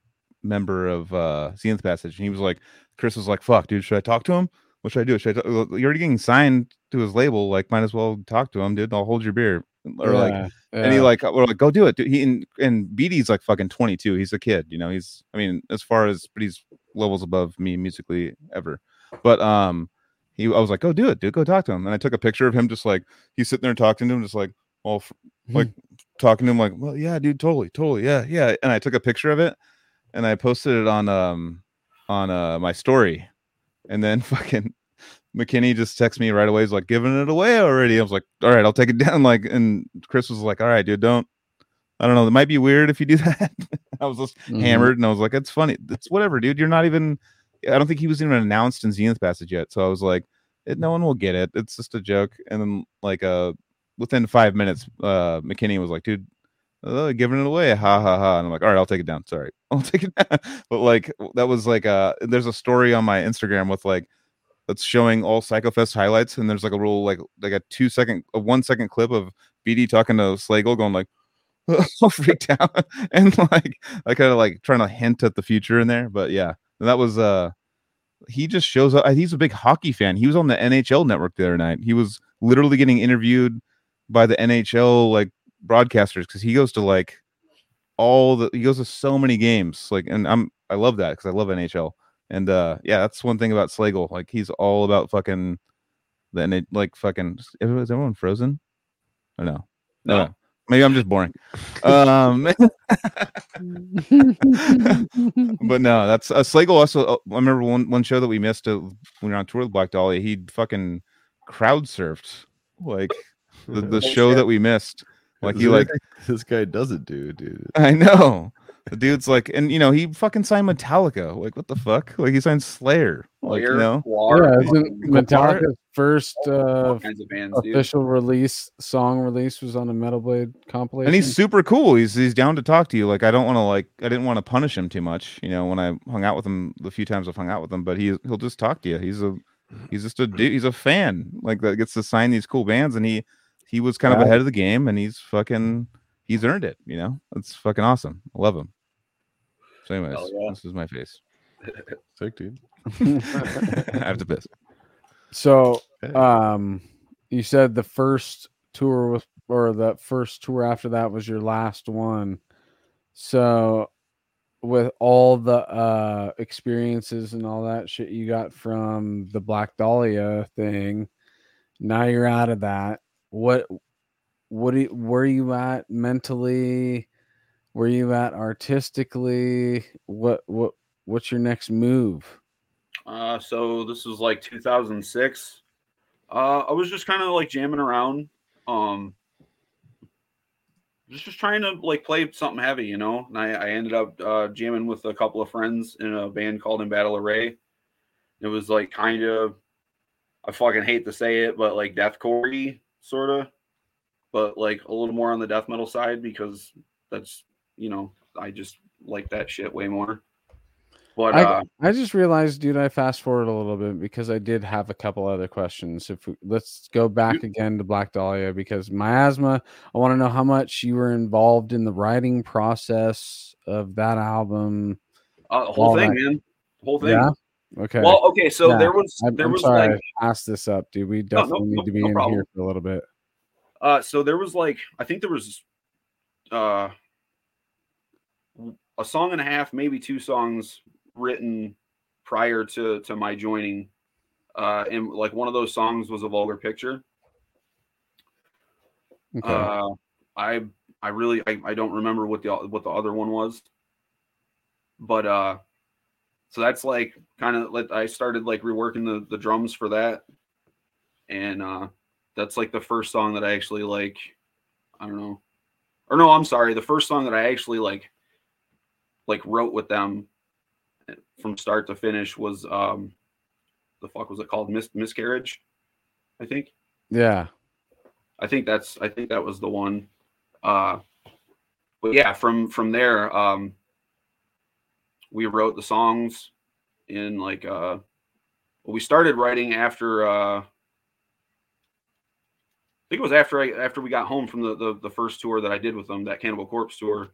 member of uh, Zenith Passage, and he was like, Chris was like, "Fuck, dude, should I talk to him? What should I do? Should I? Talk? You're already getting signed to his label, like, might as well talk to him, dude. I'll hold your beer." Or like, yeah, and he like we're like go do it dude. he and, and Beatty's like fucking 22 he's a kid you know he's i mean as far as but he's levels above me musically ever but um he i was like go do it dude go talk to him and i took a picture of him just like he's sitting there talking to him just like all f- like talking to him like well yeah dude totally totally yeah yeah and i took a picture of it and i posted it on um on uh my story and then fucking McKinney just texted me right away. He's like, giving it away already. I was like, all right, I'll take it down. Like, and Chris was like, all right, dude, don't. I don't know. It might be weird if you do that. I was just Mhm. hammered, and I was like, it's funny. It's whatever, dude. You're not even. I don't think he was even announced in Zenith Passage yet. So I was like, it, no one will get it. It's just a joke. And then like uh, within five minutes, uh, McKinney was like, dude. Oh, giving it away, ha ha ha! And I'm like, all right, I'll take it down. Sorry, I'll take it down. But like, that was like, uh, there's a story on my Instagram with like that's showing all Psychofest highlights, and there's like a little like like a two second, a one second clip of BD talking to Slagle, going like, all freaked out and like I kind of like trying to hint at the future in there. But yeah, that was uh he just shows up. He's a big hockey fan. He was on the NHL network the other night. He was literally getting interviewed by the NHL like broadcasters because he goes to like all the he goes to so many games. Like, and I'm I love that because I love NHL. And uh yeah, that's one thing about Slagle. Like he's all about fucking then it like fucking is everyone frozen? Oh no. No. No. Maybe I'm just boring. Um but no, that's uh, Slagle also uh, I remember one one show that we missed uh, when we were on tour with Black Dahlia, he fucking crowd surfed like the, the show that we missed. Like he like this guy doesn't do, dude. I know. The dude's like, and you know, he fucking signed Metallica. Like, what the fuck? Like, he signed Slayer. Like, you Slayer, know, Gwar, yeah, isn't Metallica's first uh, kinds of bands, dude. official release song release was on a Metal Blade compilation? and he's super cool. He's he's down to talk to you. Like, I don't want to like, I didn't want to punish him too much. You know, when I hung out with him the few times I've hung out with him, but he he'll just talk to you. He's a he's just a dude. He's a fan. Like that gets to sign these cool bands, and he he was kind of ahead of the game, and he's fucking he's earned it. You know, it's fucking awesome. I love him. So, anyways, yeah. this is my face. Sick, dude. I have to piss. so um you said the first tour was or the first tour after that was your last one so with all the uh experiences and all that shit you got from the black dahlia thing now you're out of that what what do you, where are you at mentally where you at artistically what what what's your next move Uh, so this was like 2006. Uh, I was just kind of like jamming around. Um, just just trying to like play something heavy, you know. And I, I ended up uh, jamming with a couple of friends in a band called In Battle Array. It was like kind of, I fucking hate to say it, but like deathcore sort of, but like a little more on the death metal side because that's you know I just like that shit way more. But I, uh, I just realized, dude, I fast forward a little bit because I did have a couple other questions. If we, let's go back again to Black Dahlia because miasma, I want to know how much you were involved in the writing process of that album. uh, whole thing, that- man, whole thing. Yeah. Okay. Well, okay, so there was I'm, there I'm was sorry like I passed this up, dude. We No, no, definitely no- need to be no in problem. here for a little bit. uh so there was like I think there was uh a song and a half, maybe two songs written prior to to my joining. Uh and like one of those songs was a vulgar picture. Okay. Uh I I really I, I don't remember what the what the other one was. But uh so that's like kind of like I started like reworking the the drums for that. And uh that's like the first song that I actually like I don't know. Or no, I'm sorry, the first song that I actually like like wrote with them eh, from start to finish was um the fuck was it called? Mis- miscarriage, I think. yeah. I think that's I think that was the one. Uh but yeah, from from there, um we wrote the songs in like uh we started writing after uh I think it was after I after we got home from the, the the first tour that I did with them, that Cannibal Corpse tour.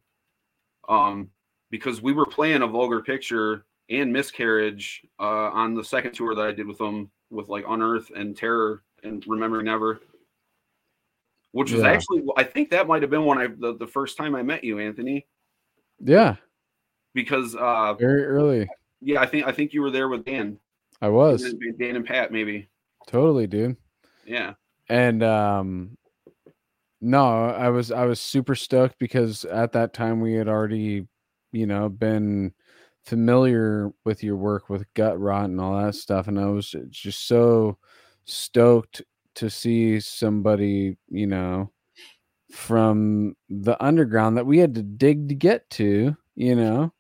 Um because we were playing a vulgar picture and miscarriage uh on the second tour that I did with them with like Unearth and Terror and Remember Never which was Yeah. actually I think that might have been when I the, the first time I met you, Anthony, Yeah. Because uh Very early. yeah, I think I think you were there with Dan, I was. Dan, and Pat maybe. Totally, dude. Yeah. and um no i was i was super stoked because at that time we had already you know been familiar with your work with Gutrot and all that stuff and i was just so stoked to see somebody you know from the underground that we had to dig to get to you know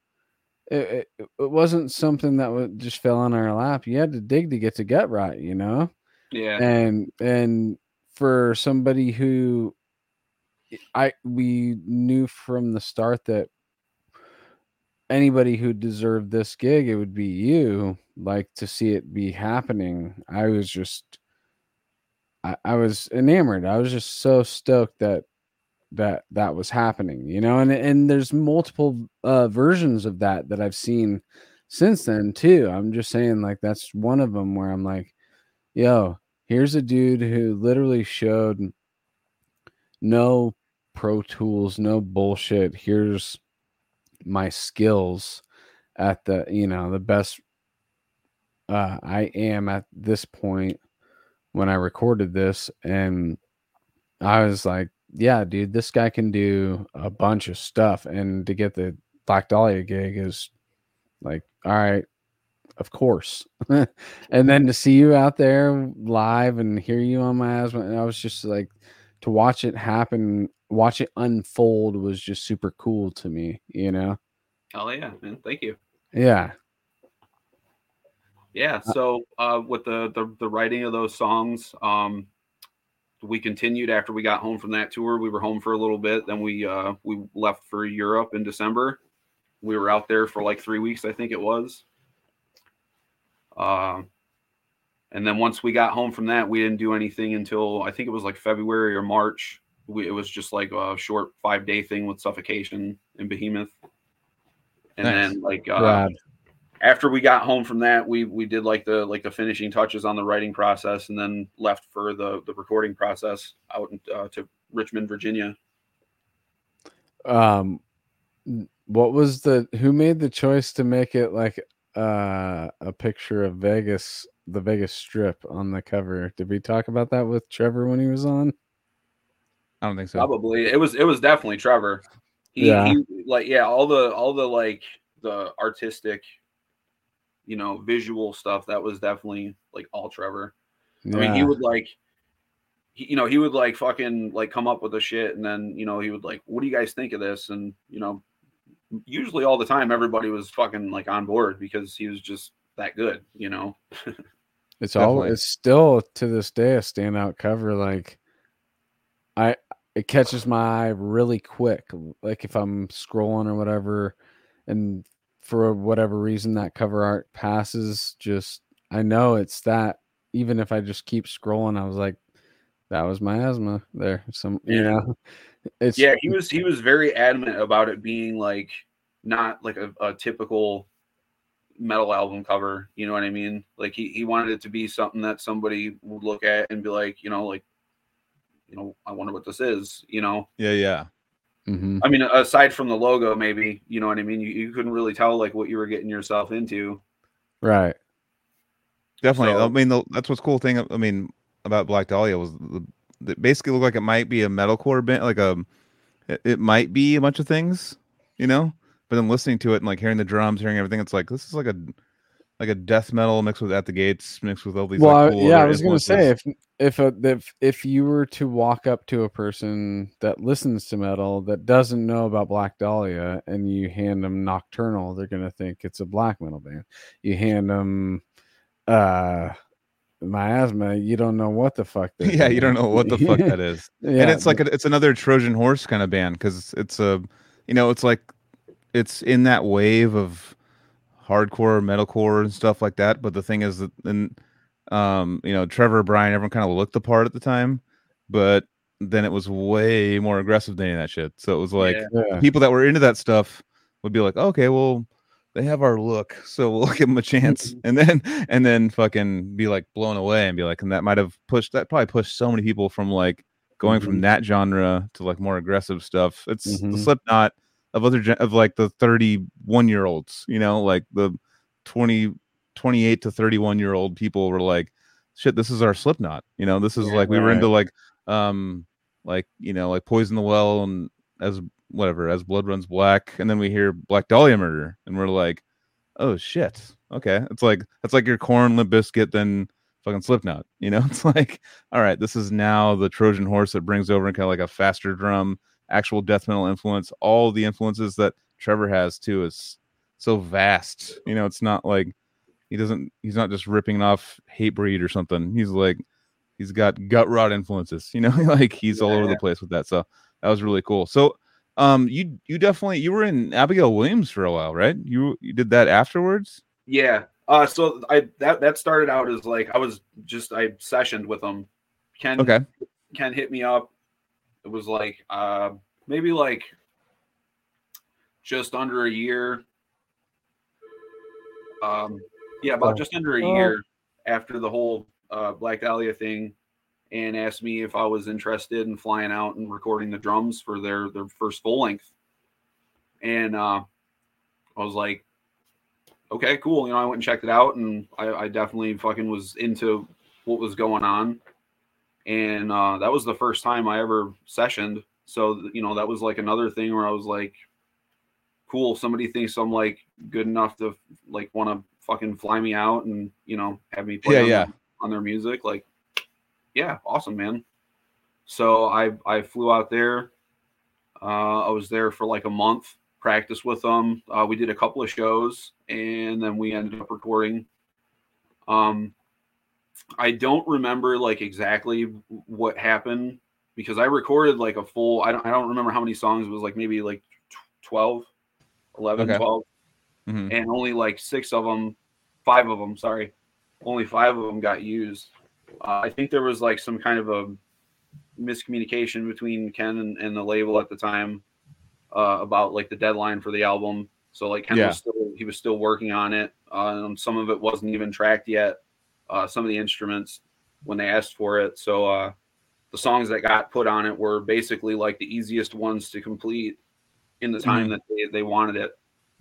it, it, it wasn't something that would just fell on our lap. You had to dig to get to Gutrot you know? Yeah. and and for somebody who i we knew from the start that anybody who deserved this gig it would be you like to see it be happening. I was just i, I was enamored. I was just so stoked that that that was happening you know and and there's multiple uh versions of that that i've seen since then too. I'm just saying like that's one of them where i'm like yo here's a dude who literally showed no pro tools no bullshit. Here's my skills at the you know the best uh i am at this point when i recorded this and i was like yeah, dude, this guy can do a bunch of stuff. And to get the Black Dahlia gig is like, all right, of course. and then to see you out there live and hear you on Miasma, and I was just like, to watch it happen, watch it unfold was just super cool to me, you know? Oh, yeah, man. Thank you. Yeah. Yeah. So, uh, with the, the, the writing of those songs, um, we continued after we got home from that tour. We were home for a little bit. Then we uh, we left for Europe in December. We were out there for like three weeks, I think it was. Uh, and then once we got home from that, we didn't do anything until I think it was like February or March. We, it was just like a short five day thing with Suffocation and Behemoth. And nice. then like uh, after we got home from that, we we did like the like the finishing touches on the writing process, and then left for the the recording process out uh, to Richmond, Virginia. Um, what was the who made the choice to make it like uh a picture of Vegas, the Vegas Strip on the cover? Did we talk about that with Trevor when he was on? I don't think so. Probably it was it was definitely Trevor. He, yeah. he like yeah all the all the like the artistic you know, visual stuff, that was definitely like all Trevor. Yeah. I mean, he would like, he, you know, he would like fucking like come up with a shit, and then you know he would like, what do you guys think of this? And you know, usually all the time everybody was fucking like on board because he was just that good, you know. it's all it's still to this day a standout cover. Like, I it catches my eye really quick. Like if I'm scrolling or whatever, and for whatever reason that cover art passes just i know it's that even if i just keep scrolling i was like that was Miasma there some yeah. you know? It's yeah he was he was very adamant about it being like not like a, a typical metal album cover you know what i mean? Like he, he wanted it to be something that somebody would look at and be like you know like you know i wonder what this is you know? Yeah yeah Mm-hmm. I mean, aside from the logo, maybe you know what I mean. You, you couldn't really tell like what you were getting yourself into, right? Definitely. So, I mean, the, that's what's cool thing. I mean, about Black Dahlia was the, the basically looked like it might be a metalcore band, like a it, it, might be a bunch of things, you know. But then listening to it and like hearing the drums, hearing everything, it's like this is like a like a death metal mixed with At the Gates, mixed with all these. Well, like, cool yeah, I was gonna say if if a, if if you were to walk up to a person that listens to metal that doesn't know about Black Dahlia and you hand them Nocturnal, they're gonna think it's a black metal band. You hand them uh miasma, you don't know what the fuck. Yeah, you don't know what the fuck that is. yeah, and it's like a, it's another Trojan horse kind of band because it's a, you know, it's like it's in that wave of hardcore, metalcore, and stuff like that. But the thing is that, and um, you know, Trevor Brian, everyone kind of looked the part at the time, but then it was way more aggressive than that shit. So it was like yeah. people that were into that stuff would be like, okay, well, they have our look, so we'll give them a chance, and then and then fucking be like blown away and be like, and that might have pushed that probably pushed so many people from like going mm-hmm. from that genre to like more aggressive stuff. It's mm-hmm. the Slipknot of other gen- of like the 31 year olds you know like the 20 28 to 31 year old people were like shit this is our slipknot you know this is yeah, like we right. were into like um like you know like poison the well and as whatever as blood runs black and then we hear black dahlia murder and we're like oh shit. Okay. It's like it's like your Korn Limp Bizkit then fucking slipknot you know? It's like all right this is now the trojan horse that brings over and kind of like a faster drum actual death metal influence. All the influences that Trevor has too is so vast. You know, it's not like he doesn't. He's not just ripping off Hatebreed or something. He's like he's got Gutrot influences. You know, like he's yeah. all over the place with that. So that was really cool. So um you you definitely you were in Abigail Williams for a while, right? You you did that afterwards? Yeah. Uh so I that that started out as like I was just I sessioned with them. Ken okay. Ken hit me up it was like uh, maybe like just under a year. Um, yeah, about Oh. just under a Oh. year after the whole uh, Black Dahlia thing, and asked me if I was interested in flying out and recording the drums for their their first full length. And uh, I was like, okay, cool. You know, I went and checked it out, and I, I definitely fucking was into what was going on. And uh, that was the first time I ever sessioned. So you know, that was like another thing where I was like, cool. Somebody thinks I'm like good enough to like want to fucking fly me out and you know have me play Yeah, on, yeah. on their music. Like, yeah, awesome, man. So I I flew out there. Uh, I was there for like a month, practice with them. Uh, we did a couple of shows, and then we ended up recording. Um, I don't remember like exactly what happened because I recorded like a full. I don't. I don't remember how many songs. It was like maybe like tw- 12, 11, Okay. 12 Mhm. and only like six of them, five of them, sorry, only five of them got used. Uh, I think there was like some kind of a miscommunication between Ken and, and the label at the time uh, about like the deadline for the album. So like Ken Yeah. was still he was still working on it. Um, some of it wasn't even tracked yet. Uh, some of the instruments when they asked for it. So uh, the songs that got put on it were basically like the easiest ones to complete in the time that they, they wanted it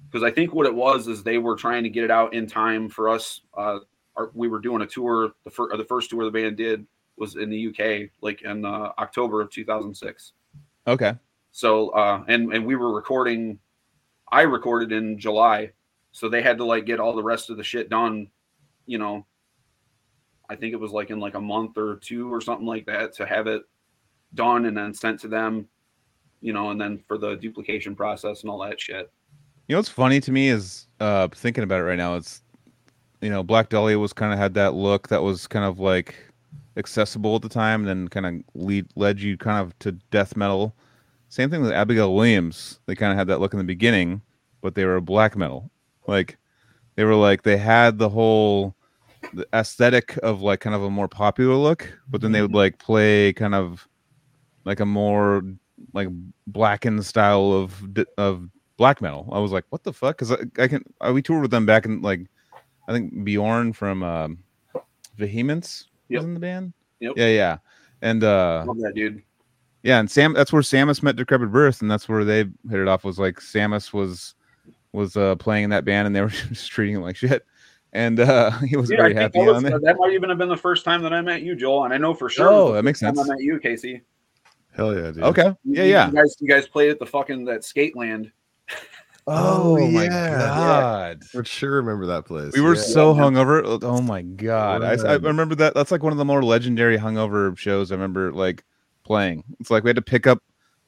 because I think what it was is they were trying to get it out in time for us. Uh, our, we were doing a tour. The first, the first tour the band did was in the UK, like in uh, October of 2006. Okay. So, uh, and and we were recording. I recorded in July, so they had to like get all the rest of the shit done. You know, I think it was like in like a month or two or something like that to have it done and then sent to them. You know, and then for the duplication process and all that shit. You know what's funny to me is uh thinking about it right now. It's you know Black Dahlia was kind of had that look that was kind of like accessible at the time, and then kind of lead led you kind of to death metal. Same thing with Abigail Williams. They kind of had that look in the beginning, but they were black metal. Like they were like they had the whole the aesthetic of like kind of a more popular look, but then they would like play kind of like a more like blackened style of of black metal. I was like, what the fuck? Because I, I can uh, we toured with them back in like I think Bjorn from um, Vehemence Yep. was in the band. Yep. Yeah, yeah, and uh, Love that dude. yeah, and Sam. That's where Samus met Decrepit Birth, and that's where they hit it off. Was like Samus was was uh, playing in that band, and they were just treating it like shit. And uh, he was Yeah, very think happy that, was, on it. that might even have been the first time that I met you, Joel, and I know for sure. Oh, that makes sense. I met you, Casey. Hell yeah, dude. Okay, yeah, you- yeah. You guys, you guys played at the fucking that skate land. Oh, my yeah. god. I sure remember that place. We were Yeah. so hungover. Oh my god! I, I remember that. That's like one of the more legendary hungover shows I remember like playing. It's like we had to pick up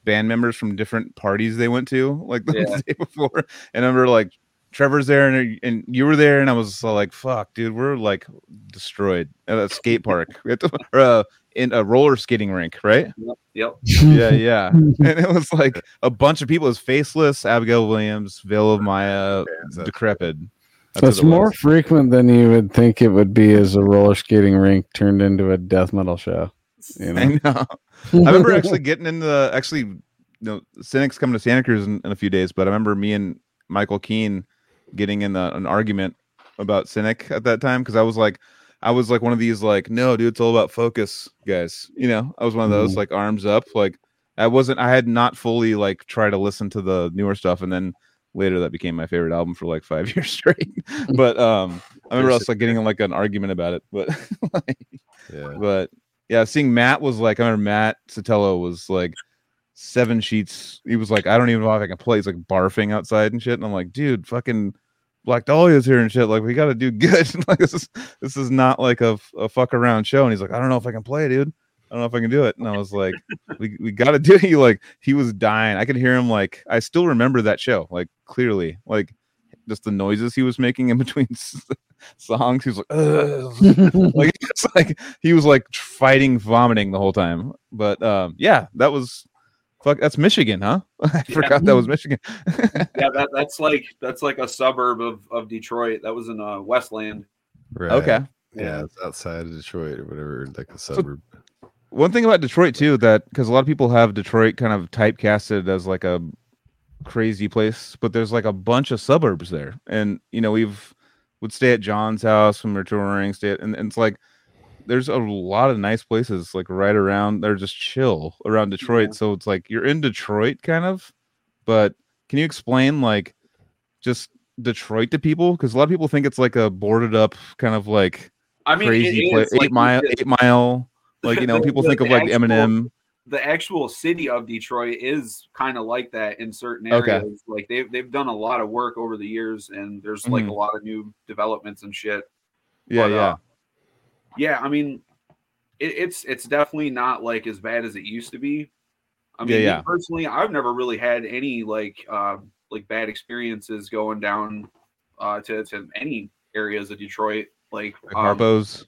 band members from different parties they went to, like the Yeah. day before. And I remember like Trevor's there, and and you were there, and I was like, "Fuck, dude, we're like destroyed at a skate park, We had to- or uh, in a roller skating rink, right?" Yep. Yep. yeah, yeah. And it was like a bunch of people. It was Faceless, Abigail Williams, Veil of Maya, Bands, that's- Decrepit. So it's it more frequent than you would think it would be as a roller skating rink turned into a death metal show. You know? I know. I remember actually getting into the actually, you know, Cynic's coming to Santa Cruz in, in a few days, but I remember me and Michael Keene getting in a, an argument about Cynic at that time because I was like, I was like one of these like, no, dude, it's all about focus, guys. You know, I was one of those Mhm. like arms up, like I wasn't, I had not fully like tried to listen to the newer stuff, and then later that became my favorite album for like five years straight. but um, I remember us like getting in like an argument about it, but Yeah. but yeah, seeing Matt was like, I remember Matt Sotelo was like seven sheets. He was like, I don't even know if I can play. He's like barfing outside and shit. And I'm like, dude, fucking Black Dahlia's here and shit. Like, we got to do good. like, this is this is not like a, a fuck around show. And he's like, I don't know if I can play, dude. I don't know if I can do it. And I was like, we, we got to do it. He like, he was dying. I could hear him like, I still remember that show, like clearly, like just the noises he was making in between songs. He was like, "Ugh." like it's like he was like fighting vomiting the whole time but um yeah that was fuck that's michigan huh i Yeah. forgot that was michigan Yeah, that, that's like that's like a suburb of, of Detroit. That was in uh, Westland. Right. okay Yeah, it's outside of Detroit or whatever, like a suburb. one thing about Detroit too that because a lot of people have Detroit kind of typecasted as like a crazy place, but there's like a bunch of suburbs there, and you know we've would stay at John's house when we are touring, stay at, and, and it's like there's a lot of nice places like right around they're just chill around Detroit. Yeah. So it's like you're in Detroit kind of, but can you explain like just Detroit to people? Because a lot of people think it's like a boarded up kind of like I mean crazy place, eight like, mile, eight mile. Like you know, the, people the, think of like actual, Eminem. The actual city of Detroit is kind of like that in certain areas. Okay. Like they've they've done a lot of work over the years, and there's like mm-hmm. a lot of new developments and shit. Yeah, but, yeah. Uh, yeah, I mean, it, it's it's definitely not like as bad as it used to be. I mean, yeah, yeah. personally, I've never really had any like uh, like bad experiences going down uh, to to any areas of Detroit, like, like um, Harpo's.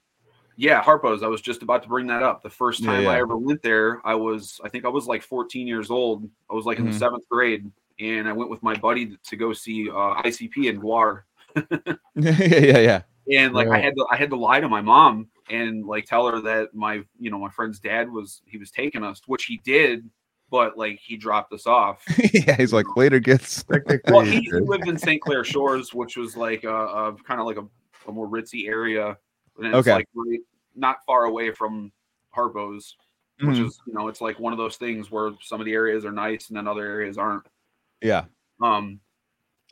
Yeah, Harpo's. I was just about to bring that up. The first time yeah, yeah. I ever went there, I was I think I was like 14 years old. I was like mm-hmm. in the mm-hmm. seventh grade, and I went with my buddy to go see uh, ICP in GWAR. yeah, yeah, yeah. And like I had to I had to lie to my mom and like tell her that my you know my friend's dad was he was taking us, which he did, but like he dropped us off. yeah, he's like later gets. well, he, he, lived in St. Clair Shores, which was like a, a kind of like a, a, more ritzy area, and it's okay. like really not far away from Harpo's, which mm-hmm. is you know it's like one of those things where some of the areas are nice and then other areas aren't. Yeah. Um,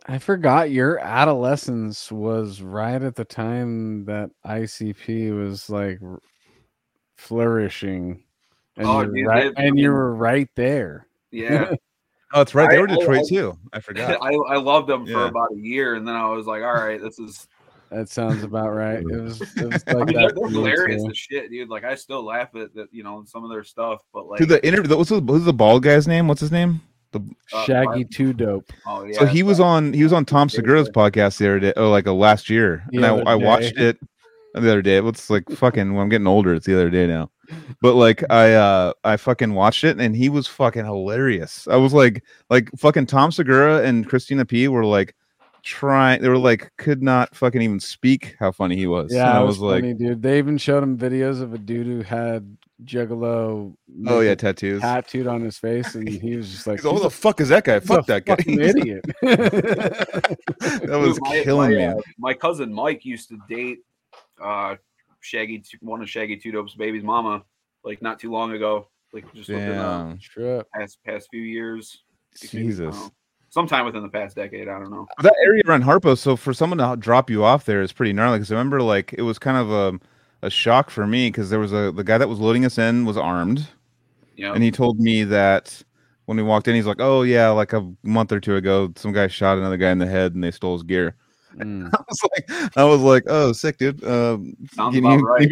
I forgot your adolescence was right at the time that ICP was like flourishing. And, oh, you're, right, and you were right there. Yeah. oh, it's right. They were Detroit I, too. I forgot. I, I loved them yeah. for about a year, and then I was like, all right, this is. That sounds about right. It mm. was, it was like I mean, they're, they're hilarious as shit, dude. Like I still laugh at that, you know, some of their stuff, but like to the interview. What's the, what's the bald guy's name? What's his name? The uh, Shaggy Two Dope. Oh yeah. So he was on he was on Tom Segura's podcast the other day. Oh, like a last year, the and I, I watched it the other day. It's like fucking. When I'm getting older, it's the other day now. But like I uh I fucking watched it and he was fucking hilarious. I was like like fucking Tom Segura and Christina P were like trying they were like could not fucking even speak how funny he was. Yeah, I was, was funny, like dude. They even showed him videos of a dude who had Juggalo. Oh yeah, tattoos tattooed on his face, and he was just like, "Who the fuck is that guy? Fuck that guy, idiot." that was my, killing my, me. Uh, my cousin Mike used to date uh Shaggy, one of Shaggy Two Dope's baby's mama, like not too long ago. Like just Damn. looking uh, past past few years. Jesus. Sometime within the past decade, I don't know. That area around Harpo, so for someone to drop you off there is pretty gnarly. Because I remember, like, it was kind of a a shock for me because there was a the guy that was loading us in was armed. Yeah. And he told me that when we walked in, he's like, "Oh yeah, like a month or two ago, some guy shot another guy in the head and they stole his gear." Mm. I was like, I was like, "Oh, sick, dude." Um, Sounds about you, right.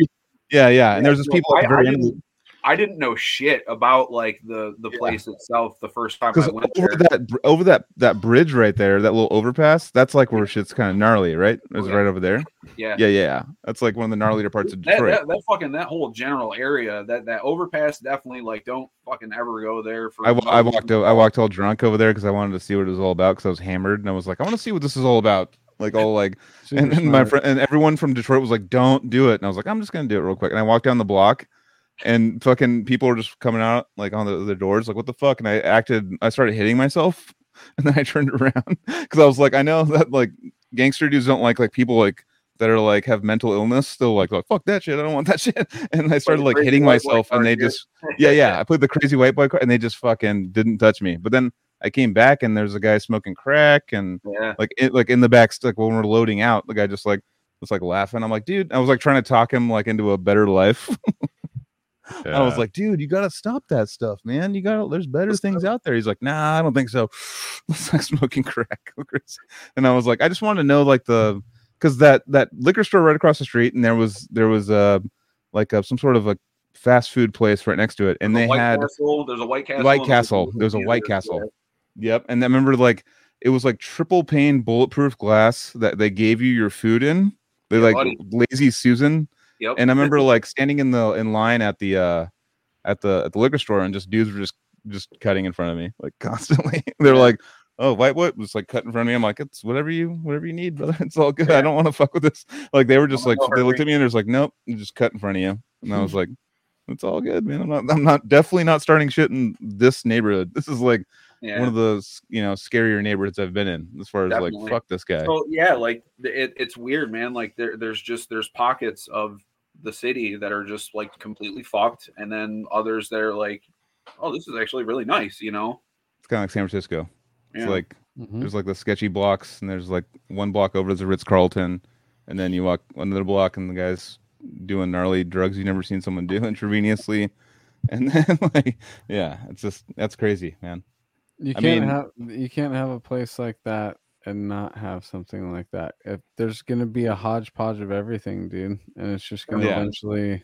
Yeah, yeah. And there's just people at the very end. I didn't know shit about like the the place itself the first time I went over there. that over that that bridge right there, that little overpass. That's like where shit's kind of gnarly, right? Oh, it's yeah. right over there. Yeah, yeah, yeah. That's like one of the gnarlier parts of Detroit. That, that, that, fucking that whole general area, that that overpass, definitely like don't fucking ever go there. For I, I walked I walked all drunk over there because I wanted to see what it was all about because I was hammered and I was like, I want to see what this is all about. Like all like, and, and my friend and everyone from Detroit was like, "Don't do it," and I was like, "I'm just gonna do it real quick." And I walked down the block and fucking people were just coming out like on the, the doors, like, what the fuck? And I acted, I started hitting myself, and then I turned around because I was like, I know that like gangster dudes don't like like people like that are like have mental illness still like like fuck that shit i don't want that shit. And i started like hitting myself and they just yeah yeah i put the crazy white boy card and they just fucking didn't touch me. But then i came back and there's a guy smoking crack and yeah. like it like in the back like when we're loading out the guy just like was like laughing. I'm like dude i was like trying to talk him like into a better life yeah. I was like, dude, you gotta stop that stuff, man. You gotta there's better things out there. He's like, nah, I don't think so. It's like smoking crack. and I was like, I just wanted to know like the because that that liquor store right across the street, and there was there was uh like a, some sort of a fast food place right next to it, and there's they had Castle. there's a White Castle. White Castle. There's a White Castle. Yep. And I remember like it was like triple pane bulletproof glass that they gave you your food in. They yeah, like buddy. lazy Susan Yep. And I remember like standing in the in line at the uh at the at the liquor store and just dudes were just just cutting in front of me like constantly. They're like, "Oh, white what?" Was like cutting in front of me. I'm like, "It's whatever you whatever you need, brother. It's all good. Yeah. I don't want to fuck with this." Like they were just like they looked at me and they're like, "Nope, you just cut in front of you." And I was like, It's all good, man. I'm not. I'm not definitely not starting shit in this neighborhood. This is like Yeah. one of those you know scarier neighborhoods I've been in as far as Definitely. like fuck this guy. So yeah, like it, it's weird, man. Like there, there's just there's pockets of the city that are just like completely fucked, and then others that are like, oh, this is actually really nice, you know? It's kind of like San Francisco. It's Yeah. like Mhm. there's like the sketchy blocks, and there's like one block over there's a Ritz Carlton, and then you walk another block, and the guy's doing gnarly drugs you've never seen someone do intravenously, and then like yeah, it's just that's crazy, man. You can't mean- have you can't have a place like that and not have something like that. If there's gonna be a hodgepodge of everything, dude, and it's just gonna Yeah. eventually.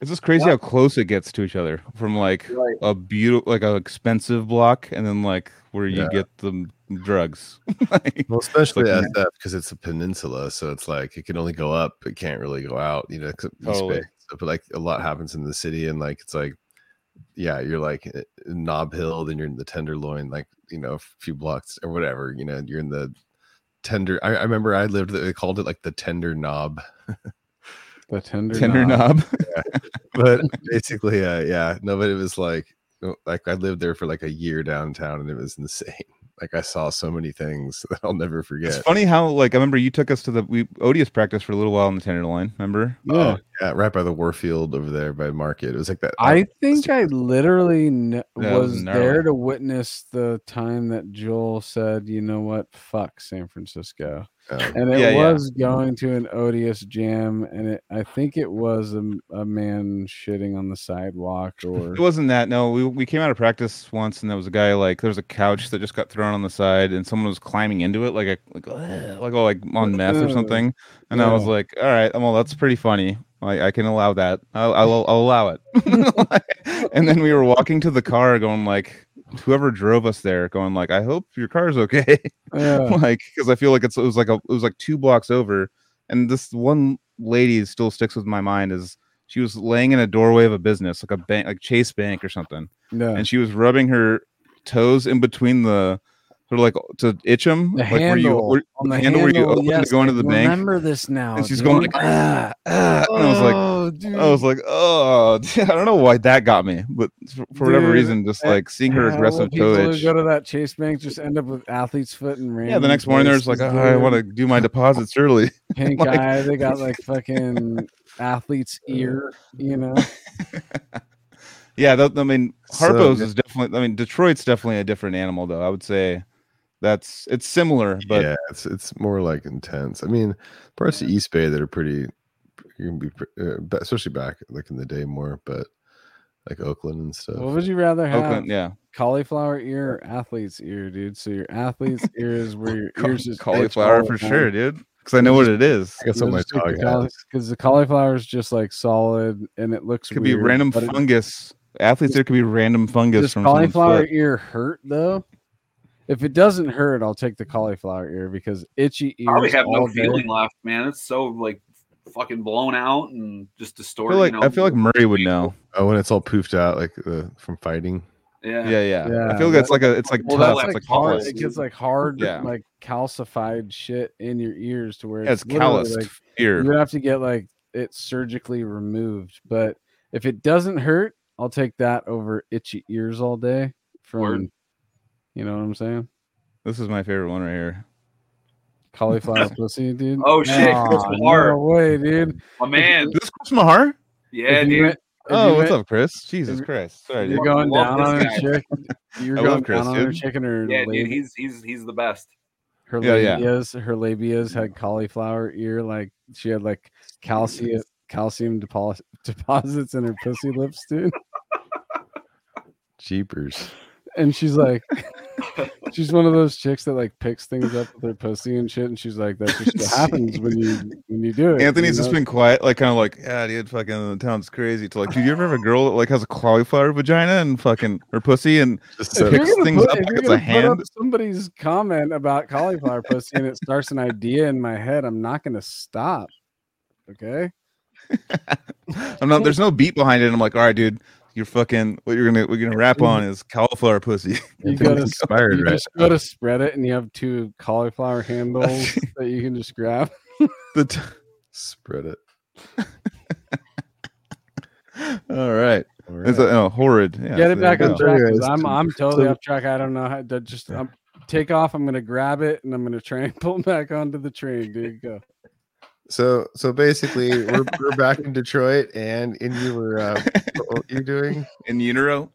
It's just crazy how close it gets to each other from like Right. a beautiful, like a expensive block, and then like where you Yeah. get the drugs. Like, Well, especially like- SF because it's a peninsula, so it's like it can only go up, it can't really go out, you know. except Totally. space. But like a lot happens in the city, and like it's like, yeah, you're like in in Nob Hill, then you're in the Tenderloin, like you know, a few blocks or whatever, you know, you're in the tender. I, I remember I lived. They called it like the Tender Knob, The tender, tender knob. knob. but basically, uh, yeah, no, but it was like, oh, like I lived there for like a year downtown, and it was insane. Like I saw so many things that I'll never forget. It's funny how like I remember you took us to the we Odious practice for a little while in the Tenderloin. Remember? Yeah, Oh, yeah, right by the Warfield over there by Market. It was like that. I think I literally kn- Yeah, was was there to witness the time that Joel said, "You know what? Fuck San Francisco," um, and it Yeah, yeah. was going to an odious jam, and it, I think it was a, a man shitting on the sidewalk, or It wasn't that. No, we we came out of practice once, and there was a guy like there was a couch that just got thrown on the side, and someone was climbing into it like a like like oh like on meth or something. And I was like, all right, well that's pretty funny. Like I can allow that. I'll I'll, I'll allow it. and then we were walking to the car, going like. Whoever drove us there, going like, I hope your car's okay. yeah. like because I feel like it's it was like a it was like two blocks over, and this one lady still sticks with my mind is she was laying in a doorway of a business like a bank like Chase Bank or something, yeah. and she was rubbing her toes in between the sort of like to itch them, The like where you handle, where, on the handle where you handle, open to yes, go into I the bank. Remember this now, and she's dude. going like ah, ah. and I was like. oh, dude. I was like, oh, I don't know why that got me, but for, for whatever reason, just like seeing her aggressive toe itch. go to that Chase Bank just end up with athlete's foot and rain. Yeah, the next morning there's like, oh, I want to do my deposits early. pink like- eye. They got like fucking athlete's ear, you know. Yeah, that, I mean, So- Harpo's is definitely. I mean, Detroit's definitely a different animal, though. I would say that's it's similar, but yeah, it's it's more like intense. I mean, parts of East Bay that are pretty, you can be, uh, especially back like in the day more, but like Oakland and stuff. What would you rather have? Oakland, yeah, Cauliflower ear or athlete's ear, dude? So your athlete's ear is where your Ca- ears just itch cauliflower for time. sure, dude. Because I know what it is. I guess what my dog because the cauliflower is just like solid and it looks Could be random but it- fungus. Athletes, there could be random fungus Does from someone's cauliflower ear hurt though? If it doesn't hurt, I'll take the cauliflower ear because itchy ears. Probably have no day. feeling left, man. It's so like fucking blown out and just I distorted. feel like you know? I feel like Murray would know. Oh, when it's all poofed out like uh, from fighting. yeah. Yeah, yeah. Yeah, I feel like that's like a it's like Well, tough. that's It's like like hard. callous. It gets like hard, Yeah. like calcified shit in your ears to where Yeah, it's literally, calloused Like, ear. you would have to get like it surgically removed. But if it doesn't hurt, I'll take that over itchy ears all day. From Word. You know what I'm saying? This is my favorite one right here. Cauliflower pussy, dude. Oh, shit, Chris Aw, Mahar. No way, dude. My man. This is Chris Mahar. Yeah, If dude. went- Oh, what's went- up, Chris? Jesus if- Christ. Sorry, You're dude. going Love down on this a guy. chick. You're I going love Chris, down on a dude. chicken or Yeah, dude. He's he's he's the best. her Yeah, yeah. labias, her labias had cauliflower ear, like she had like calcium calcium depo- deposits in her pussy lips, dude. Jeepers. And she's like, she's one of those chicks that like picks things up with her pussy and shit. And she's like, that's just what happens when you when you do it. Anthony's you just been quiet, like kind of like, yeah, dude, fucking the town's crazy. To like, dude, you ever have a girl that like has a cauliflower vagina and fucking her pussy and Just so, picks things put- up if like it's a gonna up hand. somebody's comment about cauliflower pussy and it starts an idea in my head, I'm not gonna stop. Okay. I'm not. There's no beat behind it. I'm like, all right, dude, you're fucking. What you're gonna what you're gonna rap on is cauliflower pussy. You go to inspired, you right? just go to spread it and you have two cauliflower handles that you can just grab. the t- Spread it. All right. All It's right. a, oh, horrid. Yeah, Get it back on go. track. 'cause Anyways, I'm I'm totally off track. I don't know how to just Yeah. um, take off. I'm gonna grab it and I'm gonna try and pull back onto the train. Dude, go. So so basically, we're we're back in Detroit, and and you were uh, what were you doing? In utero.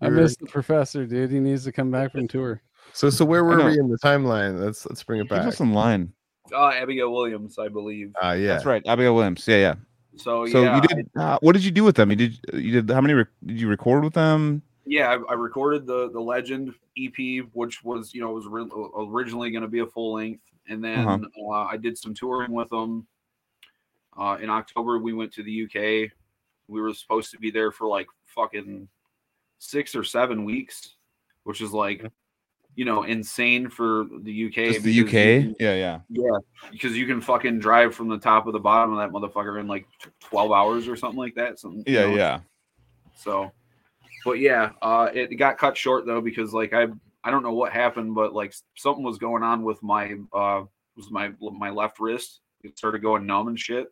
I You're- missed the professor, dude. He needs to come back from tour. So so where were we in the timeline? Let's let's bring it back. us in line. Uh, Abigail Williams, I believe. Ah, yeah. That's right. Abigail Williams. Yeah, yeah. So, So yeah, you did. Uh, what did you do with them? You did. You did. How many? Rec- did you record with them? yeah, I, I recorded the the Legend EP, which was you know was re- originally going to be a full length, and then Uh-huh. uh, I did some touring with them. Uh, in October, we went to the UK. We were supposed to be there for like fucking six or seven weeks, which is like, you know, insane for the UK. Just the because you UK. Yeah, yeah. yeah, because you can fucking drive from the top of the bottom of that motherfucker in like twelve hours or something like that. Something, you Yeah, know, yeah. so, but yeah, uh, it got cut short though because like I I don't know what happened, but like something was going on with my uh was my my left wrist. It started going numb and shit.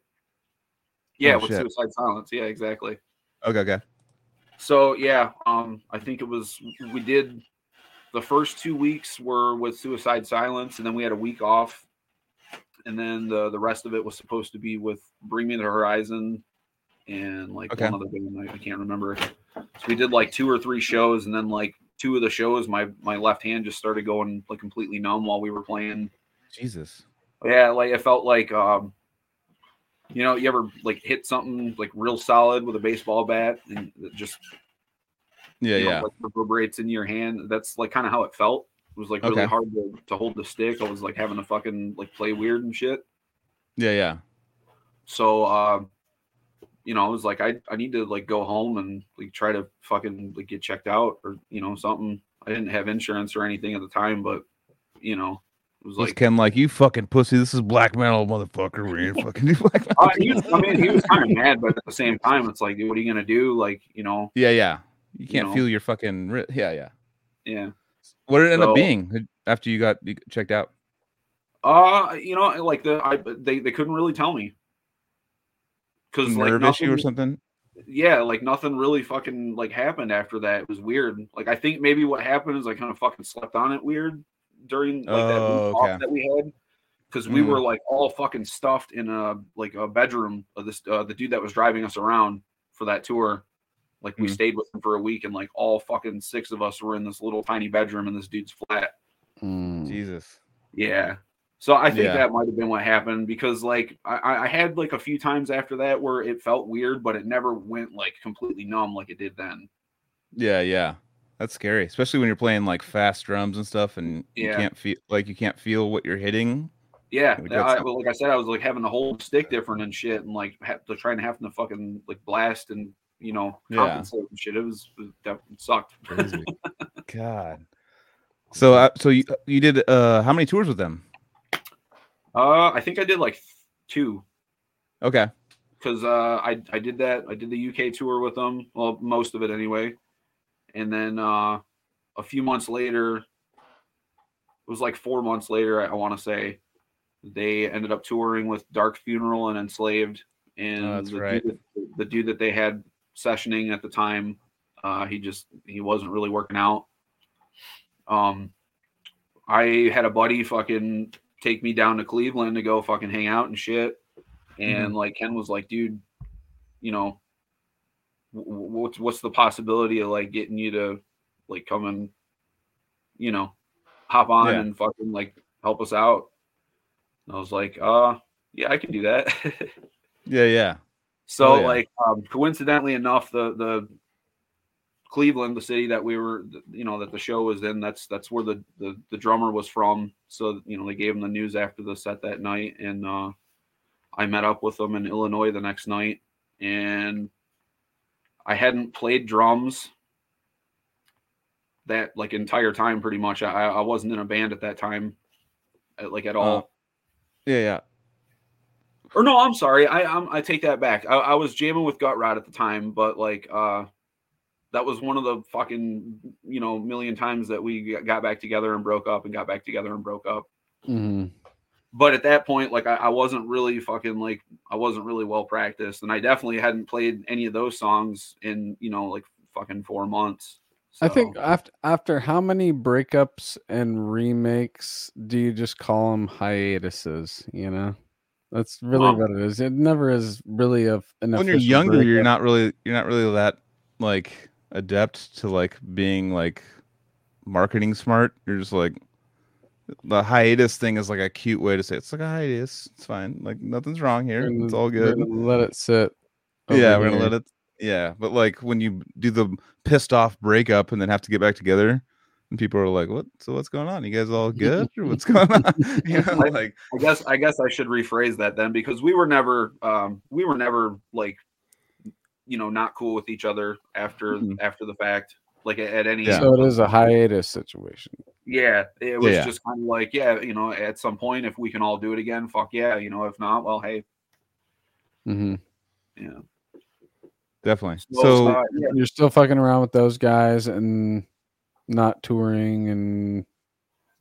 Yeah, Oh, with shit. suicide silence. Yeah, exactly. Okay, okay. So yeah, um, I think it was we did the first two weeks were with suicide silence, and then we had a week off, and then the the rest of it was supposed to be with Bring Me the Horizon, and like Okay. one other band I, I can't remember. So we did like two or three shows, and then like two of the shows, my my left hand just started going like completely numb while we were playing. Jesus. Yeah, like it felt like um you know, you ever like hit something like real solid with a baseball bat and it just Yeah, you know, yeah. like reverberates in your hand. That's like kind of how it felt. It was like really Okay. hard to, to hold the stick. I was like having to fucking like play weird and shit. Yeah, yeah. So uh you know, I was like I I need to like go home and like try to fucking like get checked out or you know something. I didn't have insurance or anything at the time, but you know, was Was like Ken like you fucking pussy? This is black metal, motherfucker. We're fucking do black metal. Uh, was, I mean, he was kind of mad, but at the same time, it's like, dude, what are you gonna do? Like, you know, Yeah, yeah. You can't know. feel your fucking. ri- Yeah, yeah. yeah. What did it end So- up being after you got checked out? Uh, you know, like the I they they couldn't really tell me because like Nerve issue or something? Yeah, like nothing really fucking like happened after that. It was weird. Like I think maybe what happened is I kind of fucking slept on it weird during like that Oh, week off okay. that we had because we Mhm. were like all fucking stuffed in a like a bedroom of this uh, the dude that was driving us around for that tour. Like we Mhm. stayed with him for a week, and like all fucking six of us were in this little tiny bedroom in this dude's flat. Mm. Jesus. Yeah. So I think Yeah. that might have been what happened because like I, I I had like a few times after that where it felt weird, but it never went like completely numb like it did then. Yeah, yeah. That's scary, especially when you're playing like fast drums and stuff, and you Yeah. can't feel like you can't feel what you're hitting. Yeah, Like, I, well, like I said, I was like having to hold stick different and shit, and like to trying to have to fucking like blast and you know Yeah. compensate and shit. It was, that sucked. God. So, uh, so you you did uh how many tours with them? Uh, I think I did like two Okay. because uh, I I did that. I did the UK tour with them. Well, most of it anyway. And then uh, a few months later, it was like four months later. I, I want to say they ended up touring with Dark Funeral and Enslaved. And Oh, that's the, right. dude that, the dude that they had sessioning at the time, uh, he just he wasn't really working out. Um, I had a buddy fucking take me down to Cleveland to go fucking hang out and shit. And like Ken was like, dude, you know, what's what's the possibility of like getting you to like come and you know hop on Yeah. and fucking like help us out? And I was like, uh, yeah, I can do that. Yeah, yeah. So Oh, yeah. like um, coincidentally enough, the the Cleveland, the city that we were, you know, that the show was in, that's that's where the the, the drummer was from. So you know, they gave him the news after the set that night, and uh, I met up with them in Illinois the next night, and I hadn't played drums that like entire time pretty much. I I wasn't in a band at that time, uh, like at all. Oh. Yeah, yeah. or no, I'm sorry. I I'm, I take that back. I, I was jamming with Gutrot at the time, but like uh that was one of the fucking you know million times that we got back together and broke up and got back together and broke up. Mhm. But at that point, like I, I wasn't really fucking like I wasn't really well practiced, and I definitely hadn't played any of those songs in you know like fucking four months. I think after after how many breakups and remakes do you just call them hiatuses? You know, that's really Well- what it is. It never is really a an when you're official younger, you're not really you're not really that like adept to like being like marketing smart. You're just like the hiatus thing is like a cute way to say it. it's like a hiatus. It's fine. Like nothing's wrong here. It's all good. Let it sit. Yeah, we're gonna let it. Yeah, but like when you do the pissed off breakup and then have to get back together, and people are like, "What? So what's going on? You guys all good or what's going on?" you know, like I guess I guess I should rephrase that then because we were never um we were never like you know not cool with each other after Mhm. after the fact like at, at any Yeah. So it is a hiatus situation. yeah it was Yeah. just kind of like yeah you know at some point if we can all do it again fuck yeah you know if not well hey Mm-hmm. yeah definitely. So, So uh, yeah, You're still fucking around with those guys and not touring, and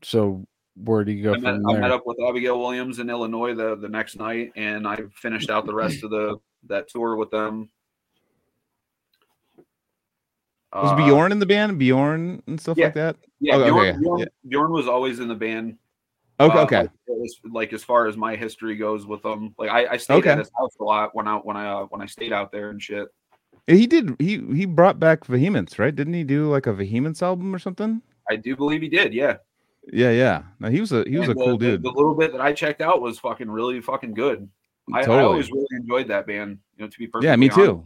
so where do you go I met, from I met up with Abigail Williams in Illinois the the next night and I finished out the rest of the that tour with them was Uh, Bjorn in the band? Bjorn and stuff yeah. like that. Yeah, Okay, Bjorn, okay, Bjorn, yeah. Bjorn was always in the band. Okay, Uh, okay. Like, was- like as far as my history goes with them, like I, I stayed Okay. at his house a lot when I when I uh, when I stayed out there and shit. He did. He he brought back Vehemence, right? Didn't he do like a Vehemence album or something? I do believe he did. Yeah, Yeah, yeah. No, he was a he was And a the- cool dude. The, little bit that I checked out was fucking really fucking good. I, I always really enjoyed that band. You know, to be perfectly yeah, me honest. too.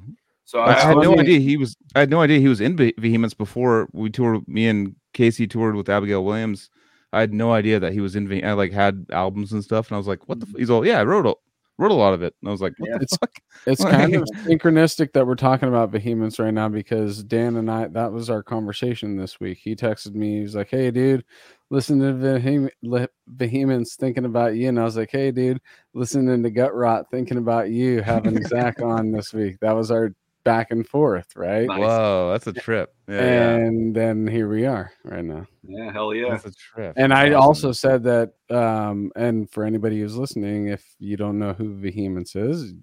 So I, I had no idea he was. I had no idea he was in Ve- Vehemence before we toured. Me and Casey toured with Abigail Williams. I had no idea that he was in. Ve- I like had albums and stuff, and I was like, "What the?" F-? Mm-hmm. He's all, "Yeah, I wrote a, wrote a lot of it." And I was like, "What Yeah. the It's- fuck?" It's kind of synchronistic that we're talking about vehemence right now because Dan and I that was our conversation this week. He texted me, he's like, Hey dude, listen to Vehem- Le- vehemence thinking about you. And I was like, Hey dude, listening to Gutrot thinking about you having Zach on this week. That was our back and forth, right? Nice. Whoa, that's a trip. Yeah, yeah. And then here we are right now. yeah, hell yeah. That's a trip. And That's I awesome. also said that, um, and for anybody who's listening, if you don't know who Vehemence is,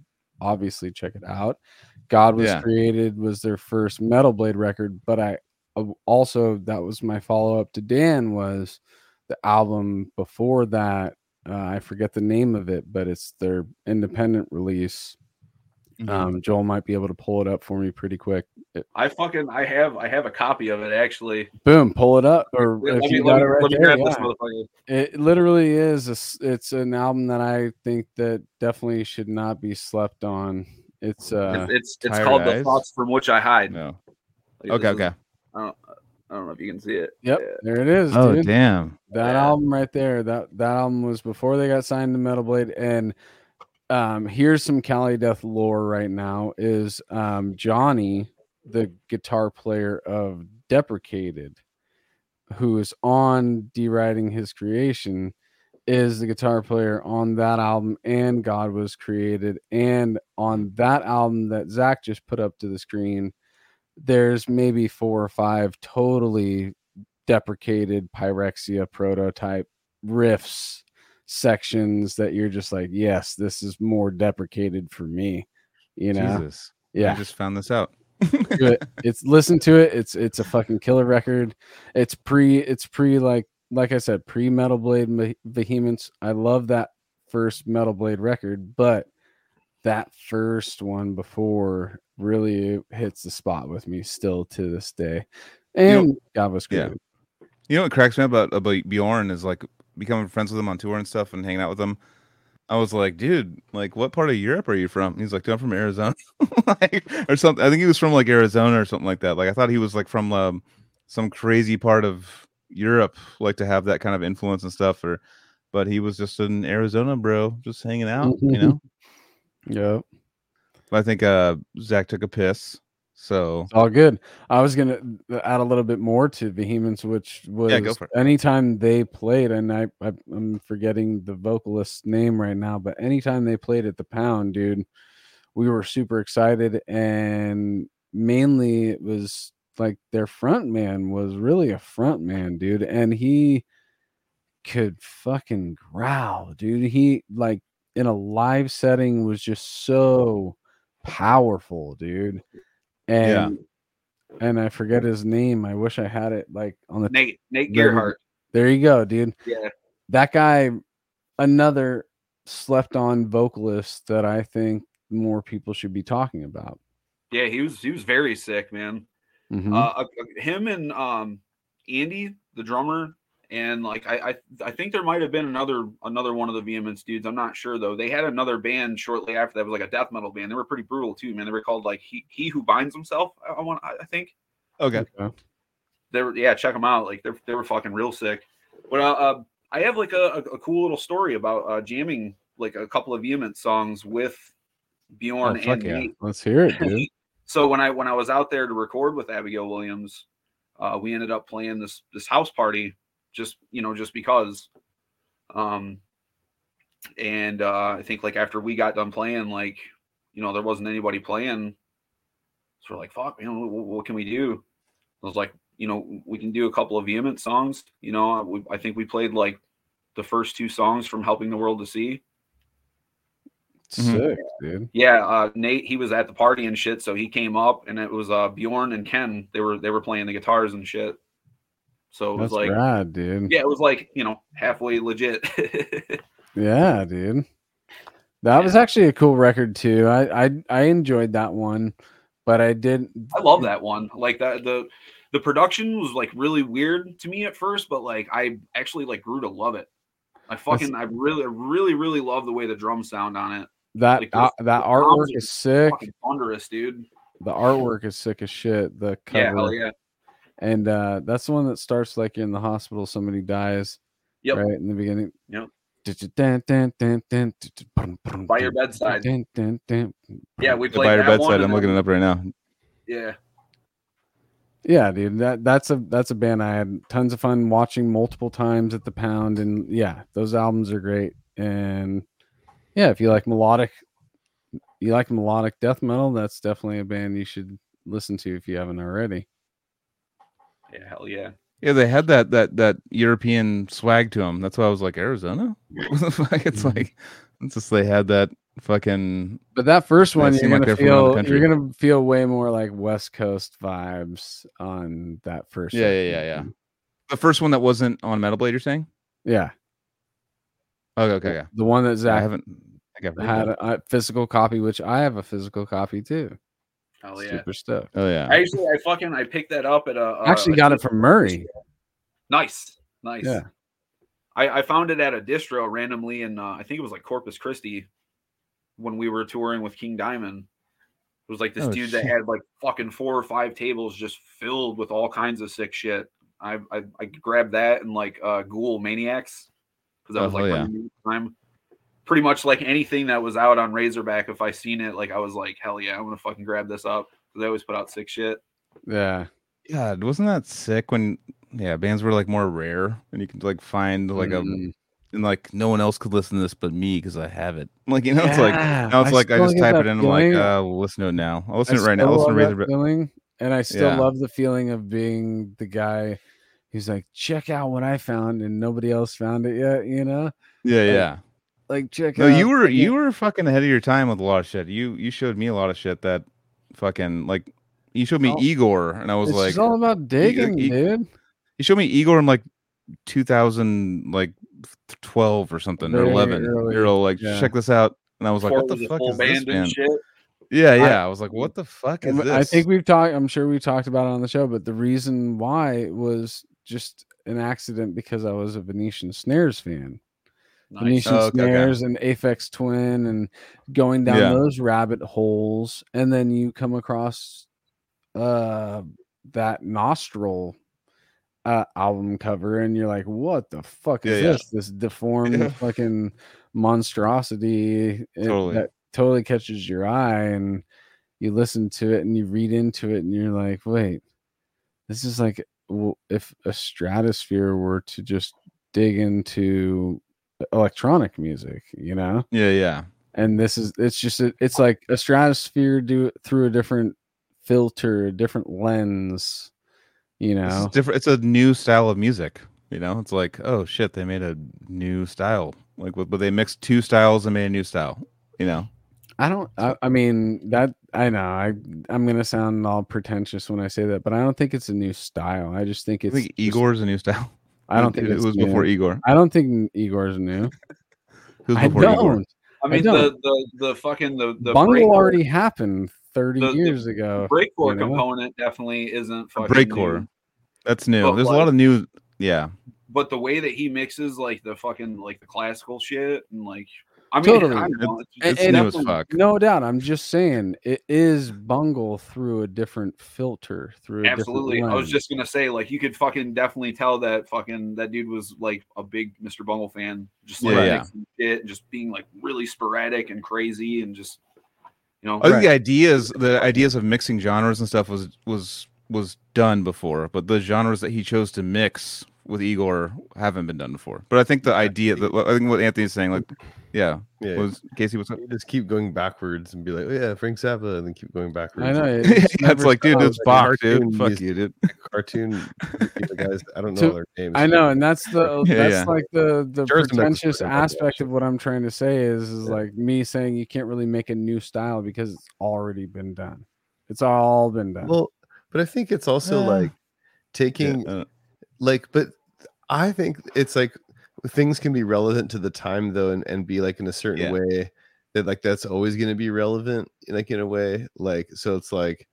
obviously check it out. God was Yeah. created was their first Metal Blade record, but I uh, also that was my follow up to Dan was the album before that. Uh, I forget the name of it, but it's their independent release. Mhm. Um, Joel might be able to pull it up for me pretty quick. It- I fucking I have I have a copy of it actually. boom, pull it up, or Let if me, you let got me, it right there, grab yeah. this motherfucker. It literally is. A, s- it's an album that I think that definitely should not be slept on. It's uh, It's it's, it's Tired called the thoughts from which I hide. No. Like, Okay, this is- okay. I don't I don't know if you can see it. yep, Yeah. there it is. Oh dude. damn. That Yeah. album right there. That that album was before they got signed to Metal Blade. And um, here's some Cali Death lore right now. Is um Johnny, the guitar player of Deprecated, who is on Deriding His Creation, is the guitar player on that album and God Was Created. And on that album that Zach just put up to the screen, there's maybe four or five totally deprecated Pyrexia prototype riffs sections that you're just like, yes, this is more deprecated for me. You know, Jesus. I yeah. just found this out. it. It's listen to it. It's it's a fucking killer record. It's pre. It's pre like like I said pre Metal Blade Vehemence. I love that first Metal Blade record, but that first one before really hits the spot with me still to this day. And God was yeah. You know what cracks me up about, about Bjorn is like becoming friends with him on tour and stuff and hanging out with him. I was like, dude, like, what part of Europe are you from? He's like, dude, I'm from Arizona, like, or something. I think he was from like Arizona or something like that. Like, I thought he was like from um, some crazy part of Europe, like to have that kind of influence and stuff. Or, but he was just in Arizona, bro, just hanging out. You know. Yep. I think uh Zach took a piss, so It's all good. I was gonna uh, add a little bit more to Vehemence, which was Yeah, anytime they played, and I, I I'm forgetting the vocalist's name right now, but anytime they played at the Pound, dude, we were super excited, and mainly it was like their front man was really a front man, dude, and he could fucking growl, dude. He like in a live setting was just so powerful, dude. And and I forget his name. I wish I had it like on the Nate Nate Gearhart. there you go, dude. Yeah. That guy, another slept on vocalist that I think more people should be talking about. Yeah, he was he was very sick, man. Mhm. Uh, uh, him and um Andy, the drummer, and like I, I I think there might have been another another one of the Vehemence dudes. I'm not sure though. They had another band shortly after that was like a death metal band. They were pretty brutal too, man. They were called like he he who binds himself. I, I want I I think Okay. Okay. they were yeah check them out like they're they were fucking real sick. But uh, uh I have like a, a, a cool little story about uh jamming like a couple of Vehemence songs with Bjorn Oh, fuck and yeah. Nate. Let's hear it, dude. so when I when I was out there to record with Abigail Williams, uh, we ended up playing this this house party just you know just because. Um, and uh, I think like after we got done playing, like you know there wasn't anybody playing, so we're like, fuck, man, what, what can we do? I was like, you know, we can do a couple of vehement songs. You know, we, I think we played like the first two songs from Helping the World to See. Mhm. Sick, dude. Yeah, uh, Nate, he was at the party and shit, so he came up, and it was uh, Bjorn and Ken. They were they were playing the guitars and shit. So it was That's like, rad, dude. yeah, it was like you know halfway legit. Yeah, dude. That was actually a cool record too. I I I enjoyed that one, but I did I love that one. Like that the the production was like really weird to me at first, but like I actually like grew to love it. I fucking I really really really love the way the drums sound on it. that Like, uh, that artwork is sick. Thunderous, dude. The artwork is sick as shit. The cover. Yeah, hell yeah. And uh that's the one that starts like you're in the hospital, somebody dies. Yep. Right in the beginning. Yep. By your bedside. Yeah, we The played by your that one. bedside. I'm looking it up right now. Yeah, Yeah, dude. That that's a that's a band I had tons of fun watching multiple times at the pound. And yeah, those albums are great. And yeah, if you like melodic you like melodic death metal, that's definitely a band you should listen to if you haven't already. Yeah, hell yeah. Yeah, they had that that that European swag to them. That's why I was like Arizona. What the fuck? it's Mhm. like it's just they had that fucking But that first one, you're gonna they're from around the feel you're gonna feel way more like West Coast vibes on that first. Yeah, yeah, yeah, yeah. the first one that wasn't on Metal Blade. You're saying? yeah. Okay, okay, yeah. The one that I Zach haven't. I think I've had a, a physical copy, which I have a physical copy too. Hell yeah. Super stuff. Oh yeah. I actually, I fucking, I picked that up at a. I actually a got it from Murray. Nice, nice. Yeah. I, I found it at a distro randomly, and uh, I think it was like Corpus Christi, when we were touring with King Diamond. It was like this Oh, dude that had like fucking four or five tables just filled with all kinds of sick shit. I I, I grabbed that and like uh, Ghoul Maniacs because that Oh, was like hell my yeah. new time. Pretty much like anything that was out on Razorback, if I seen it, like I was like, hell yeah, I'm gonna fucking grab this up because they always put out sick shit. Yeah. God, wasn't that sick when yeah bands were like more rare and you could like find like a Mm. and like no one else could listen to this but me because I have it. Like you know, it's like now it's like I just type it in. I'm like, uh, we'll listen to it now. I'll I listen to it right now. I'll listen to Razorback. feeling, and I still Yeah. love the feeling of being the guy who's like, check out what I found, and nobody else found it yet. You know, Yeah, Like, yeah. Like check No, out. you were fucking- you were fucking ahead of your time with a lot of shit. You you showed me a lot of shit that fucking like you showed me Oh, Igorrr and I was It's like just all about digging, e- dude. you showed me Igorrr in like 2000 like 12 or something or 11. early, You're all like yeah. check this out and I was like Before what the fuck is this band and band? shit. Yeah, yeah. I, was like what the fuck is And this? I think we've talked. I'm sure we talked about it on the show, but the reason why was just an accident because I was a Venetian Snares fan. Nice. Venetian Oh, okay, okay. Snares and Aphex Twin and going down Yeah. those rabbit holes, and then you come across uh that Nostril uh, album cover, and you're like, "What the fuck is Yeah, yeah. this? This deformed Yeah. fucking monstrosity it- Totally. that totally catches your eye." And you listen to it and you read into it, and you're like, "Wait, this is like w- if a stratosphere were to just dig into electronic music, you know? Yeah, yeah. And this is it's just a, it's like a stratosphere do through a different filter, a different lens, you It's know. different. It's a new style of music. You know, it's like, oh shit, they made a new style. Like, but but they mixed two styles and made a new style. You know, I don't. I, I mean that. I know. I I'm gonna sound all pretentious when I say that, but I don't think it's a new style. I just think I it's. think just- Igorrr's a new style. I don't think it was new. before Igorrr. I don't think Igorrr's new. Who's I before Igorrr? don't. I mean, don't. the, the the fucking the the Bungle breakcore- already happened 30 the- the years ago. breakcore you know? component definitely isn't fucking breakcore. new. That's new. But, There's a lot of new. Yeah, But the way that he mixes like the fucking like the classical shit and like I mean Totally. I know, it's, And- it's new as fuck. No doubt. I'm just saying it is Bungle through a different filter. Through a Absolutely. I was just gonna say, like, you could fucking definitely tell that fucking that dude was like a big Mr. Bungle fan, just like Yeah, yeah. mixing shit, and just being like really sporadic and crazy, and just you know, oh, I think Right. the ideas, the ideas of mixing genres and stuff was was was done before, but the genres that he chose to mix with Igorrr haven't been done before. But I think the idea that I think what Anthony's saying, like, yeah, Yeah, was Casey, what's up? just keep going backwards and be like, oh yeah, Frank Zappa, and then keep going backwards. I know. it- yeah, it's it's like, dude, stops. it's Bach, dude. cartoon Fuck music. you, dude. cartoon guys. I don't know So, their names. I know, and that's the Yeah, that's yeah. like the the Jared's pretentious aspect of what I'm trying to say is is Yeah. like me saying you can't really make a new style because it's already been done. It's all been done. Well, but I think it's also Yeah. like taking Yeah, uh, like, but I think it's like things can be relevant to the time though, and, and be like in a certain Yeah. way that like that's always going to be relevant, like in a way, like so it's like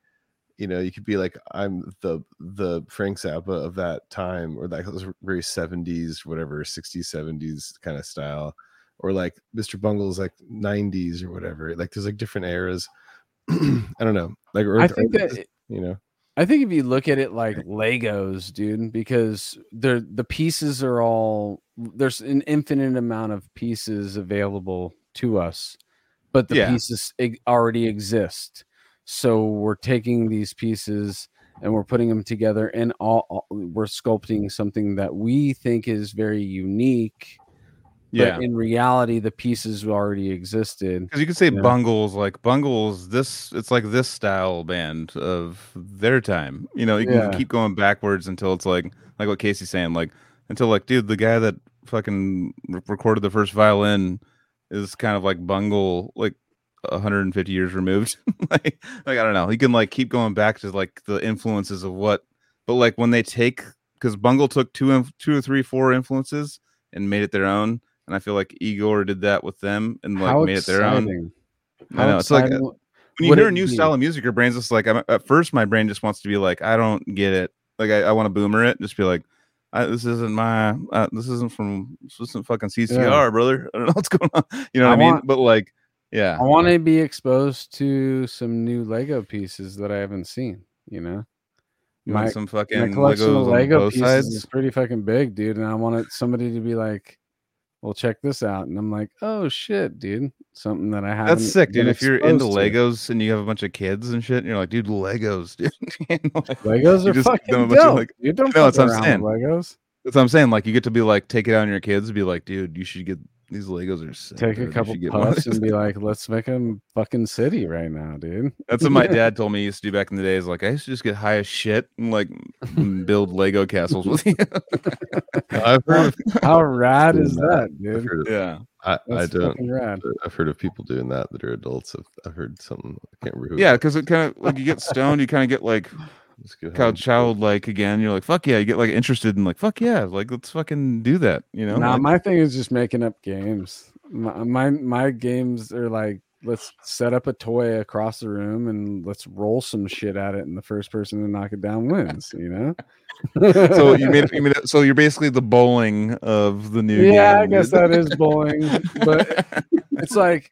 you know you could be like I'm the the Frank Zappa of that time, or like those very seventies, whatever, sixties, seventies kind of style, or like Mr. Bungle's like nineties or whatever. Like there's like different eras. I don't know, like or, I or think that you know. I think if you look at it like Legos, dude, because they're the pieces are all there's an infinite amount of pieces available to us, but the Yeah. pieces already exist. So we're taking these pieces and we're putting them together, and all, all- we're sculpting something that we think is very unique. Yeah. But in reality, the pieces already existed. Because you could say Yeah. Bungles, like Bungles, this it's like this style band of their time. You know, you can Yeah. keep going backwards until it's like like what Casey's saying, like until like, dude, the guy that fucking re- recorded the first violin is kind of like Bungle, like 150 years removed. like, like I don't know. You can like keep going back to like the influences of what, but like when they take because Bungle took two, inf- two or three, four influences and made it their own. And I feel like Igorrr did that with them and like How made it their own. exciting. I know, it's like, uh, When you hear a new be? style of music, your brain's just like, I'm, at first, my brain just wants to be like, I don't get it. Like, I, I want to boomer it, just be like, I, this isn't my, uh, this isn't from, this isn't fucking CCR, brother. I don't know what's going on. You know what I mean? want- But like, yeah, I want to be exposed to some new Lego pieces that I haven't seen. You know, you my- want some my collection Legos of Lego pieces sides. is pretty fucking big, dude. And I wanted somebody to be like, "Well, check this out," and I'm like, "Oh shit, dude! Something that I haven't." That's sick, dude. If you're into exposed to. Legos and you have a bunch of kids and shit, and you're like, dude, Legos, dude. Like, Legos are fucking know a bunch of, dope. like- you don't No, fuck that's what I'm saying. Legos. That's what I'm saying. Like, you get to be like, take it out on your kids, be like, dude, you should get these Legos are sick. Take dude. a couple get of puffs and be like, "Let's make a fucking city right now, dude." That's what my dad told me he used to do back in the days. Like I used to just get high as shit and like build Lego castles with you. I've heard How rad is Doing that, dude? of yeah, I, I don't. Rad. I've heard of people doing that that are adults. I've, I've heard something. I can't remember. yeah, because it kind of like you get stoned, you kind of get like Let's go kind of childlike again. You're like, fuck yeah, you get like interested in like, fuck yeah, like let's fucking do that. You know? Nah, Like, my thing is just making up games. My, my my games are like let's set up a toy across the room and let's roll some shit at it, and the first person to knock it down wins. You know. so you made, you made it, so you're basically the bowling of the new. yeah, I guess that is bowling, but it's like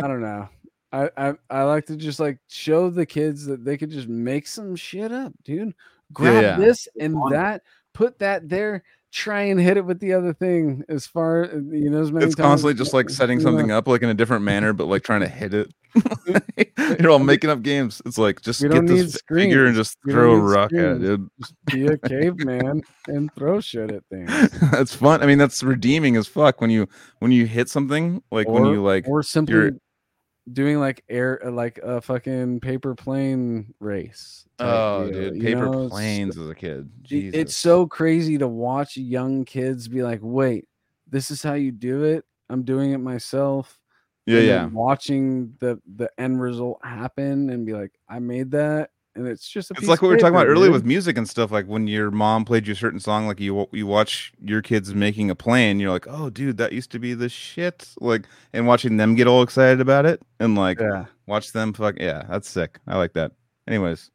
I don't know. I, I I like to just like show the kids that they could just make some shit up, dude. Grab yeah. this and that, put that there, try and hit it with the other thing as far uh, you know as many it's times- constantly just like setting something know. up like in a different manner, but like trying to hit it. You're all making up games. It's like just get this need fi- figure and just We throw a need rock at it, screens. dude. be a caveman and throw shit at things. that's fun. I mean, that's redeeming as fuck when you when you hit something like when you like or simply you're- doing like air uh, like a fucking paper plane race. Oh, deal, dude, you paper know? Planes as a kid. Jesus. It's so crazy to watch young kids be like, "Wait, this is how you do it. I'm doing it myself." yeah, yeah. watching the the end result happen and be like, "I made that," and it's just a It's like what we were talking about earlier with music and stuff. Like when your mom played you a certain song, like you you watch your kids making a plane, you're like, oh, dude, that used to be the shit. Like, and watching them get all excited about it, and like Yeah. watch them fuck. Yeah, that's sick. I like that. Anyways,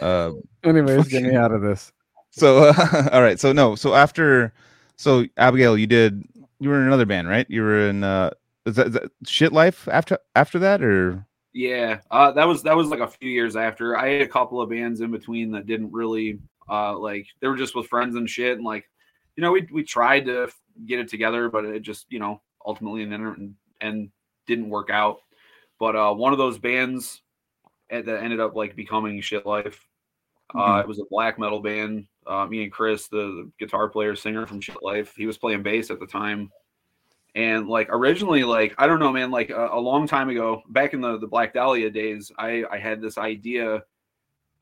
uh, Anyways, get me out of this. so uh, all right, so no, so after, so Abigail, you did you were in another band, right? You were in uh, is that, is that Shit Life after after that, or Yeah, uh, that was that was like a few years after. I had a couple of bands in between that didn't really uh, like. They were just with friends and shit, and like, you know, we we tried to get it together, but it just you know ultimately and and, and didn't work out. But uh, one of those bands eh, that ended up like becoming Shit Life. Uh, it was a black metal band. Uh, me and Chris, the, the guitar player singer from Shit Life, he was playing bass at the time. And like originally, like I don't know, man, like a, a long time ago, back in the the Black Dahlia days, I I had this idea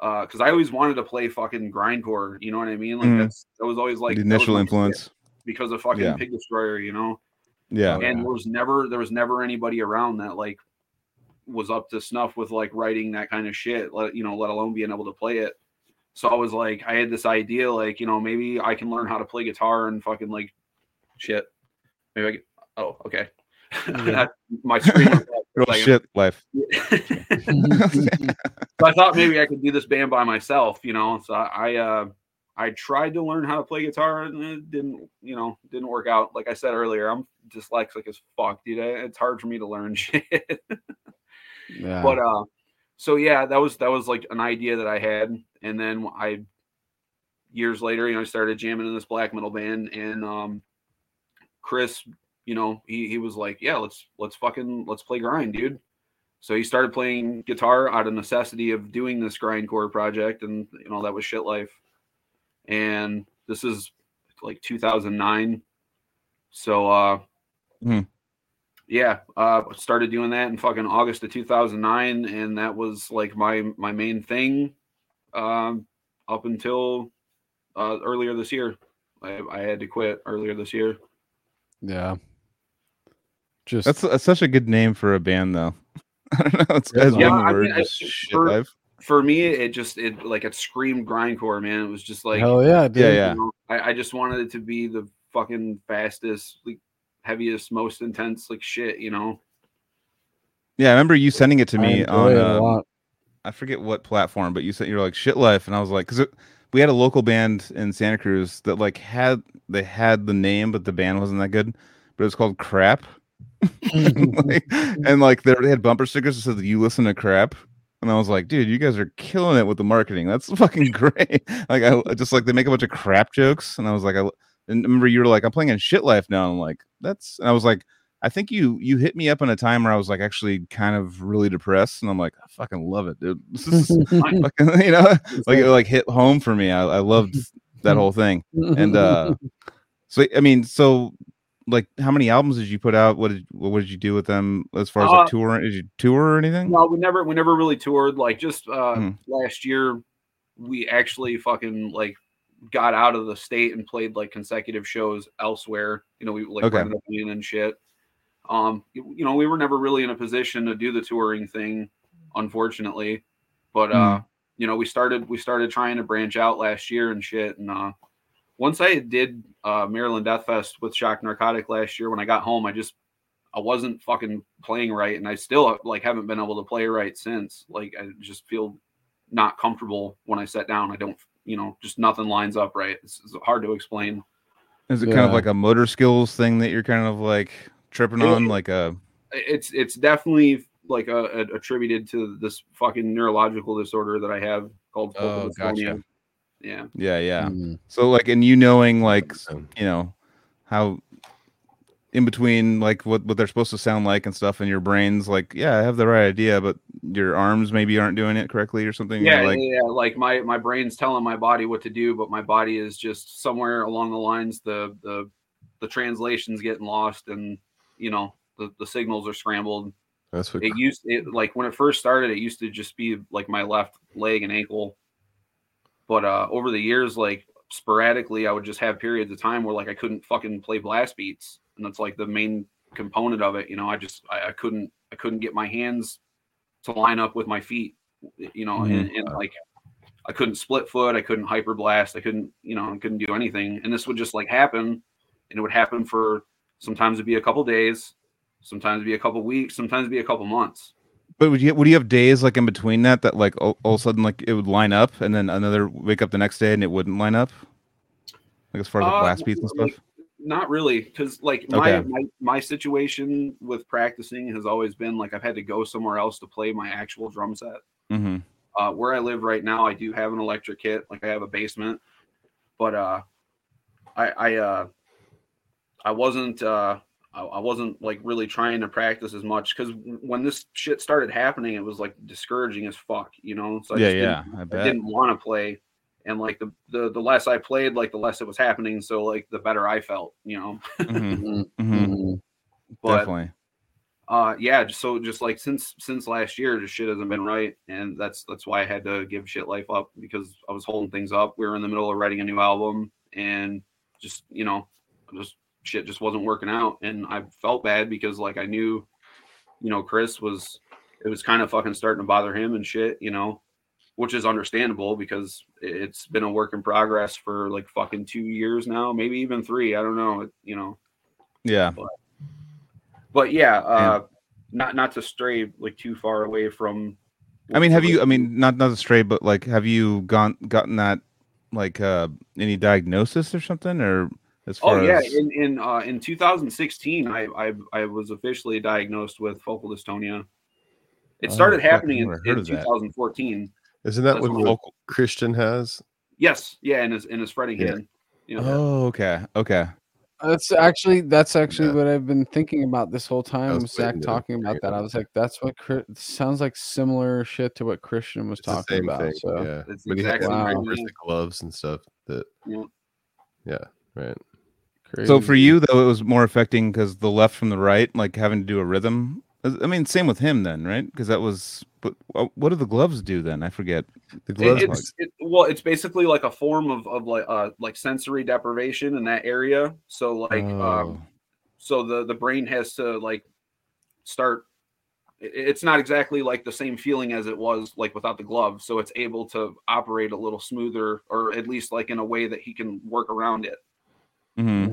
uh, because I always wanted to play fucking grindcore. You know what I mean? Like Mhm. that's that was always like the initial influence? because of fucking Yeah. Pig Destroyer. You know, Yeah, and yeah. there was never there was never anybody around that like was up to snuff with like writing that kind of shit. Let you know, let alone being able to play it. So I was like, I had this idea, like you know, maybe I can learn how to play guitar and fucking like shit. Maybe I. Can, oh, okay. Yeah. My screen. went black for a Real second. shit life. so I thought maybe I could do this band by myself, you know. So I uh I tried to learn how to play guitar and it didn't, you know, didn't work out. Like I said earlier, I'm dyslexic as fuck, dude. It's hard for me to learn shit. Yeah. but uh so yeah, that was that was like an idea that I had. And then I years later, you know, I started jamming in this black metal band and um Chris, you know, he he was like, Yeah, let's let's fucking let's play grind, dude. So he started playing guitar out of necessity of doing this grindcore project, and you know that was shit life. And this is like 2009. So uh, Mhm. yeah, uh, started doing that in fucking August of 2009, and that was like my my main thing um, up until uh, earlier this year. I, I had to quit earlier this year. yeah. Just That's, that's such a good name for a band, though. I don't know. It's Yeah, as one I word, mean, I- for- For me, it just it like it screamed grindcore, man. It was just like oh yeah, dude. Yeah, yeah. You know, I, I just wanted it to be the fucking fastest, like heaviest, most intense, like shit, you know. Yeah, I remember you sending it to me enjoy on it a um, lot. I forget what platform, but you said you're like shit life, and I was like, because we had a local band in Santa Cruz that like had they had the name, but the band wasn't that good, but it was called Crap, like, and like they had bumper stickers that said you listen to crap. And I was like, dude, you guys are killing it with the marketing. That's fucking great. Like, I just like they make a bunch of crap jokes. And I was like, I and remember you were like, I'm playing in shit life now. And I'm like, that's, and I was like, I think you you hit me up in a time where I was like actually kind of really depressed, and I'm like, I fucking love it, dude. This is fucking, you know, like it like hit home for me. I, I loved that whole thing, and uh, so I mean, so like, how many albums did you put out? What did what did you do with them as far as Uh, like touring? Did you tour or anything? No, we never we never really toured. Like just uh Hmm. last year we actually fucking like got out of the state and played like consecutive shows elsewhere. You know, we like Okay. and shit. Um, you, you know, we were never really in a position to do the touring thing, unfortunately. But uh, you know, we started we started trying to branch out last year and shit. And uh once I did uh Maryland Deathfest with Shock Narcotic last year, when I got home, I just I wasn't fucking playing right, and I still like haven't been able to play right since. Like I just feel not comfortable when I sit down. I don't, you know, just nothing lines up right. It's, it's hard to explain. Is it kind of like a motor skills thing that you're kind of like tripping It- on? Like a It's it's definitely like a, a- attributed to this fucking neurological disorder that I have called focal Oh, gotcha. Yeah, yeah, yeah. Mm. So like, and you knowing like you know how in between like what what they're supposed to sound like and stuff, and your brain's like, yeah, I have the right idea, but your arms maybe aren't doing it correctly or something. yeah, like, yeah. Like my my brain's telling my body what to do, but my body is just somewhere along the lines the the the translations getting lost, and you know the the signals are scrambled. That's what it used it like when it first started it used to just be like my left leg and ankle but uh over the years like sporadically i would just have periods of time where like i couldn't fucking play blast beats and that's like the main component of it you know? I just i, I couldn't i couldn't get my hands to line up with my feet you know? And, and like i couldn't split foot i couldn't hyper blast i couldn't you know i couldn't do anything. And this would just like happen and it would happen for sometimes it'd be a couple days sometimes it'd be a couple weeks sometimes it'd be a couple months But would you would you have days like in between that that like all, all of a sudden like it would line up and then another wake up the next day and it wouldn't line up? Like as far as like Uh, blast beats and stuff. Not really, because like my, Okay. my my situation with practicing has always been like I've had to go somewhere else to play my actual drum set. Mm-hmm. Uh, where I live right now, I do have an electric kit, like I have a basement, but uh, I I uh, I wasn't uh, I, I wasn't like really trying to practice as much because when this shit started happening, it was like discouraging as fuck, you know. So I Yeah, yeah, I I didn't want to play. And like the, the the less I played, like the less it was happening. So like the better I felt, you know. Mhm, Mm-hmm. mhm, But Definitely. uh yeah, just so just like since since last year, just shit hasn't been right. And that's that's why I had to give shit life up because I was holding things up. We were in the middle of writing a new album and just, you know, just shit just wasn't working out. And I felt bad because like I knew, you know, Chris was it was kind of fucking starting to bother him and shit, you know, which is understandable because it's been a work in progress for like fucking two years now, maybe even three. I don't know, you know. Yeah. But yeah, uh, not not to stray like too far away from. I mean, have you? I mean, not not to stray, but like, have you gone gotten that like uh any diagnosis or something, or as Oh yeah, as in in uh, in 2016, I, I I was officially diagnosed with focal dystonia. It Oh, started fuck, happening in, in 2014. isn't that That's what what vocal Christian has? Yes, yeah, and his in his fretting Yeah. You know, oh, okay, okay, That's actually that's actually Yeah. what I've been thinking about this whole time. was with Zach talking about that. I was like, that's what Chris, sounds like similar shit to what Christian was It's the talking same about. thing. So yeah, It's but he had exactly the to same wear thing. the gloves and stuff. That Yeah. yeah, right. So for you though, it was more affecting because the left from the right, like having to do a rhythm. I mean, same with him then, right? Because that was. But uh, what do the gloves do then? I forget. The gloves. it's it, well, it's basically like a form of of like uh like sensory deprivation in that area. So like Oh. um so the the brain has to like start it- it's not exactly like the same feeling as it was like without the glove so it's able to operate a little smoother or at least like in a way that he can work around it Mhm.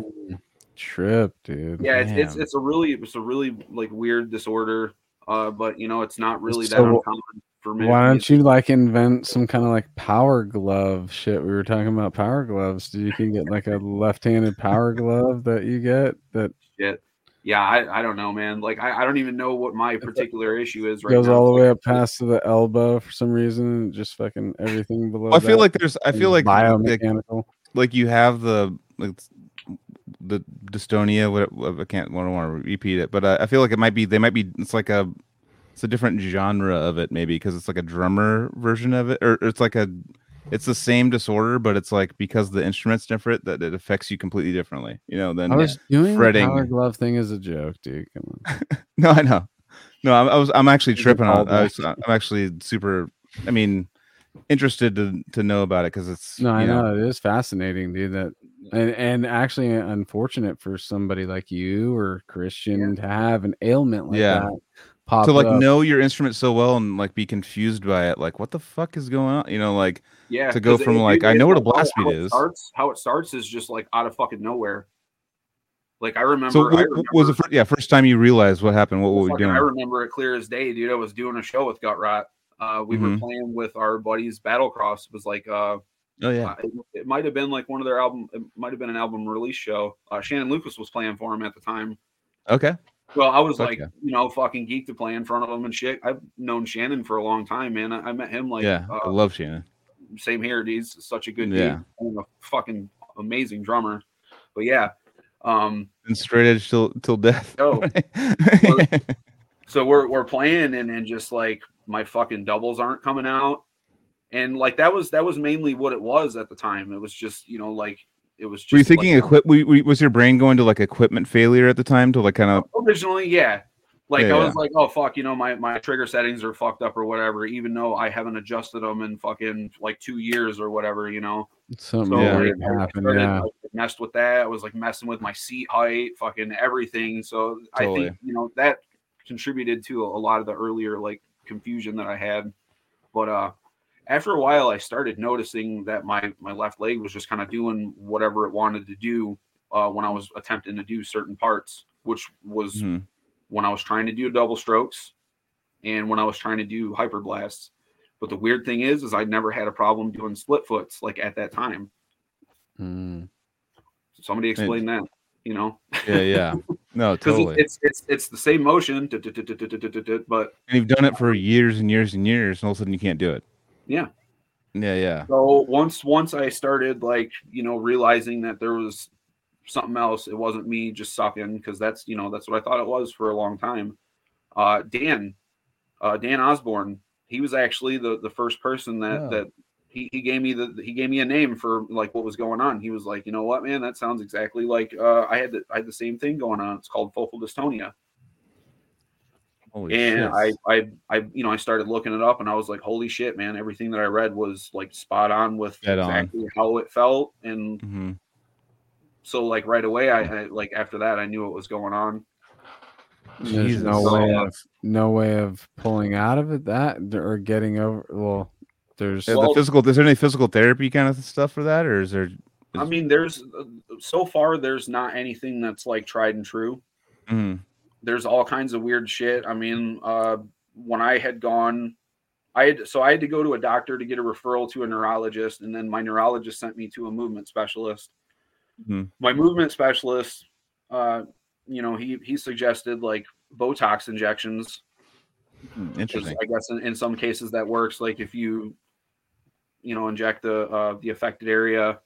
Trip, dude. yeah it's, it's it's a really it's a really like weird disorder uh but you know it's not really that So, uncommon for me Why don't you like invent some kind of like power glove shit? We were talking about power gloves. Do you can get like a left-handed power glove that you get that shit yeah I, I don't know man like I, I don't even know what my particular issue is right goes now. all the way up past to the elbow for some reason, just fucking everything below. Well, I feel that like there's. I feel like like, biomechanical. like you have the like the dystonia. What I can't. I don't want to repeat it, but uh, I feel like it might be. They might be. It's like a. It's a different genre of it, maybe because it's like a drummer version of it, or it's like a. It's the same disorder, but it's like because the instrument's different that it affects you completely differently. You know. Then I was doing fretting. the power glove thing as a joke, dude. Come on. No, I know. No, I, I was. I'm actually tripping on. I was, I'm actually super. I mean, interested to to know about it because it's. No, I you know. it is fascinating, dude. That and and actually unfortunate for somebody like you or Christian to have an ailment like Yeah. that pop to like up. know your instrument so well and like be confused by it. Like, what the fuck is going on? You know, like yeah to go from, it- like, it- I know it- what a how- blast how beat it is. starts how it starts is just like out of fucking nowhere like i remember so. I What, remember was the first, yeah first time you realized what happened? What were we Fucking- doing? I remember it clear as day, dude. I was doing a show with Gutrot. Uh, we were Mhm. playing with our buddies Battlecross. It was like uh, Oh yeah. uh, it, it might have been like one of their album. It might have been an album release show. Uh, Shannon Lucas was playing for him at the time. Okay. Well, I was like, you know, fucking geeked to play in front of him and shit. I've known Shannon for a long time, man. I, I met him like, yeah, I uh, love Shannon. same here. He's such a good Yeah. dude. A fucking amazing drummer. But yeah, um, And straight edge till till death. Oh. so we're we're playing and, and just like my fucking doubles aren't coming out and like that was that was mainly what it was at the time it was just you know like it was just were you thinking like, equip? we- we- Was your brain going to like equipment failure at the time to like kind of? originally yeah Like Yeah, I yeah. was like, oh fuck, you know, my my trigger settings are fucked up or whatever, even though I haven't adjusted them in fucking like two years or whatever, you know. Something So Yeah. like, happened. started, Yeah. like, messed with that. I was like messing with my seat height, fucking everything. So I think you know that contributed to a, a lot of the earlier like confusion that I had. But uh after a while i started noticing that my my left leg was just kind of doing whatever it wanted to do uh, when i was attempting to do certain parts which was mm-hmm. when i was trying to do double strokes and when i was trying to do hyper blasts but the weird thing is is i never had a problem doing split foots like at that time. Mm. somebody explain it's, that you know? Yeah yeah. No totally. it's, it's it's the same motion but and you've done it for years and years and years and all of a sudden you can't do it. Yeah. Yeah, yeah. so once once I started like you know realizing that there was something else, it wasn't me just sucking because that's you know that's what I thought it was for a long time. Uh, Dan, uh, Dan Osborne, he was actually the the first person that Oh. that he, he gave me the he gave me a name for like what was going on. He was like, you know what, man, that sounds exactly like uh, I had the, I had the same thing going on. It's called focal dystonia. Holy and shit. I, I, I, you know, I started looking it up, and I was like, "Holy shit, man! Everything that I read was like spot on with Dead on. exactly how it felt." And mm-hmm. so, like right away, I, I like after that, I knew what was going on. There's no way of no way of pulling out of it that or getting over. Well, there's Well- the physical. Is there any physical therapy kind of stuff for that, or is there? I mean, there's uh, so far there's not anything that's like tried and true. Mhm. There's all kinds of weird shit. I mean, uh, when I had gone, I had so I had to go to a doctor to get a referral to a neurologist, and then my neurologist sent me to a movement specialist. Mhm. My movement specialist, uh, you know, he he suggested like Botox injections. Hmm, Interesting. I guess in, in some cases that works. Like if you, you know, inject the uh, the affected area,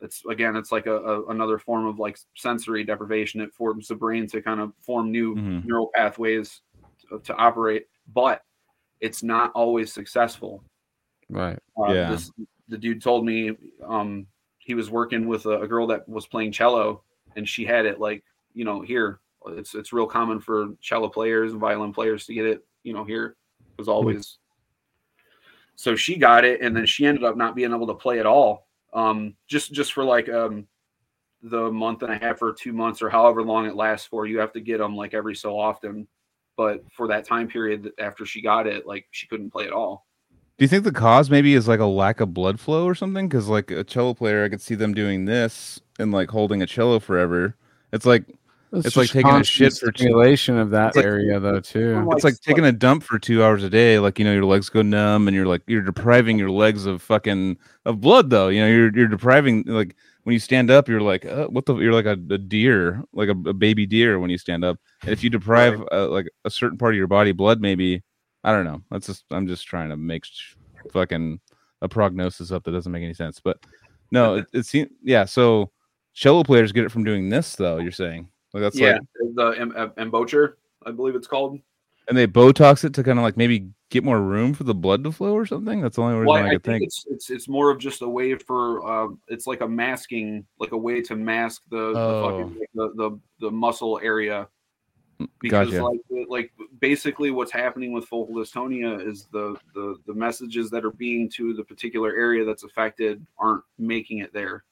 it's again, it's like a, a another form of like sensory deprivation. It forms the brain to kind of form new Mhm. neural pathways to, to operate, but it's not always successful. right. Uh, Yeah. this, the dude told me um, he was working with a, a girl that was playing cello, and she had it like you know here. It's it's real common for cello players and violin players to get it you know here was always. So she got it, and then she ended up not being able to play at all. Um, just just for like um, the month and a half or two months or however long it lasts for. You have to get them like every so often. But for that time period after she got it, like she couldn't play at all. Do you think the cause maybe is like a lack of blood flow or something? Because like a cello player, I could see them doing this and like holding a cello forever. It's like It's like taking a shit for two- stimulation of that like- area though too. Like- it's like taking a dump for two hours a day. Like you know, your legs go numb, and you're like you're depriving your legs of fucking of blood. Though you know, you're you're depriving like when you stand up, you're like uh, what the you're like a, a deer, like a, a baby deer when you stand up. And if you deprive uh, like a certain part of your body blood, maybe I don't know. That's just I'm just trying to make sh- fucking a prognosis up that doesn't make any sense. But no, it, it seems yeah. So cello players get it from doing this, though. You're saying like that's yeah, like the em- em- embouchure, I believe it's called. and they Botox it to kind of like maybe get more room for the blood to flow or something. That's the only reason Well, I, I, could think think. it's it's it's more of just a way for uh, it's like a masking, like a way to mask the the, Oh. fucking, like, the, the the muscle area because Gotcha. like like basically what's happening with focal dystonia is the the the messages that are being to the particular area that's affected aren't making it there.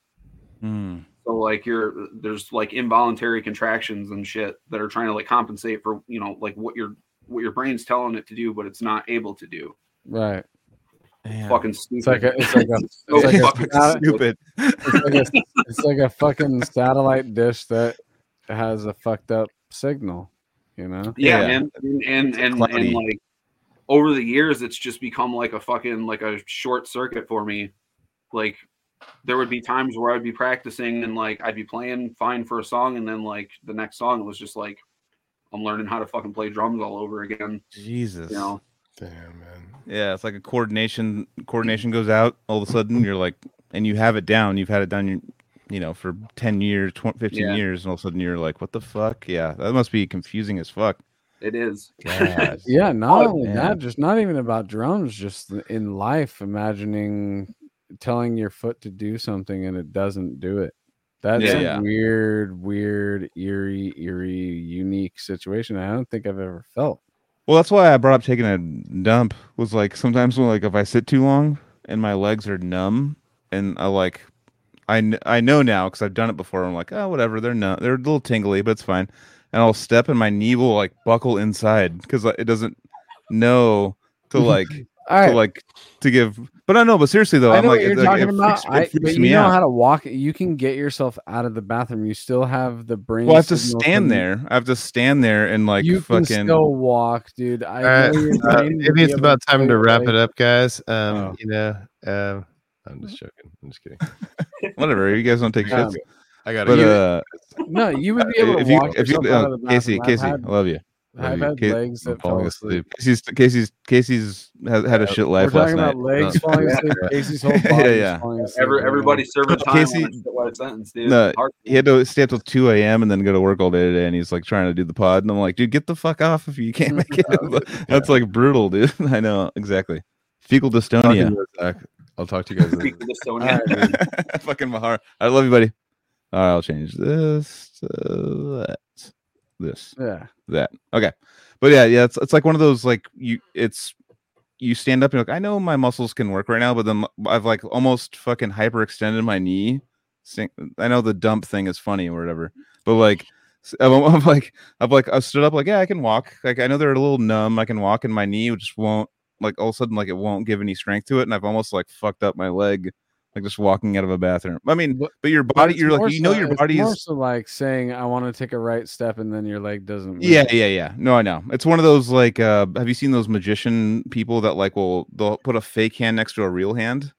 Hmm. So like you're there's like involuntary contractions and shit that are trying to like compensate for you know like what your what your brain's telling it to do, but it's not able to do. right. Damn. Fucking stupid. It's like a it's like a so like fucking sat- stupid. it's like a it's like a fucking satellite dish that has a fucked up signal, you know? yeah, Yeah. man and and and, and like over the years it's just become like a fucking like a short circuit for me like there would be times where i'd be practicing and like i'd be playing fine for a song and then like the next song it was just like i'm learning how to fucking play drums all over again Jesus. you know Damn, man. Yeah, it's like a coordination. Coordination goes out all of a sudden. You're like, and you have it down. You've had it down. You, you know, for ten years, 20, 15 Yeah. years, and all of a sudden you're like, what the fuck? Yeah, that must be confusing as fuck. it is God. Yeah, not Oh, only man. that, just not even about drums, just in life, imagining telling your foot to do something and it doesn't do it. That's Yeah, a yeah. weird, weird, eerie, eerie, unique situation. I don't think I've ever felt. Well, that's why I brought up taking a dump. Was like sometimes when like if I sit too long and my legs are numb, and I like, I I know now because I've done it before. I'm like, oh whatever, they're not, they're a little tingly, but it's fine. And I'll step and my knee will like buckle inside because it doesn't know to like All right. to like to give. But I know, but seriously though, I I'm like, what you're it, like, talking it about. freaks, it I, freaks but you know out. how to walk. You can get yourself out of the bathroom. You still have the brain. well, I have to stand from- there. I have to stand there and like you fucking. can still walk, dude. I All right, know your uh, maybe it's about time play to wrap legs. it up, guys. Um, Oh. you know, um, I'm just joking. I'm just kidding. Whatever, you guys don't take Um, shit. I got it. uh, No, you would be able to if you, if you, yourself out uh, of the Casey, Casey, I love you. Love I've you. had Ca- legs that fall falling asleep. Casey's Casey's Casey's has had a shit We're life last talking night. about legs No. falling asleep. Casey's whole Yeah, body yeah. falling asleep. Every, right now. everybody's serving time Casey- on a sentence, dude. No, He had to stay up till two a.m. and then go to work all day today, and he's like trying to do the pod, and I'm like, dude, get the fuck off if you can't make it. That's like brutal, dude. I know exactly. Fecal dystonia. I'll talk to you guys. later. Speak to the All Sonia. right, dude. Fucking Mahar. I love you, buddy. All right, I'll change this to that. This. Yeah. that. Okay. But yeah, yeah, it's it's like one of those like you it's you stand up and you're like, I know my muscles can work right now, but then I've like almost fucking hyperextended my knee. I know the dump thing is funny or whatever, but like I'm, I'm like I've like I stood up like yeah I can walk like I know they're a little numb I can walk and my knee just won't like all of a sudden like it won't give any strength to it and I've almost like fucked up my leg like just walking out of a bathroom. I mean, But- but your body it's you're like you know so- your body is so like saying I want to take a right step and then your leg doesn't. Move. yeah, yeah, yeah. No, I know. It's one of those like uh have you seen those magician people that like will they'll put a fake hand next to a real hand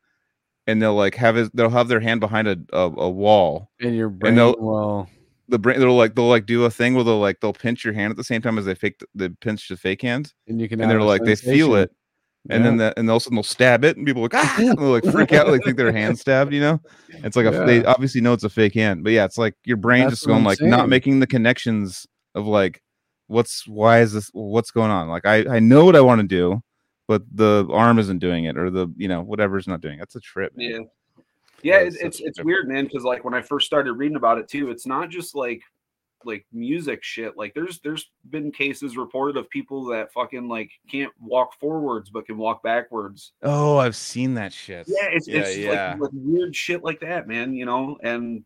and they'll like have it they'll have their hand behind a a, a wall. And your brain they'll- will. The brain they'll like they'll like do a thing where they'll like they'll pinch your hand at the same time as they fake they pinch the fake hand And you can. and they're like they feel it and then that and all of a sudden they'll stab it and people like ah and they'll like freak out like think their hand stabbed you know it's like a, they obviously know it's a fake hand but yeah it's like your brain That's just going like not making the connections of like what's why is this what's going on like i i know what i want to do but the arm isn't doing it or the you know whatever's not doing it. that's a trip man. Yeah. Yeah, it, it's it's weird, man. Because like when I first started reading about it too, it's not just like like music shit. Like there's there's been cases reported of people that fucking like can't walk forwards but can walk backwards. oh i've seen that shit Yeah, it's yeah it's yeah Like, like weird shit like that, man. You know, and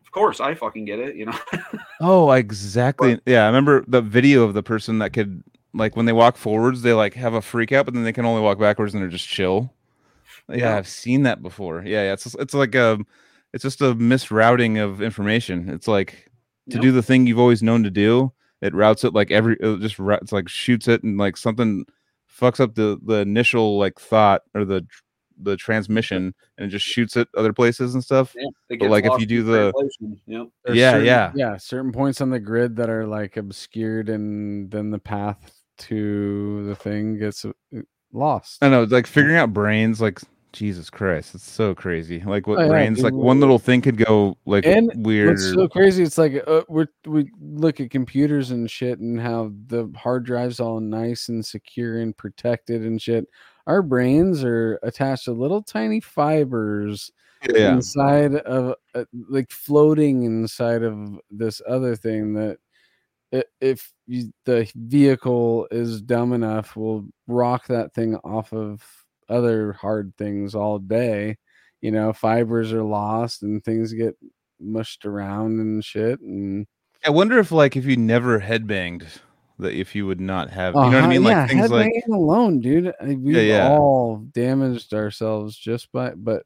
of course I fucking get it. You know, Oh, exactly. yeah, I remember the video of the person that could like when they walk forwards, they like have a freak out, but then they can only walk backwards and they're just chill. Yeah, Yeah. I've seen that before. Yeah, yeah. It's just- it's like a it's just a misrouting of information. It's like to Yep. do the thing you've always known to do. It routes it like every it just it's like shoots it and like something fucks up the the initial like thought or the the transmission and it just shoots it other places and stuff. yeah, But, like, if you do in the- Yep. Yeah, certain- yeah. yeah. Certain points on the grid that are like obscured, and then the path to the thing gets uh, lost. I know, like figuring out brains, like Jesus Christ, it's so crazy. Like what Oh, yeah, brains, like one little thing could go like And weird. It's so crazy? It's like uh, we we look at computers and shit, and how the hard drives all nice and secure and protected and shit. Our brains are attached to little tiny fibers yeah, inside of uh, like floating inside of this other thing that if you, the vehicle is dumb enough will rock that thing off of other hard things all day you know fibers are lost and things get mushed around and shit and I wonder if like if you never headbanged, that if you would not have, you know what I Uh-huh, mean? yeah, Like things like alone dude I- we've yeah. all damaged ourselves just by but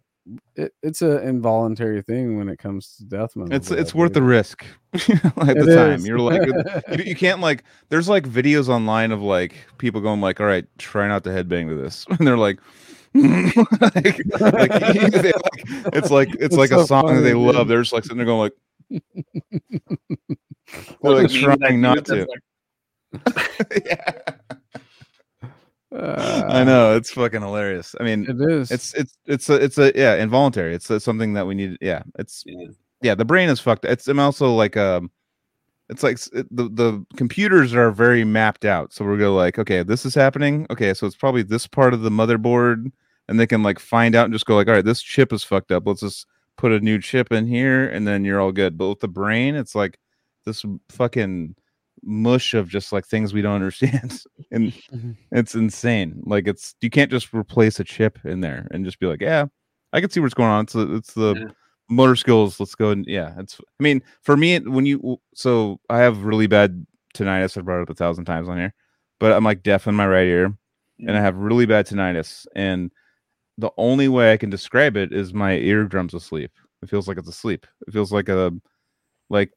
it, it's an involuntary thing when it comes to death metal it's it's worth the risk at It the time. is. You're like you, you can't like there's like videos online of like people going like, all right, try not to headbang to this, and they're like. like, like, they, like, it's like it's It's like so a song that they dude. love. They're just like sitting there going like, They're, a like, meme that trying not dude to. that's like, yeah. I Uh, know it's fucking hilarious. I mean, it is it's it's it's a it's a yeah involuntary. It's uh something that we need. Yeah, it's yeah. yeah. The brain is fucked. It's I'm also like um, it's like it- the the computers are very mapped out. So we're gonna like okay, this is happening. Okay, so it's probably this part of the motherboard, and they can like find out and just go like, all right, this chip is fucked up. Let's just put a new chip in here, and then you're all good. But with the brain, it's like this fucking mush of just like things we don't understand, and Mhm. it's insane. Like it's you can't just replace a chip in there and just be like, yeah, I can see what's going on. It's the, it's the Yeah. motor skills. Let's go and yeah, it's. I mean, for me, it- when you so I have really bad tinnitus. I've brought it up a thousand times on here, but I'm like deaf in my right ear, and I have really bad tinnitus. And the only way I can describe it is my eardrums asleep. It feels like it's asleep. It feels like a like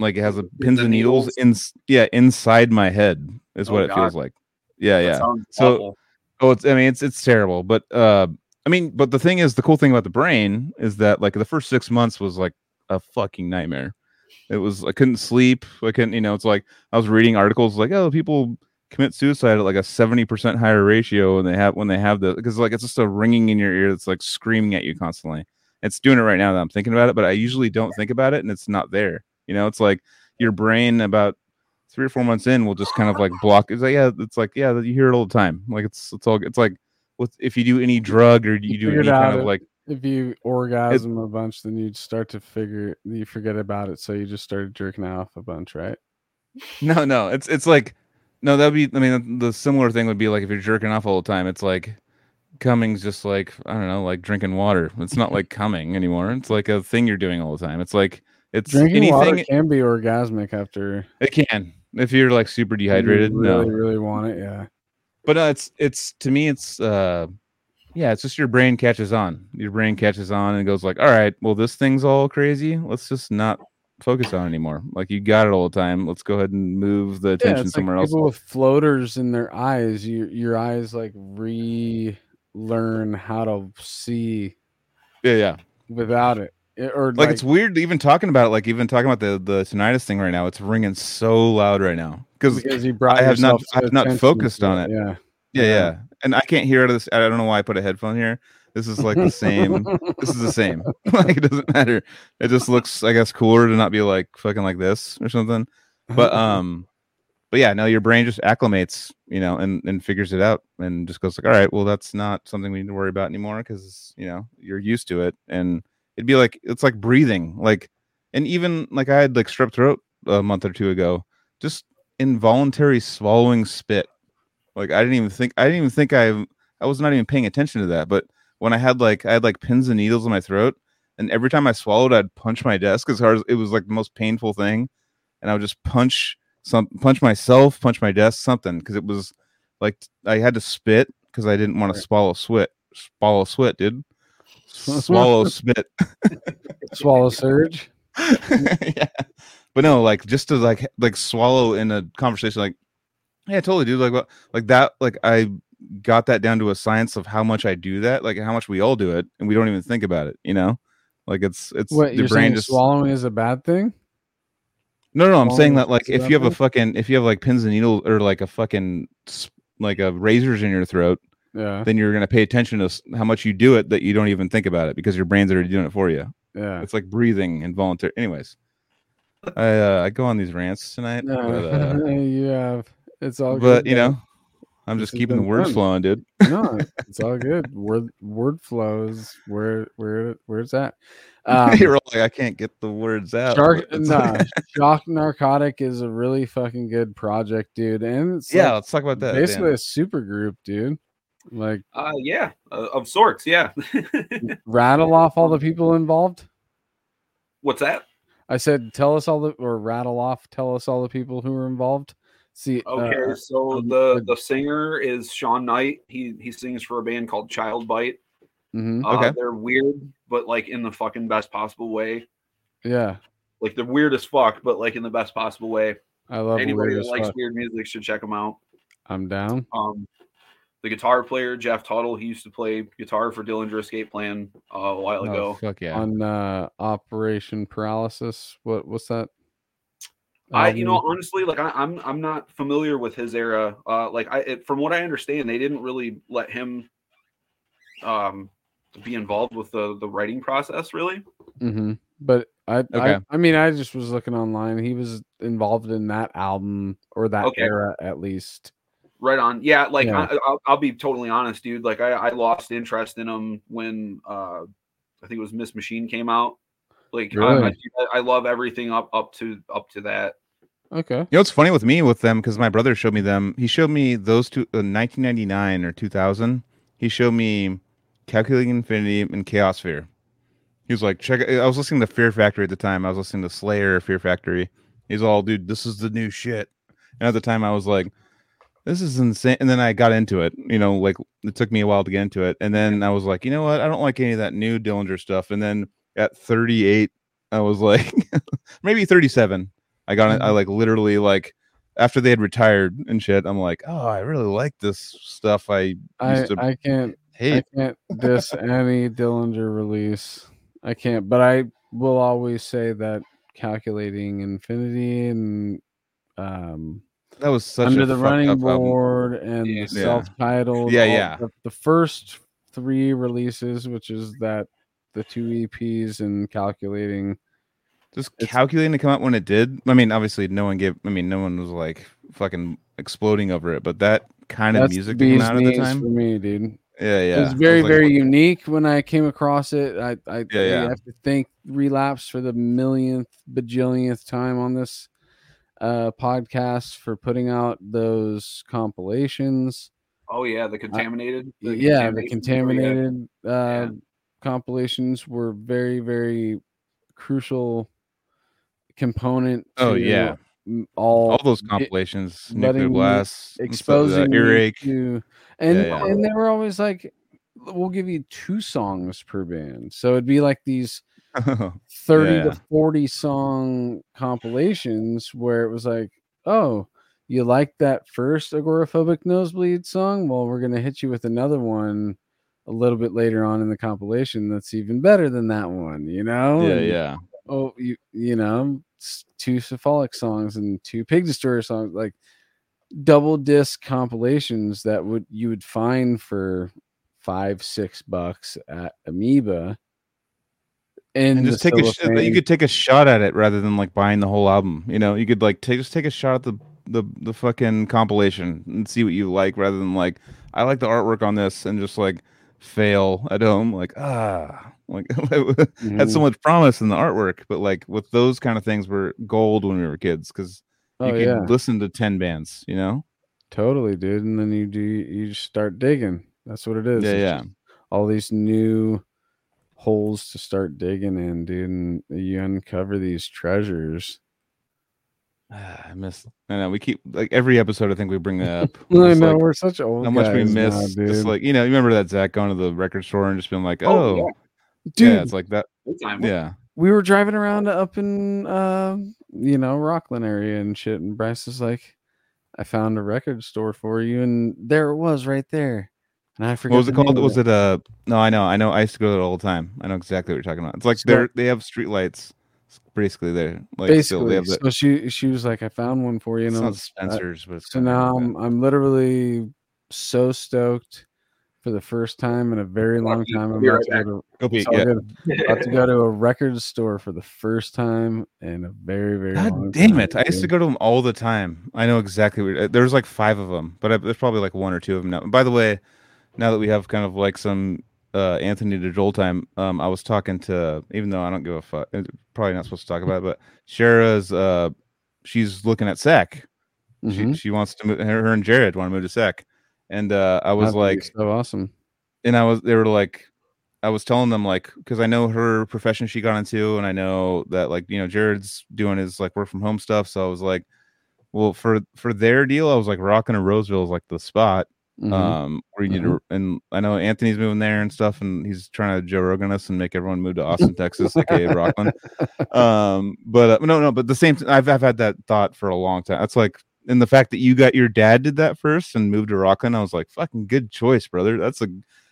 like it has a pins and needles needles? in yeah inside my head is Oh, what it God. feels like. Yeah, That yeah. So- awful. Oh, it's I mean it's it's terrible, but uh I mean, but the thing is the cool thing about the brain is that like the first 6 months was like a fucking nightmare. It was I couldn't sleep. I couldn't, you know, it's like I was reading articles like, oh, people commit suicide at like a 70% higher ratio when they have when they have the because like it's just a ringing in your ear that's like screaming at you constantly. It's doing it right now that I'm thinking about it, but I usually don't think about it and it's not there. You know, it's like your brain about three or four months in will just kind of like block. It's like yeah, it's like yeah, you hear it all the time. Like it's it's all it's like if you do any drug or you do any kind of like If you orgasm a bunch, then you'd start to figure you forget about it. So you just started jerking off a bunch, right? no no it's it's like no that'd be I mean the similar thing would be like if you're jerking off all the time. It's like coming's just like I don't know like drinking water. It's not like coming anymore. It's like a thing you're doing all the time. It's like it's Drinking anything water can be orgasmic after it can if you're like super you dehydrated. Really, no, really want it. Yeah. but uh, it's it's to me it's uh yeah it's just your brain catches on your brain catches on and goes like all right well this thing's all crazy let's just not focus on it anymore like you got it all the time let's go ahead and move the Yeah, attention like somewhere else people with floaters in their eyes. Your your eyes like relearn how to see yeah yeah without it, It- or like, it's weird even talking about it like even talking about the the tinnitus thing right now it's ringing so loud right now because because you brought I have not- I have not focused on it. Yeah. yeah Yeah. yeah and i can't hear out of this i don't know why i put a headphone here this is like the same this is the same. like it doesn't matter. It just looks, I guess, cooler to not be like fucking like this or something. But um, but yeah, no, your brain just acclimates, you know, and and figures it out and just goes like, all right, well, that's not something we need to worry about anymore because you know you're used to it, and it'd be like it's like breathing, like, and even like I had like strep throat a month or two ago, just involuntary swallowing spit. Like I didn't even think I didn't even think I I was not even paying attention to that, but when I had like I had like pins and needles in my throat, and every time I swallowed, I'd punch my desk as hard as it was like the most painful thing, and I would just punch some punch myself, punch my desk, something because it was like I had to spit because I didn't want to swallow sweat, swallow sweat, dude, swallow spit. Swallow surge. yeah, but no, like just to like like swallow in a conversation, like yeah, totally, dude. Like what, like that, like I got that down to a science of how much I do that, like how much we all do it, and we don't even think about it. You know, like it's it's What the you're brain just Swallowing is a bad thing. no, no. I'm saying that like if you have a fucking if you have like pins and needles or like a fucking like a razors in your throat, Yeah. then you're gonna pay attention to how much you do it that you don't even think about it because your brain's already doing it for you. Yeah. It's like breathing involuntary. Anyways, I uh, I go on these rants tonight, but, uh, you have. It's all. Good. But good, you know, I'm This just keeping the words fun. flowing, dude. no, it's all good. Word word flows where where where's that? Um, You're like, I can't get the words out. Shark, nah, Shock Narcotic is a really fucking good project, dude. And it's yeah, like let's talk about that. basically Dan. a super group, dude. Like Uh, yeah, uh, of sorts. Yeah. rattle off all the people involved. What's that? I said, tell us all the or rattle off, tell us all the people who were involved. See, Okay, uh, so um, the uh, the singer is Sean Knight. He he sings for a band called Child Bite. mhm, Uh, Okay. they're weird, but like in the fucking best possible way. yeah, Like they're weird as fuck, but like in the best possible way. I love Anybody that likes fuck. weird music should check them out. I'm down. Um, the guitar player Jeff Tuttle, he used to play guitar for Dillinger Escape Plan uh, a while Oh, ago. fuck yeah. On uh Operation Paralysis. What what's that? I, you know, honestly, like I, I'm, I'm not familiar with his era. Uh, like I, it, from what I understand, they didn't really let him, um, be involved with the the writing process. Really, Mm-hmm. But I, I, Okay. I mean, I just was looking online. He was involved in that album or that Okay. era at least. Right on. Yeah, like Yeah. I, I'll, I'll be totally honest, dude. Like I, I lost interest in them when uh, I think it was Miss Machine came out. Like I- Really? I, I love everything up up to up to that. Okay. You know what's funny with me with them because my brother showed me them. He showed me those two in 1999 or 2000. He showed me Calculating Infinity and Chaos Fear. He was like, check. I was listening to Fear Factory at the time. I was listening to Slayer, Fear Factory. He's all, dude, this is the new shit. And at the time, I was like, this is insane. And then I got into it. You know, like it took me a while to get into it. And then I was like, you know what? I don't like any of that new Dillinger stuff. And then at 38, I was like, maybe 37. I got it. I like literally like after they had retired and shit. I'm like, oh, I really like this stuff. I I, used to I can't hate. I can't diss any Dillinger release. I can't, but I will always say that calculating infinity and um That was such under a the running up album. board and Yeah. the self-titled Yeah, yeah. the, the first three releases which is that the two eps and calculating Just It's- calculating to come out when it did. I mean, obviously, no one gave. I mean, no one was like fucking exploding over it. But that kind of music the came bee's out at the time. for me dude Yeah, yeah. it was I very like, very unique when i came across it i i, Yeah, I yeah. have to thank relapse for the millionth bajillionth time on this uh podcast for putting out those compilations Oh yeah, the contaminated. yeah the contamination. Oh, yeah. contaminated uh compilations were very very crucial component Oh to yeah, all, all those compilations, letting nuclear me- blast, exposing the me earache. to and Yeah, yeah. and they were always like we'll give you two songs per band so it'd be like these 30 Yeah. to 40 song compilations where it was like oh you like that first agoraphobic nosebleed song well we're going to hit you with another one a little bit later on in the compilation that's even better than that one you know yeah, And, yeah. oh you you know two cephalic songs and two pig destroyer songs like double disc compilations that would you would find for five six bucks at amoeba and, just take a sh- you could take a shot at it rather than like buying the whole album you know? You could like take just take a shot at the the, the fucking compilation and see what you like rather than like i like the artwork on this and just like fail at home like ah like had so Mhm. much promise in the artwork but like with those kind of things were gold when we were kids because you oh could yeah. listen to 10 bands you know? Totally dude and then you do you just start digging. That's what it is. Yeah, It's yeah. all these new holes to start digging in dude and you uncover these treasures. Ah, i miss i know we keep like every episode i think we bring that up. I know like, we're such old how much we guys now, miss dude. just like you know you remember that zach going to the record store and just being like Oh, oh, yeah. dude yeah it's like that time. yeah. we were driving around up in uh, you know rocklin area and shit and bryce is like i found a record store for you and there it was right there and i forgot what was it called was it uh no i know i know i used to go there all the time i know exactly what you're talking about it's like It's they're they have street lights basically there like still basically they have the, so she she was like i found one for you it's and not was- uh, spencer's but it's so now like I'm, I'm literally so stoked for the first time in a very long time I'll i'm be about, right to back. go to, that. Go Pete, it's all yeah. good. about to go to a record store for the first time in a very very long God damn time, it! I used to go to them all the time. I know exactly. Where, there's like five of them, but I, there's probably like one or two of them now. By the way, now that we have kind of like some uh, Anthony DeJoel time, um, I was talking to, even though I don't give a fuck, uh, probably not supposed to talk about it, but Shara's, uh, she's looking at Sac. She Mhm. she wants to move. Her, and Jared want to move to Sac, and uh, I was That'd like, so awesome and I was they were like I was telling them like because I know her profession she got into and I know that like you know Jared's doing his like work from home stuff so I was like well for for their deal I was like Rocklin and Roseville is like the spot Mhm. um where you need to and I know Anthony's moving there and stuff and he's trying to Joe Rogan us and make everyone move to Austin Texas aka Rocklin um but uh, no no but the same I've, I've had that thought for a long time that's like and the fact that you got your dad did that first and moved to Rocklin I was like fucking good choice brother that's a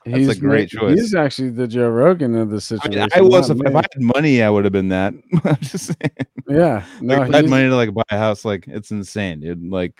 That's a great ma- choice. He's actually the Joe Rogan of the I, situation. mean, I was if, if. I had money, I would have been that. I'm just saying. yeah, no, like, if I had money to like buy a house, like it's insane, dude. Like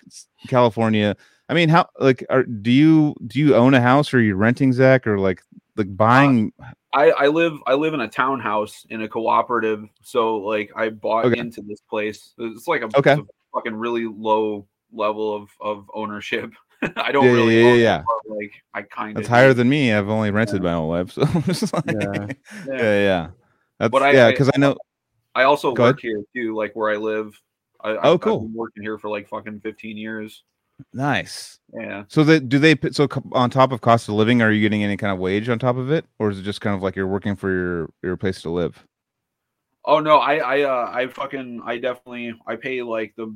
California. I mean, how like are do you do you own a house or are you renting, Zach, or like like uh, buying? I, I live I live in a townhouse in a cooperative, so like I bought Okay. into this place. It's like a, Okay. it's a fucking really low level of of ownership. I don't Yeah, really yeah, own yeah, it, like I kind of That's higher than me. I've only rented my whole life, so I'm just like, Yeah. yeah, yeah. That's But I- yeah, because I know. I also Go work here too, like where I live. I, oh, I've- Oh, I've cool. been working here for like fucking 15 years. Nice. Yeah. So that do they put so on top of cost of living? Are you getting any kind of wage on top of it, or is it just kind of like you're working for your your place to live? Oh no, I I uh I fucking I definitely I pay like the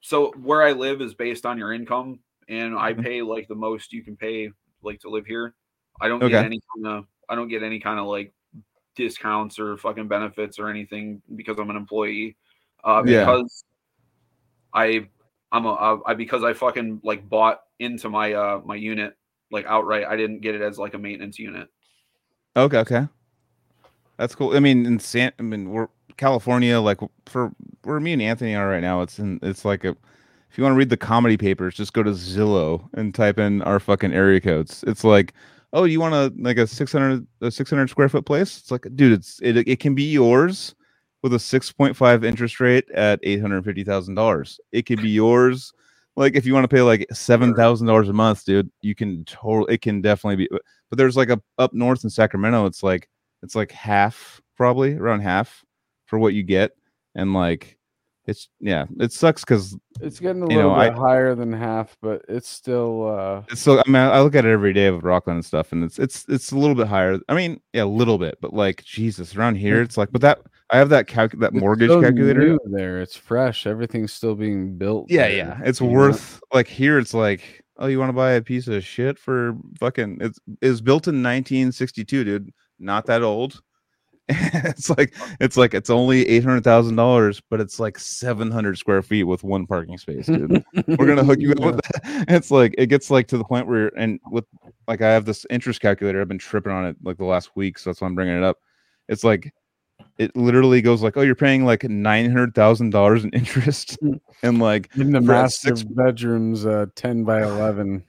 so where I live is based on your income and I Mhm. pay like the most you can pay like to live here. I don't Okay. get any kind of I don't get any kind of like discounts or fucking benefits or anything because I'm an employee. Uh Yeah. because I I'm a uh, because I fucking like bought into my uh my unit like outright. I didn't get it as like a maintenance unit. Okay, okay, that's cool. I mean, in San, I mean, we're California, like for where me and Anthony are right now. It's in, it's like a. If you want to read the comedy papers, just go to Zillow and type in our fucking area codes. It's like, oh, you want a like a six hundred a six hundred square foot place? It's like, dude, it's it it can be yours with a six point five interest rate at eight hundred fifty thousand dollars. It could be yours. Like if you want to pay like seven thousand dollars a month, dude, you can totally. It can definitely be but there's like a up north in Sacramento, it's like it's like half, probably around half for what you get, and like it's yeah, it sucks because It's getting a little know, bit I- higher than half, but it's still uh it's so I mean I look at it every day with Rocklin and stuff, and it's it's it's a little bit higher. I mean, yeah, a little bit, but like Jesus, around here it's like, but that I have that calc that it's mortgage so calculator. there. It's fresh. Everything's still being built. Yeah, there, yeah. It's you know? worth like here it's like, oh, you want to buy a piece of shit for fucking it's is built in 1962, dude. Not that old. it's like it's like it's only eight hundred thousand dollars, but it's like seven hundred square feet with one parking space, dude. We're gonna hook you up with that. It's like it gets like to the point where and with like I have this interest calculator. I've been tripping on it like the last week, so that's why I'm bringing it up. It's like it literally goes like, oh, you're paying like nine hundred thousand dollars in interest, and like in the master six- bedrooms, uh, ten by eleven.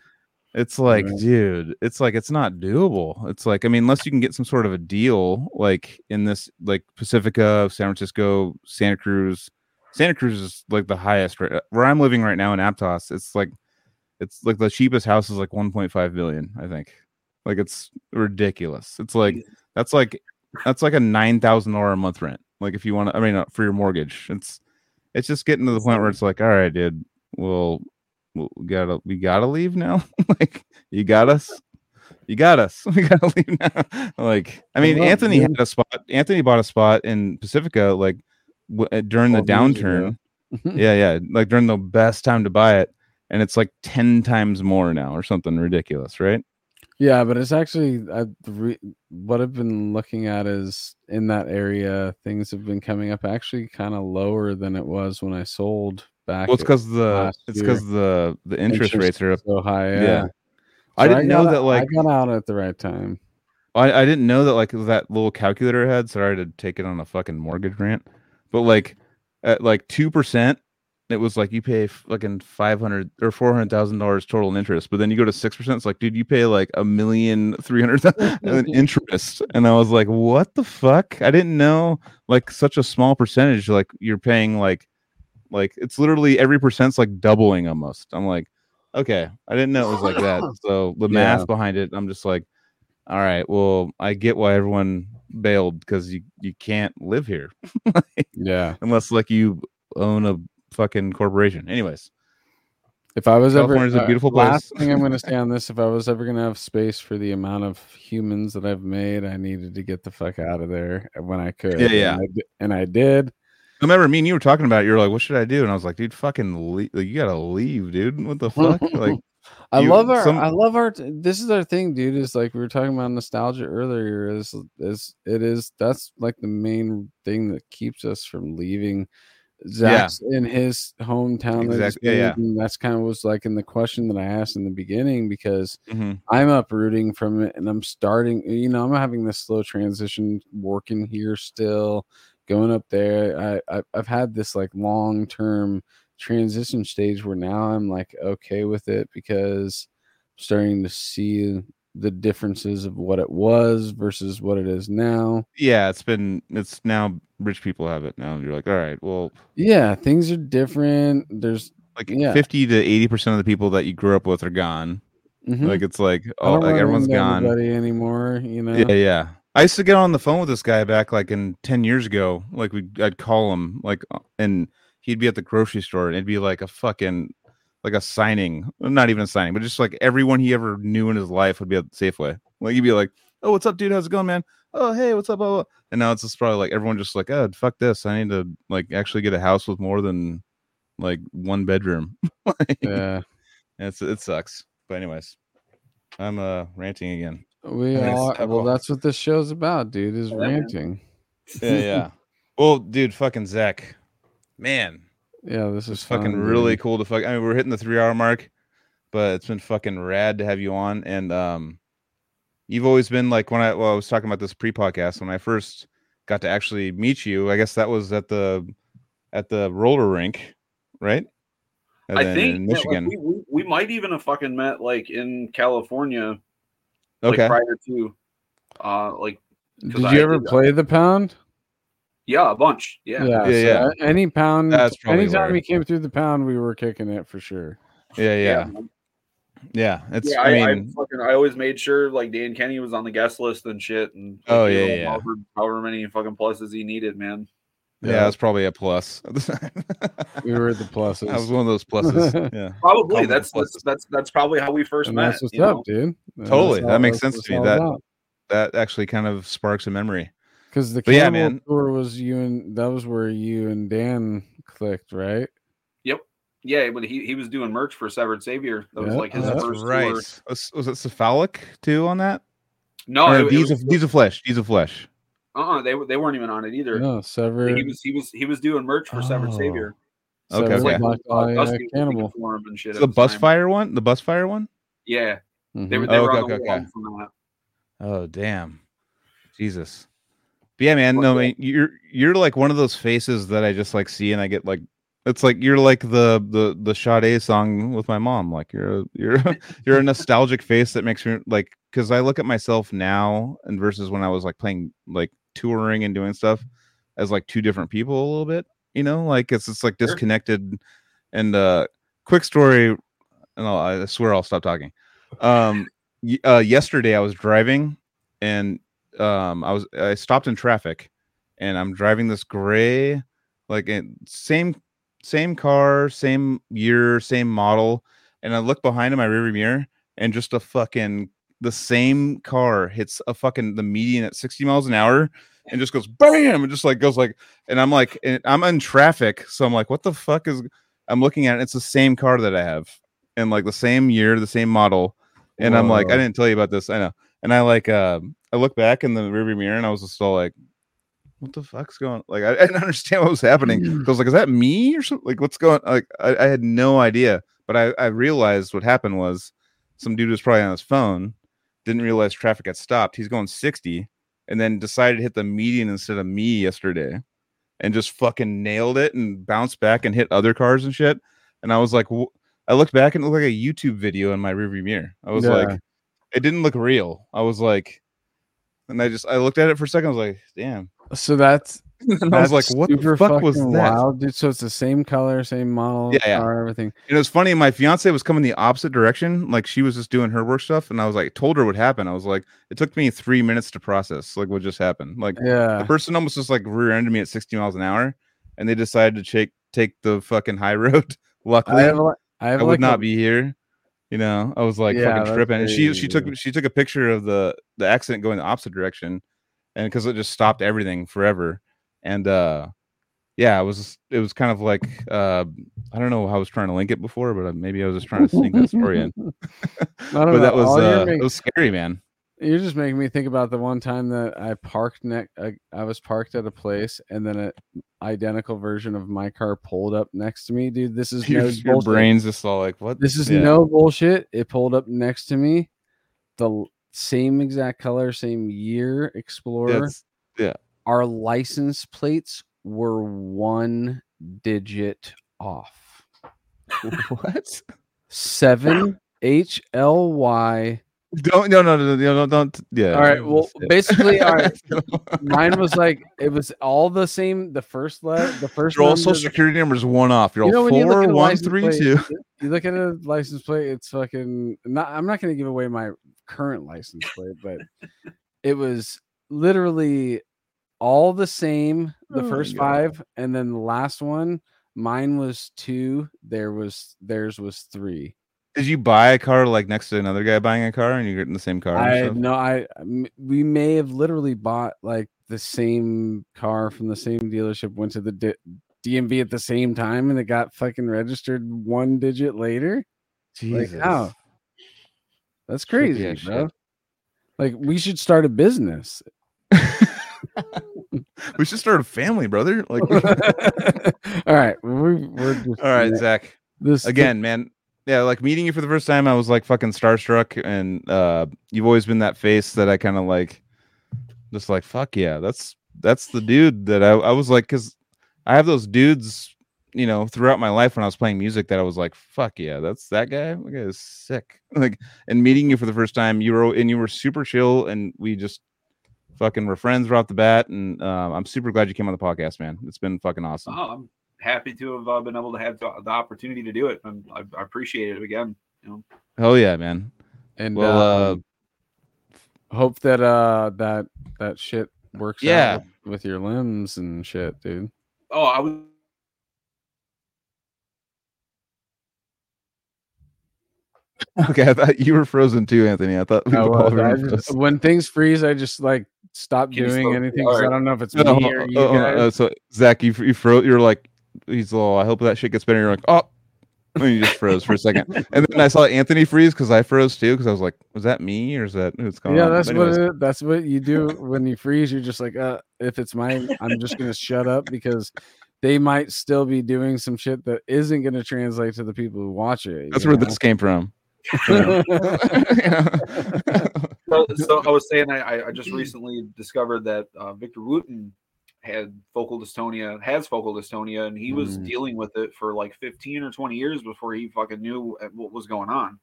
It's like, Right. dude, it's like it's not doable. It's like, I mean, unless you can get some sort of a deal, like in this, like Pacifica, San Francisco, Santa Cruz. Santa Cruz is like the highest right where I'm living right now in Aptos. It's like, it's like the cheapest house is like 1.5 billion, I think. Like it's ridiculous. It's like that's like that's like a nine thousand dollar a month rent. Like if you want to, I mean, uh, for your mortgage, it's it's just getting to the point where it's like, all right, dude, we'll, we gotta we gotta leave now. like you got us, you got us. We gotta leave now. like I mean, love Anthony had a spot. Anthony bought a spot in Pacifica, like w- uh, during the 12 years ago. downturn. yeah, yeah, like during the best time to buy it, and it's like ten times more now or something ridiculous, right? Yeah, but it's actually I, re, what I've been looking at is in that area, things have been coming up actually kind of lower than it was when I sold back. Well, it's because the it's because the the interest, rates are up. so high. Yeah. Yeah, I didn't know got that like I got out at the right time. I, I didn't know that like that little calculator I had. Sorry to take it on a fucking mortgage rant, but like at like two percent, it was like you pay fucking five hundred or four hundred thousand dollars total in interest. But then you go to six percent, it's like, dude, you pay like a million three hundred thousand in interest. And I was like, what the fuck? I didn't know like such a small percentage. Like you're paying like like it's literally every percent's like doubling almost. I'm like, okay, I didn't know it was like that. So the Yeah. math behind it, I'm just like, all right, well, I get why everyone bailed because you you can't live here Yeah, unless like you own a fucking corporation. Anyways, if I was ever California's a uh, beautiful last thing I'm going to say on this, if I was ever going to have space for the amount of humans that I've made, I needed to get the fuck out of there when I could. Yeah, yeah. and I, and I did. I remember me and you were talking about. it, You were like, "What should I do?" And I was like, "Dude, fucking, leave. Like, you gotta leave, dude. What the fuck?" like, I You- love our some- I love our this is our thing, dude. Is like we were talking about nostalgia earlier. Is is it is that's like the main thing that keeps us from leaving. Zach's in his hometown. Exactly, yeah, yeah. That's kind of was like in the question that I asked in the beginning because mhm. I'm uprooting from it and I'm starting, you know, I'm having this slow transition working here still, going up there. I, I I've had this like long term transition stage where now I'm like okay with it because I'm starting to see the differences of what it was versus what it is now. yeah, it's been. It's now rich people have it now. You're like, all right, well, Yeah, things are different. There's like Yeah. 50 to 80 percent of the people that you grew up with are gone. Mhm. Like it's like oh, like everyone's gone. anymore. You know. Yeah, yeah. I used to get on the phone with this guy back like in 10 years ago. Like we I'd call him like uh, and he'd be at the grocery store and it'd be like a fucking like a signing. Not even a signing, but just like everyone he ever knew in his life would be at Safeway. Like he'd be like, "Oh, what's up, dude? How's it going, man? Oh, hey, what's up?" Blah, blah. And now it's just probably like everyone just like, "Oh, fuck this. I need to like actually get a house with more than like one bedroom." Like, Yeah. it's it sucks. But anyways, I'm uh ranting again. We I think it's all well. cool. That's what this show's about, dude. Is Yeah, man. ranting. Yeah, yeah. well, dude, fucking Zach, man, Yeah, this is it's fucking fun, really dude. cool to fuck. I mean, we're hitting the three hour mark, but it's been fucking rad to have you on. And um, you've always been like when I well, I was talking about this pre podcast when I first got to actually meet you. I guess that was at the at the roller rink, right? And I think in that, like, Michigan. we, we, we might even have fucking met like in California, like okay. prior to, uh, like Did 'cause you I ever did, play the pound? Yeah, a bunch, yeah. Yeah, Yeah, so Any pound. That's probably anytime where. we came through the pound, we were kicking it for sure. yeah, yeah, man. yeah. It's. Yeah, I I, I, mean, fucking I always made sure like Dan Kenny was on the guest list and shit. And oh, like, Oh, yeah, know, yeah. however, however many fucking pluses he needed, man. yeah, that's probably a plus. at the time. We were at the pluses. That was one of those pluses. Yeah. Probably that's, that's pluses. that's that's probably how we first and met. that's what's you know? up, dude. That's Totally, that makes sense to me. That- about. That actually kind of sparks a memory. Because the But yeah, man. tour was you and that was where you and Dan clicked, right? Yep. Yeah, but he, he was doing merch for Severed Savior. That was like his Oh, that's first tour. Was, was it cephalic too on that? No, Or it, it Deeds was, of Deeds of Flesh. Deeds of Flesh. uh-uh, they they weren't even on it either. No, Sever. He was he was he was doing merch for Severed Oh. Savior. Okay, Sever okay. Black Uh, Eye, uh, Dusty was looking Cannibal. for him and shit. The bus the time. Busfire one. The bus fire one. Yeah, they Mhm. were they Oh, were okay, on the okay, okay. from that. Oh damn, Jesus. But yeah, man. No, I mean, you're you're like one of those faces that I just like see and I get like. It's like you're like the the the Sade song with my mom. Like you're a, you're you're a nostalgic face that makes me like because I look at myself now and versus when I was like playing like touring and doing stuff as like two different people a little bit. You know, like it's it's like disconnected. And uh quick story, and I'll, I swear I'll stop talking. Um, uh, yesterday I was driving and um I was I stopped in traffic and I'm driving this gray like same same car, same year, same model and I look behind in my rearview mirror and just a fucking the same car hits a fucking the median at 60 miles an hour and just goes bam and just like goes like and I'm like and I'm in traffic so I'm like what the fuck is I'm looking at it it's the same car that I have and like the same year the same model and I'm like I didn't tell you about this I know and I like uh I look back in the rearview mirror and I was just all like what the fuck's going like I, I didn't understand what was happening Mm. I was like is that me or something like what's going like I, I had no idea but I, I realized what happened was some dude was probably on his phone didn't realize traffic had stopped he's going 60 and then decided to hit the median instead of me yesterday and just fucking nailed it and bounced back and hit other cars and shit and i was like wh- i looked back and it looked like a youtube video in my rearview mirror i was Yeah. like it didn't look real i was like and i just i looked at it for a second i was like damn So that's and i was like what the fuck was that wild, dude. So it's the same color, same model, Yeah, yeah. car, everything. it was funny. My fiance was coming the opposite direction. Like she was just doing her work stuff, and I was like, told her what happened. I was like, it took me three minutes to process like what just happened. Like Yeah. the person almost just like rear-ended me at 60 miles an hour, and they decided to take take the fucking high road. Luckily, I I, have, I have would like not a- be here. You know, I was like Yeah, fucking tripping. And she she took she took a picture of the the accident going the opposite direction, and because it just stopped everything forever. And uh yeah, it was it was kind of like uh I don't know how I was trying to link it before, but uh, maybe I was just trying to sneak that story in. But know. that was uh, it was scary, man. You're just making me think about the one time that I parked next. I, I was parked at a place, and then an identical version of my car pulled up next to me, dude. This is Your, no your bullshit. brain's just all like, what? This is Yeah. no bullshit. It pulled up next to me, the same exact color, same year Explorer. That's- Our license plates were one digit off. what? Seven H L Y Don't no no no no no don't yeah. All right. Well, basically, all right. Mine was like it was all the same. The first letter, the first. Your all social security number is one off. You're You know all when you look at a one license three plate, two. You look at a license plate. It's fucking. Not. I'm not going to give away my current license plate, but it was literally all the same. The Oh first five, and then the last one. Mine was two. There was theirs was three. Did you buy a car like next to another guy buying a car and you're getting the same car? I no, I m- we may have literally bought like the same car from the same dealership, went to the D- DMV at the same time, and it got fucking registered one digit later. Like how? That's crazy, bro. shit. Like we should start a business. we should start a family, brother. Like, All right, we, we're just all right, Zach. This Again, man. Yeah, like meeting you for the first time, I was like fucking starstruck, and uh, you've always been that face that I kind of like, just like fuck yeah, that's that's the dude that I, I was like, because I have those dudes, you know, throughout my life when I was playing music that I was like, fuck yeah, that's that guy. That guy is sick. Like, and meeting you for the first time, you were and you were super chill, and we just fucking were friends right off the bat, and um, I'm super glad you came on the podcast, man. It's been fucking awesome. Oh, I'm happy to have uh, been able to have the, the opportunity to do it. and I, I appreciate it again. You know, Hell yeah, man. and Well, uh, um, hope that uh that that shit works Yeah. out with, with your limbs and shit, dude. oh, I was. Okay, I thought you were frozen too, Anthony. I thought we I all were I just- when things freeze, I just like stop Can doing anything. anything. 'cause I don't know if it's No, me or uh, you uh, guys. uh, so Zach, you you froze. You're like, he's all. I hope that shit gets better. You're like, oh, and you just froze for a second, and then I saw Anthony freeze because I froze too because I was like, was that me or is that who's going yeah, on? that's what it, that's what you do when you freeze. You're just like, uh, if it's mine, I'm just gonna shut up because they might still be doing some shit that isn't gonna translate to the people who watch it. that's where know? this came from. Yeah. So, so I was saying, I- I, I just recently discovered that uh, Victor Wooten had focal dystonia, has focal dystonia, and he was Mm. dealing with it for like 15 or 20 years before he fucking knew uh, what was going on.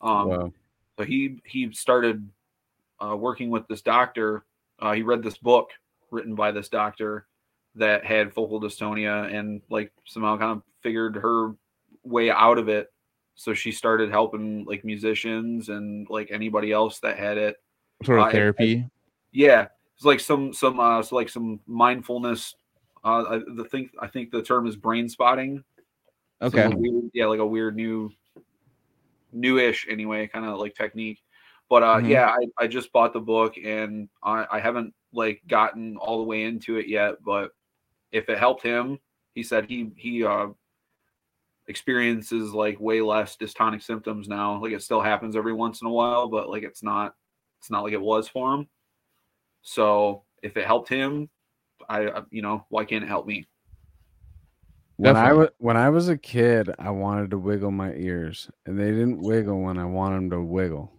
Um, Wow. So he he started uh, working with this doctor. Uh, he read this book written by this doctor that had focal dystonia, and like somehow kind of figured her way out of it. So she started helping like musicians and like anybody else that had it. Sort Uh, of I- therapy. Yeah, it's like some some uh so like some mindfulness. Uh, I the think I think the term is brain spotting. Okay. weird- yeah, like a weird new, newish anyway, kind of like technique. But uh, Mhm. yeah, I, I just bought the book and I, I haven't like gotten all the way into it yet. But if it helped him, he said he he uh experiences like way less dystonic symptoms now. Like it still happens every once in a while, but like it's not it's not like it was for him. So if it helped him, I I- you know why can't it help me? When I Definitely. was when I was a kid, I wanted to wiggle my ears, and they didn't wiggle when I wanted them to wiggle,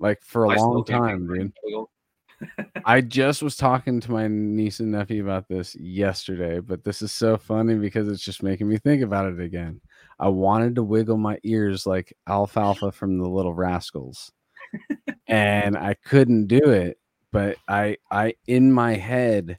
like for a I long time, dude. I just was talking to my niece and nephew about this yesterday, but this is so funny because it's just making me think about it again. I wanted to wiggle my ears like Alfalfa from the Little Rascals, and I couldn't do it. But I, I in my head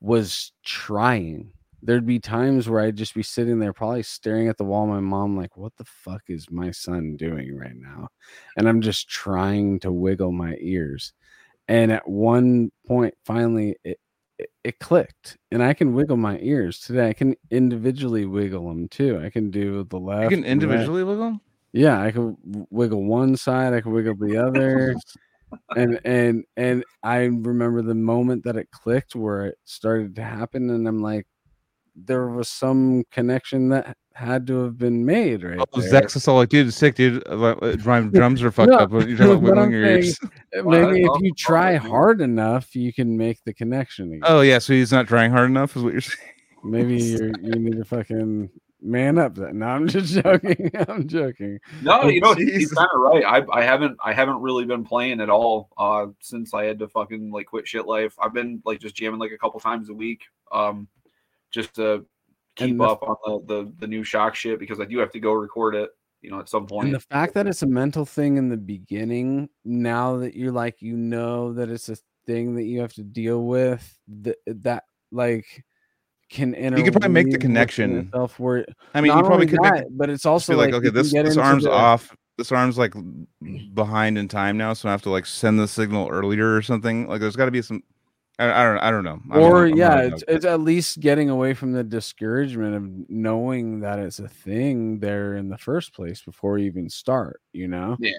was trying. There'd be times where I'd just be sitting there, probably staring at the wall. My mom, like, "What the fuck is my son doing right now?" And I'm just trying to wiggle my ears and at one point finally it, it, it clicked and i can wiggle my ears today i can individually wiggle them too i can do the left You can and right. individually wiggle. Them? Yeah i can wiggle one side i can wiggle the other and and and i remember the moment that it clicked where it started to happen and i'm like there was some connection that had to have been made right Oh, there. Zach's all like, dude, it's sick, dude. Uh, uh, My drums are fucked No, up. You're talking about your ears. Uh, maybe if you try hard enough you can make the connection again. Oh yeah, so he's not trying hard enough, is what you're saying. Maybe you you need to fucking man up. That no, I'm just joking. I'm joking. No, you know he- he's kind of right. I I haven't I haven't really been playing at all uh since I had to fucking like quit shit life. I've been like just jamming like a couple times a week, um, just to keep the- up on the, the the new shock shit because I do have to go record it. you know, at some point. And the fact that it's a mental thing in the beginning, now that you're like, you know that it's a thing that you have to deal with, that that like can You could probably make the connection. where I mean, you probably could make but it's also be like, okay, this this arm's the- off. This arm's like behind in time now, so I have to like send the signal earlier or something. Like, there's got to be some. I, I don't. I don't know. I'm or not- I'm yeah, it's, it's at least getting away from the discouragement of knowing that it's a thing there in the first place before you even start. You know, Yeah,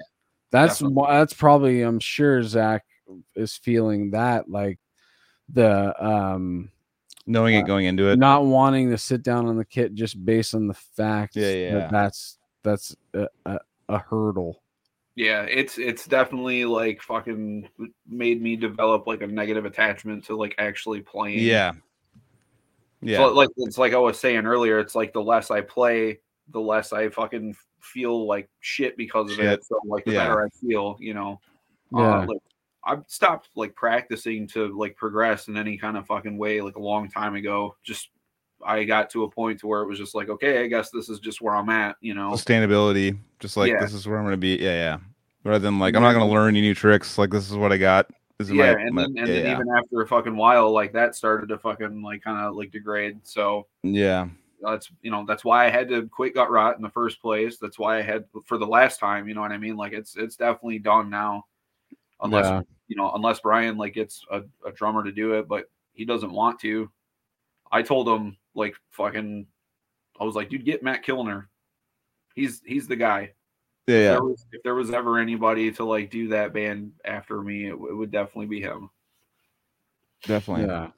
that's definitely. that's probably I'm sure Zach is feeling that like the um knowing uh, it going into it. not wanting to sit down on the kit just based on the fact Yeah, yeah. that that's that's a, a, a hurdle. yeah, it's it's definitely like fucking made me develop like a negative attachment to like actually playing. yeah. Yeah. So, like it's like I was saying earlier, it's like the less I play, the less I fucking feel like shit because of Shit. it. So like the Yeah. better I feel, you know. Yeah. Uh, like I've stopped like practicing to like progress in any kind of fucking way like a long time ago. Just I got to a point to where it was just like, okay, I guess this is just where I'm at, you know. Sustainability. Just like Yeah. this is where I'm gonna be. Yeah, yeah. Rather than like I'm not gonna learn any new tricks. Like this is what I got. This is Yeah, my, and my- then and yeah, then yeah. even after a fucking while, like that started to fucking like kind of like degrade. So yeah. that's you know that's why I had to quit Gutrot in the first place. That's why I had for the last time. You know what I mean? Like it's it's definitely done now, unless Yeah. you know unless Brian like gets a, a drummer to do it, but he doesn't want to. I told him like fucking, I was like, dude, get Matt Kilner. He's he's the guy. Yeah, If, there was, if there was ever anybody to like do that band after me, it, it would definitely be him. Definitely. Yeah.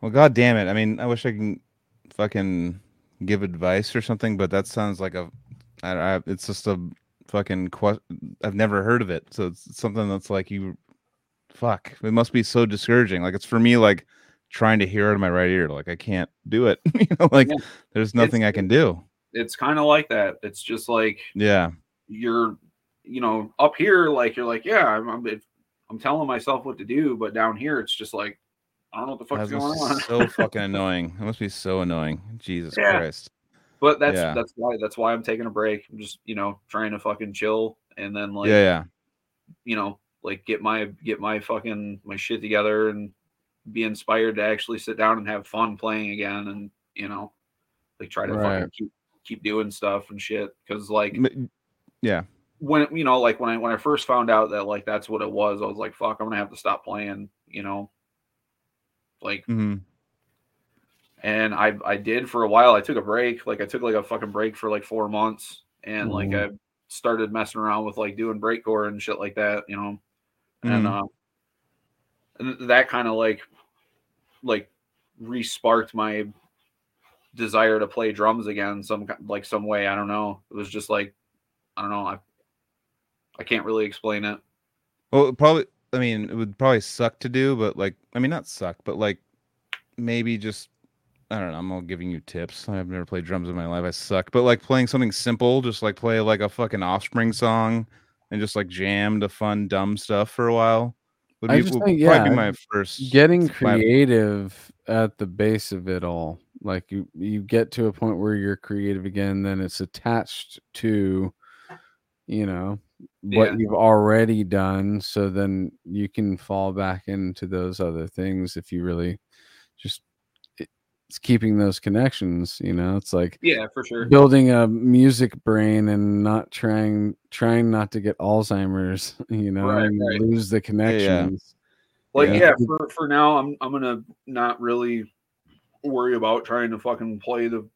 Well, god damn it. I mean, I wish I can fucking give advice or something, but that sounds like a I, I it's just a fucking. I've never heard of it. So it's something that's like you fuck. It must be so discouraging. Like it's for me like trying to hear out of my right ear. Like I can't do it. you know, like Yeah. there's nothing I can do. It's kind of like that. It's just like Yeah. you're you know up here like you're like yeah i'm i'm, I'm telling myself what to do but down here it's just like i don't know what the fuck's going on so fucking annoying. It must be so annoying. Jesus Yeah. Christ. But that's Yeah. that's why that's why i'm taking a break i'm just you know trying to fucking chill and then like yeah, yeah. you know like get my get my fucking my shit together and be inspired to actually sit down and have fun playing again and you know like try to Right. fucking keep keep doing stuff and shit because like Yeah. when you know like when i when i first found out that like that's what it was i was like fuck i'm gonna have to stop playing you know like hmm and i i did for a while. I took a break. Like i took like a fucking break for like four months. And like i started messing around with like doing breakcore and shit like that you know? And Mhm. uh that kind of like like re-sparked my desire to play drums again some like some way. I don't know. It was just like i don't know. I i can't really explain it. Well, probably. I mean, it would probably suck to do, but like, I mean, not suck, but like, maybe just. I don't know. I'm all giving you tips. I've never played drums in my life. I suck. But like playing something simple, just like play like a fucking Offspring song, and just like jam the fun dumb stuff for a while. Would I be, just would think, probably yeah, be my first. getting my- creative at the base of it all like you you get to a point where you're creative again then it's attached to you know what Yeah. you've already done so then you can fall back into those other things if you really just it's keeping those connections you know it's like yeah for sure building a music brain and not trying trying not to get alzheimer's you know Right, and right. lose the connections like Yeah. yeah, for for now i'm i'm gonna not really worry about trying to fucking play the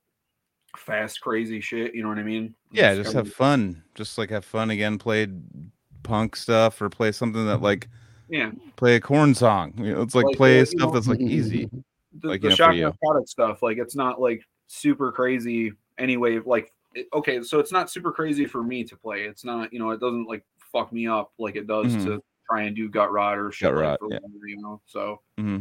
fast crazy shit you know what i mean Yeah, It's just kinda- have fun. Just like have fun again. Play punk stuff or play something that like yeah play a Korn song. You know, it's like Like, play stuff know- that's like easy. The, Like, the you know, for shock you. narcotic stuff like it's not like super crazy anyway like it- okay so it's not super crazy for me to play it's not you know it doesn't like fuck me up like it does Mhm. to try and do Gutrot or shit Gutrot, or yeah. whatever, you know so hmm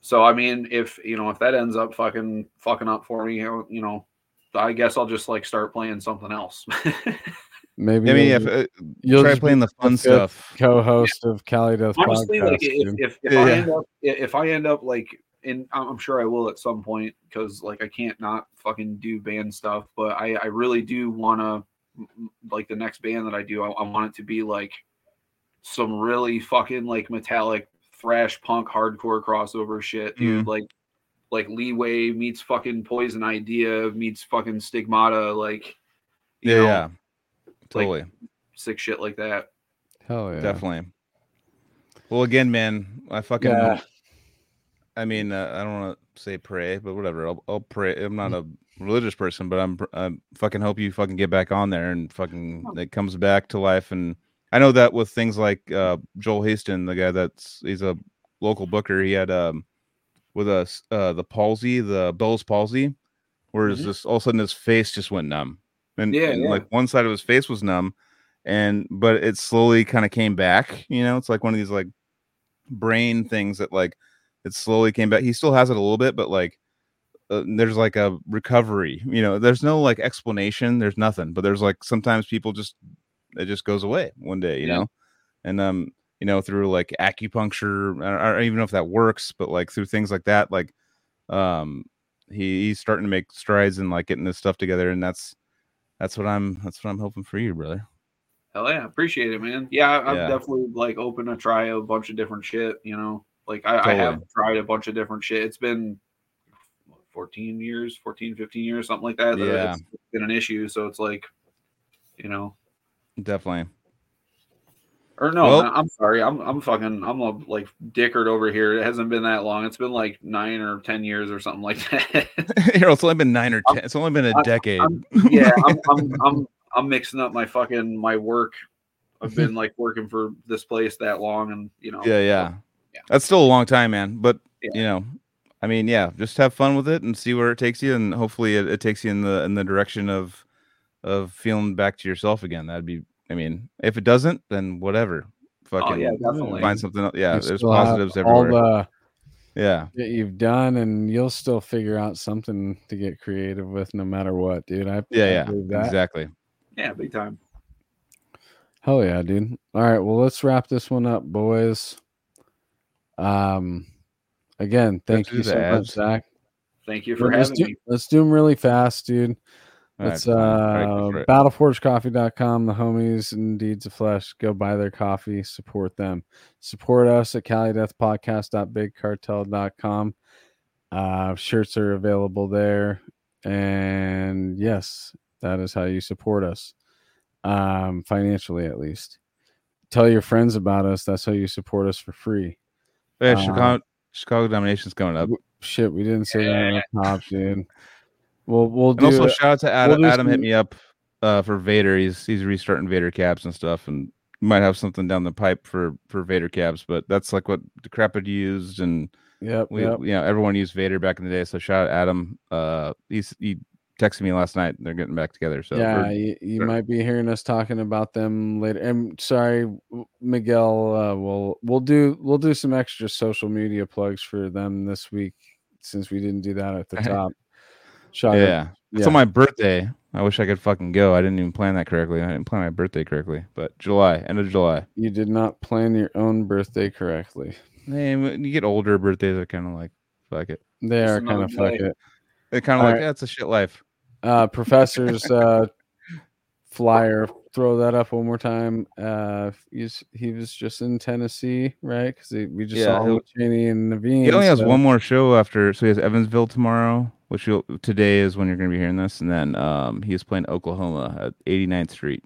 so i mean if you know if that ends up fucking fucking up for me you know, i guess i'll just like start playing something else maybe I mean, if, uh, you'll try playing the fun stuff. co-host of Cali Death honestly podcast like if, if, if Yeah, i end up if i end up like and i'm I'm sure i will at some point because like i can't not fucking do band stuff but i i really do want to like the next band that I do, I, I want it to be like some really fucking like metallic thrash punk hardcore crossover shit, dude. Mm-hmm. Like like Leeway meets fucking Poison Idea meets fucking Stigmata, like you Yeah, know, yeah, totally, sick shit like that. Hell yeah. definitely. Well, again, man, I fucking. Yeah. I mean, uh, I don't want to say pray, but whatever. I'll, I'll pray. I'm not a religious person, but I'm, I'm fucking hope you fucking get back on there and fucking it comes back to life. And I know that with things like uh, Joel Haston, the guy that's he's a local booker. He had um with us uh, the palsy, the Bell's palsy, whereas Mhm. this all of a sudden his face just went numb, and, Yeah, and, yeah. like one side of his face was numb, and but it slowly kind of came back. You know, it's like one of these like brain things that like it slowly came back. He still has it a little bit, but like uh, there's like a recovery. You know, there's no like explanation. There's nothing, but there's like sometimes people just it just goes away one day. You Yeah. know, and um, you know, through like acupuncture, I don't even know if that works, but like through things like that, like um, he, he's starting to make strides in like getting this stuff together, and that's that's what I'm that's what I'm hoping for you, brother. Hell yeah, appreciate it, man. Yeah, I- I'm Yeah. definitely like open to try a bunch of different shit. You know, like I, I have tried a bunch of different shit. It's been 14 years, 14, 15 years, something like that. Yeah. it's been an issue. So it's like, you know, Definitely. or no, Well- I- I'm sorry, I'm I'm fucking I'm a like dickard over here. It hasn't been that long. It's been like nine or ten years or something like that. It's only been nine or I'm- ten. It's only been a I'm- decade. I'm- yeah, I'm, I'm I'm I'm mixing up my fucking my work. I've been like working for this place that long, and you know, yeah, yeah, Yeah. That's still a long time, man. But Yeah. you know, I mean, yeah, just have fun with it and see where it takes you, and hopefully, it, it takes you in the in the direction of of feeling back to yourself again. That'd be. I mean, if it doesn't, then whatever. Fucking Oh yeah, definitely. find something else. Yeah, You there's still have positives all everywhere. the yeah, that you've done, and you'll still figure out something to get creative with, no matter what, dude. I yeah, I yeah, that. exactly. Yeah, big time. Hell yeah, dude. All right, well, let's wrap this one up, boys. Um, again, thank you so much. Zach. Thank you for let's having do, me. Let's do them really fast, dude. All right, It's fine. All right, go uh it. battleforgecoffee.com, the homies and deeds of flesh. Go buy their coffee, support them. Support us at calideathpodcast.bigcartel.com. Uh shirts are available there. And yes, that is how you support us. Um, financially at least. Tell your friends about us. That's how you support us for free. Yeah, uh, Chicago Chicago domination's coming up. Shit, we didn't say that on the top, dude. We'll we'll And do also it. shout out to Adam. do Adam hit me up uh, for Vader. He's he's restarting Vader caps and stuff, and might have something down the pipe for for Vader caps. But that's like what Decrepit used, and yeah, we yep. you know everyone used Vader back in the day. So shout out Adam. Uh, he's he texted me last night. They're getting back together. So yeah, you, you might be hearing us talking about them later. And sorry, Miguel. Uh, we'll we'll do we'll do some extra social media plugs for them this week since we didn't do that at the top. Shocker. yeah. It's Yeah. on my birthday. I wish I could fucking go. I didn't even plan that correctly. I didn't plan my birthday correctly. But July, end of July. You did not plan your own birthday correctly. Hey, when you get older, birthdays are kind of like fuck it. They Just are kind of fuck it. They're kind of All like right. yeah, it's a shit life. Uh, professor's uh, flyer. Throw that up one more time. Uh, he's he was just in Tennessee, right? Because we just Yeah, saw him he'll- with Cheney and Naveen. He only has so- one more show after, so he has Evansville tomorrow, which you'll, today is when you're going to be hearing this, and then um, he is playing Oklahoma at 89th Street.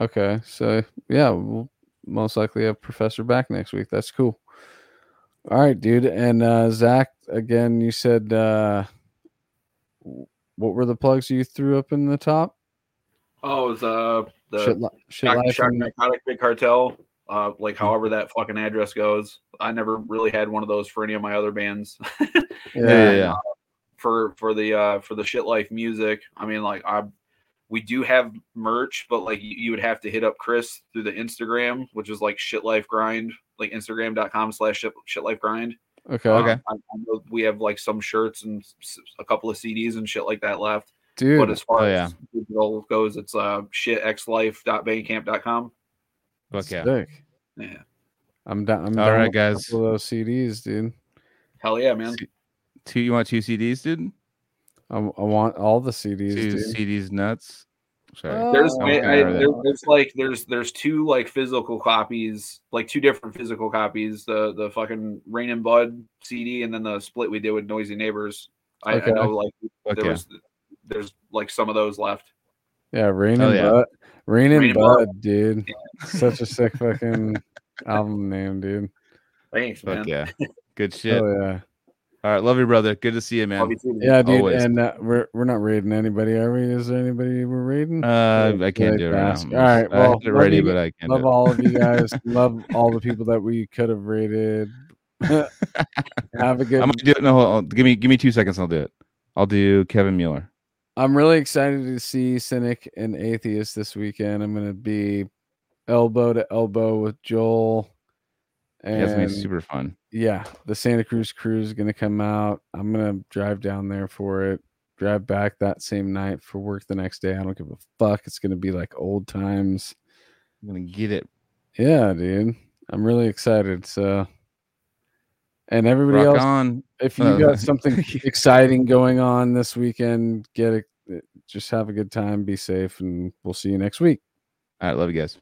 Okay, so yeah, we'll most likely have Professor back next week. That's cool. All right, dude. And uh Zach, again, you said uh what were the plugs you threw up in the top? Oh, it was uh the shit, li- shit Shock, life. Shock and- Narcotic Big Cartel. Uh, like however that fucking address goes. I never really had one of those for any of my other bands. Yeah, yeah, yeah, yeah. for for the uh for the shit life music. I mean, like I we do have merch, but like you, you would have to hit up Chris through the Instagram, which is like shit life grind, like Instagram.com slash shit shit life grind. Okay, Okay. Um, I, I know we have like some shirts and a couple of CDs and shit like that left. dude. But as far Oh, as digital goes, it's uh shitxlife.bandcamp.com. Fuck yeah. sick. Yeah. I'm down. I'm All down right, a guys. couple of those CDs, dude. Hell yeah, man. Two, you want two CDs, dude? I, I want all the CDs, Two dude. CDs nuts. Sorry. Oh. There's Oh, I, I, there's like there's there's two like physical copies, like two different physical copies. The the fucking Rain and Bud CD, and then the split we did with Noisy Neighbors. I, Okay. I know like Fuck there yeah. was there's like some of those left. Yeah, Rain Oh, and yeah. Bud. Rain and Rain and Bud, dude. Such a sick fucking album name, dude. Thanks, Fuck man. yeah. Good shit. Oh yeah. All right, love you, brother. Good to see you, man. You too, man. Yeah, dude. Always. And uh, we're we're not raiding anybody, are we? Is there anybody we're raiding? Uh, I can't do it right now. All right, I well, had it ready, you- but I can't. Love do it. all of you guys. Love all the people that we could have rated. Have a good. I'm gonna do it. No, hold on. give me give me two seconds. I'll do it. I'll do Kevin Mueller. I'm really excited to see Cynic and Atheist this weekend. I'm gonna be elbow to elbow with Joel. Yeah, it's gonna be super fun. Yeah, the Santa Cruz cruise is gonna come out. I'm gonna drive down there for it. Drive back that same night for work the next day. I don't give a fuck. It's gonna be like old times. I'm gonna get it. Yeah, dude. I'm really excited. So, and everybody Rock else, on. if you Uh, got something exciting going on this weekend, get it. Just have a good time. Be safe, and we'll see you next week. All right, love you guys.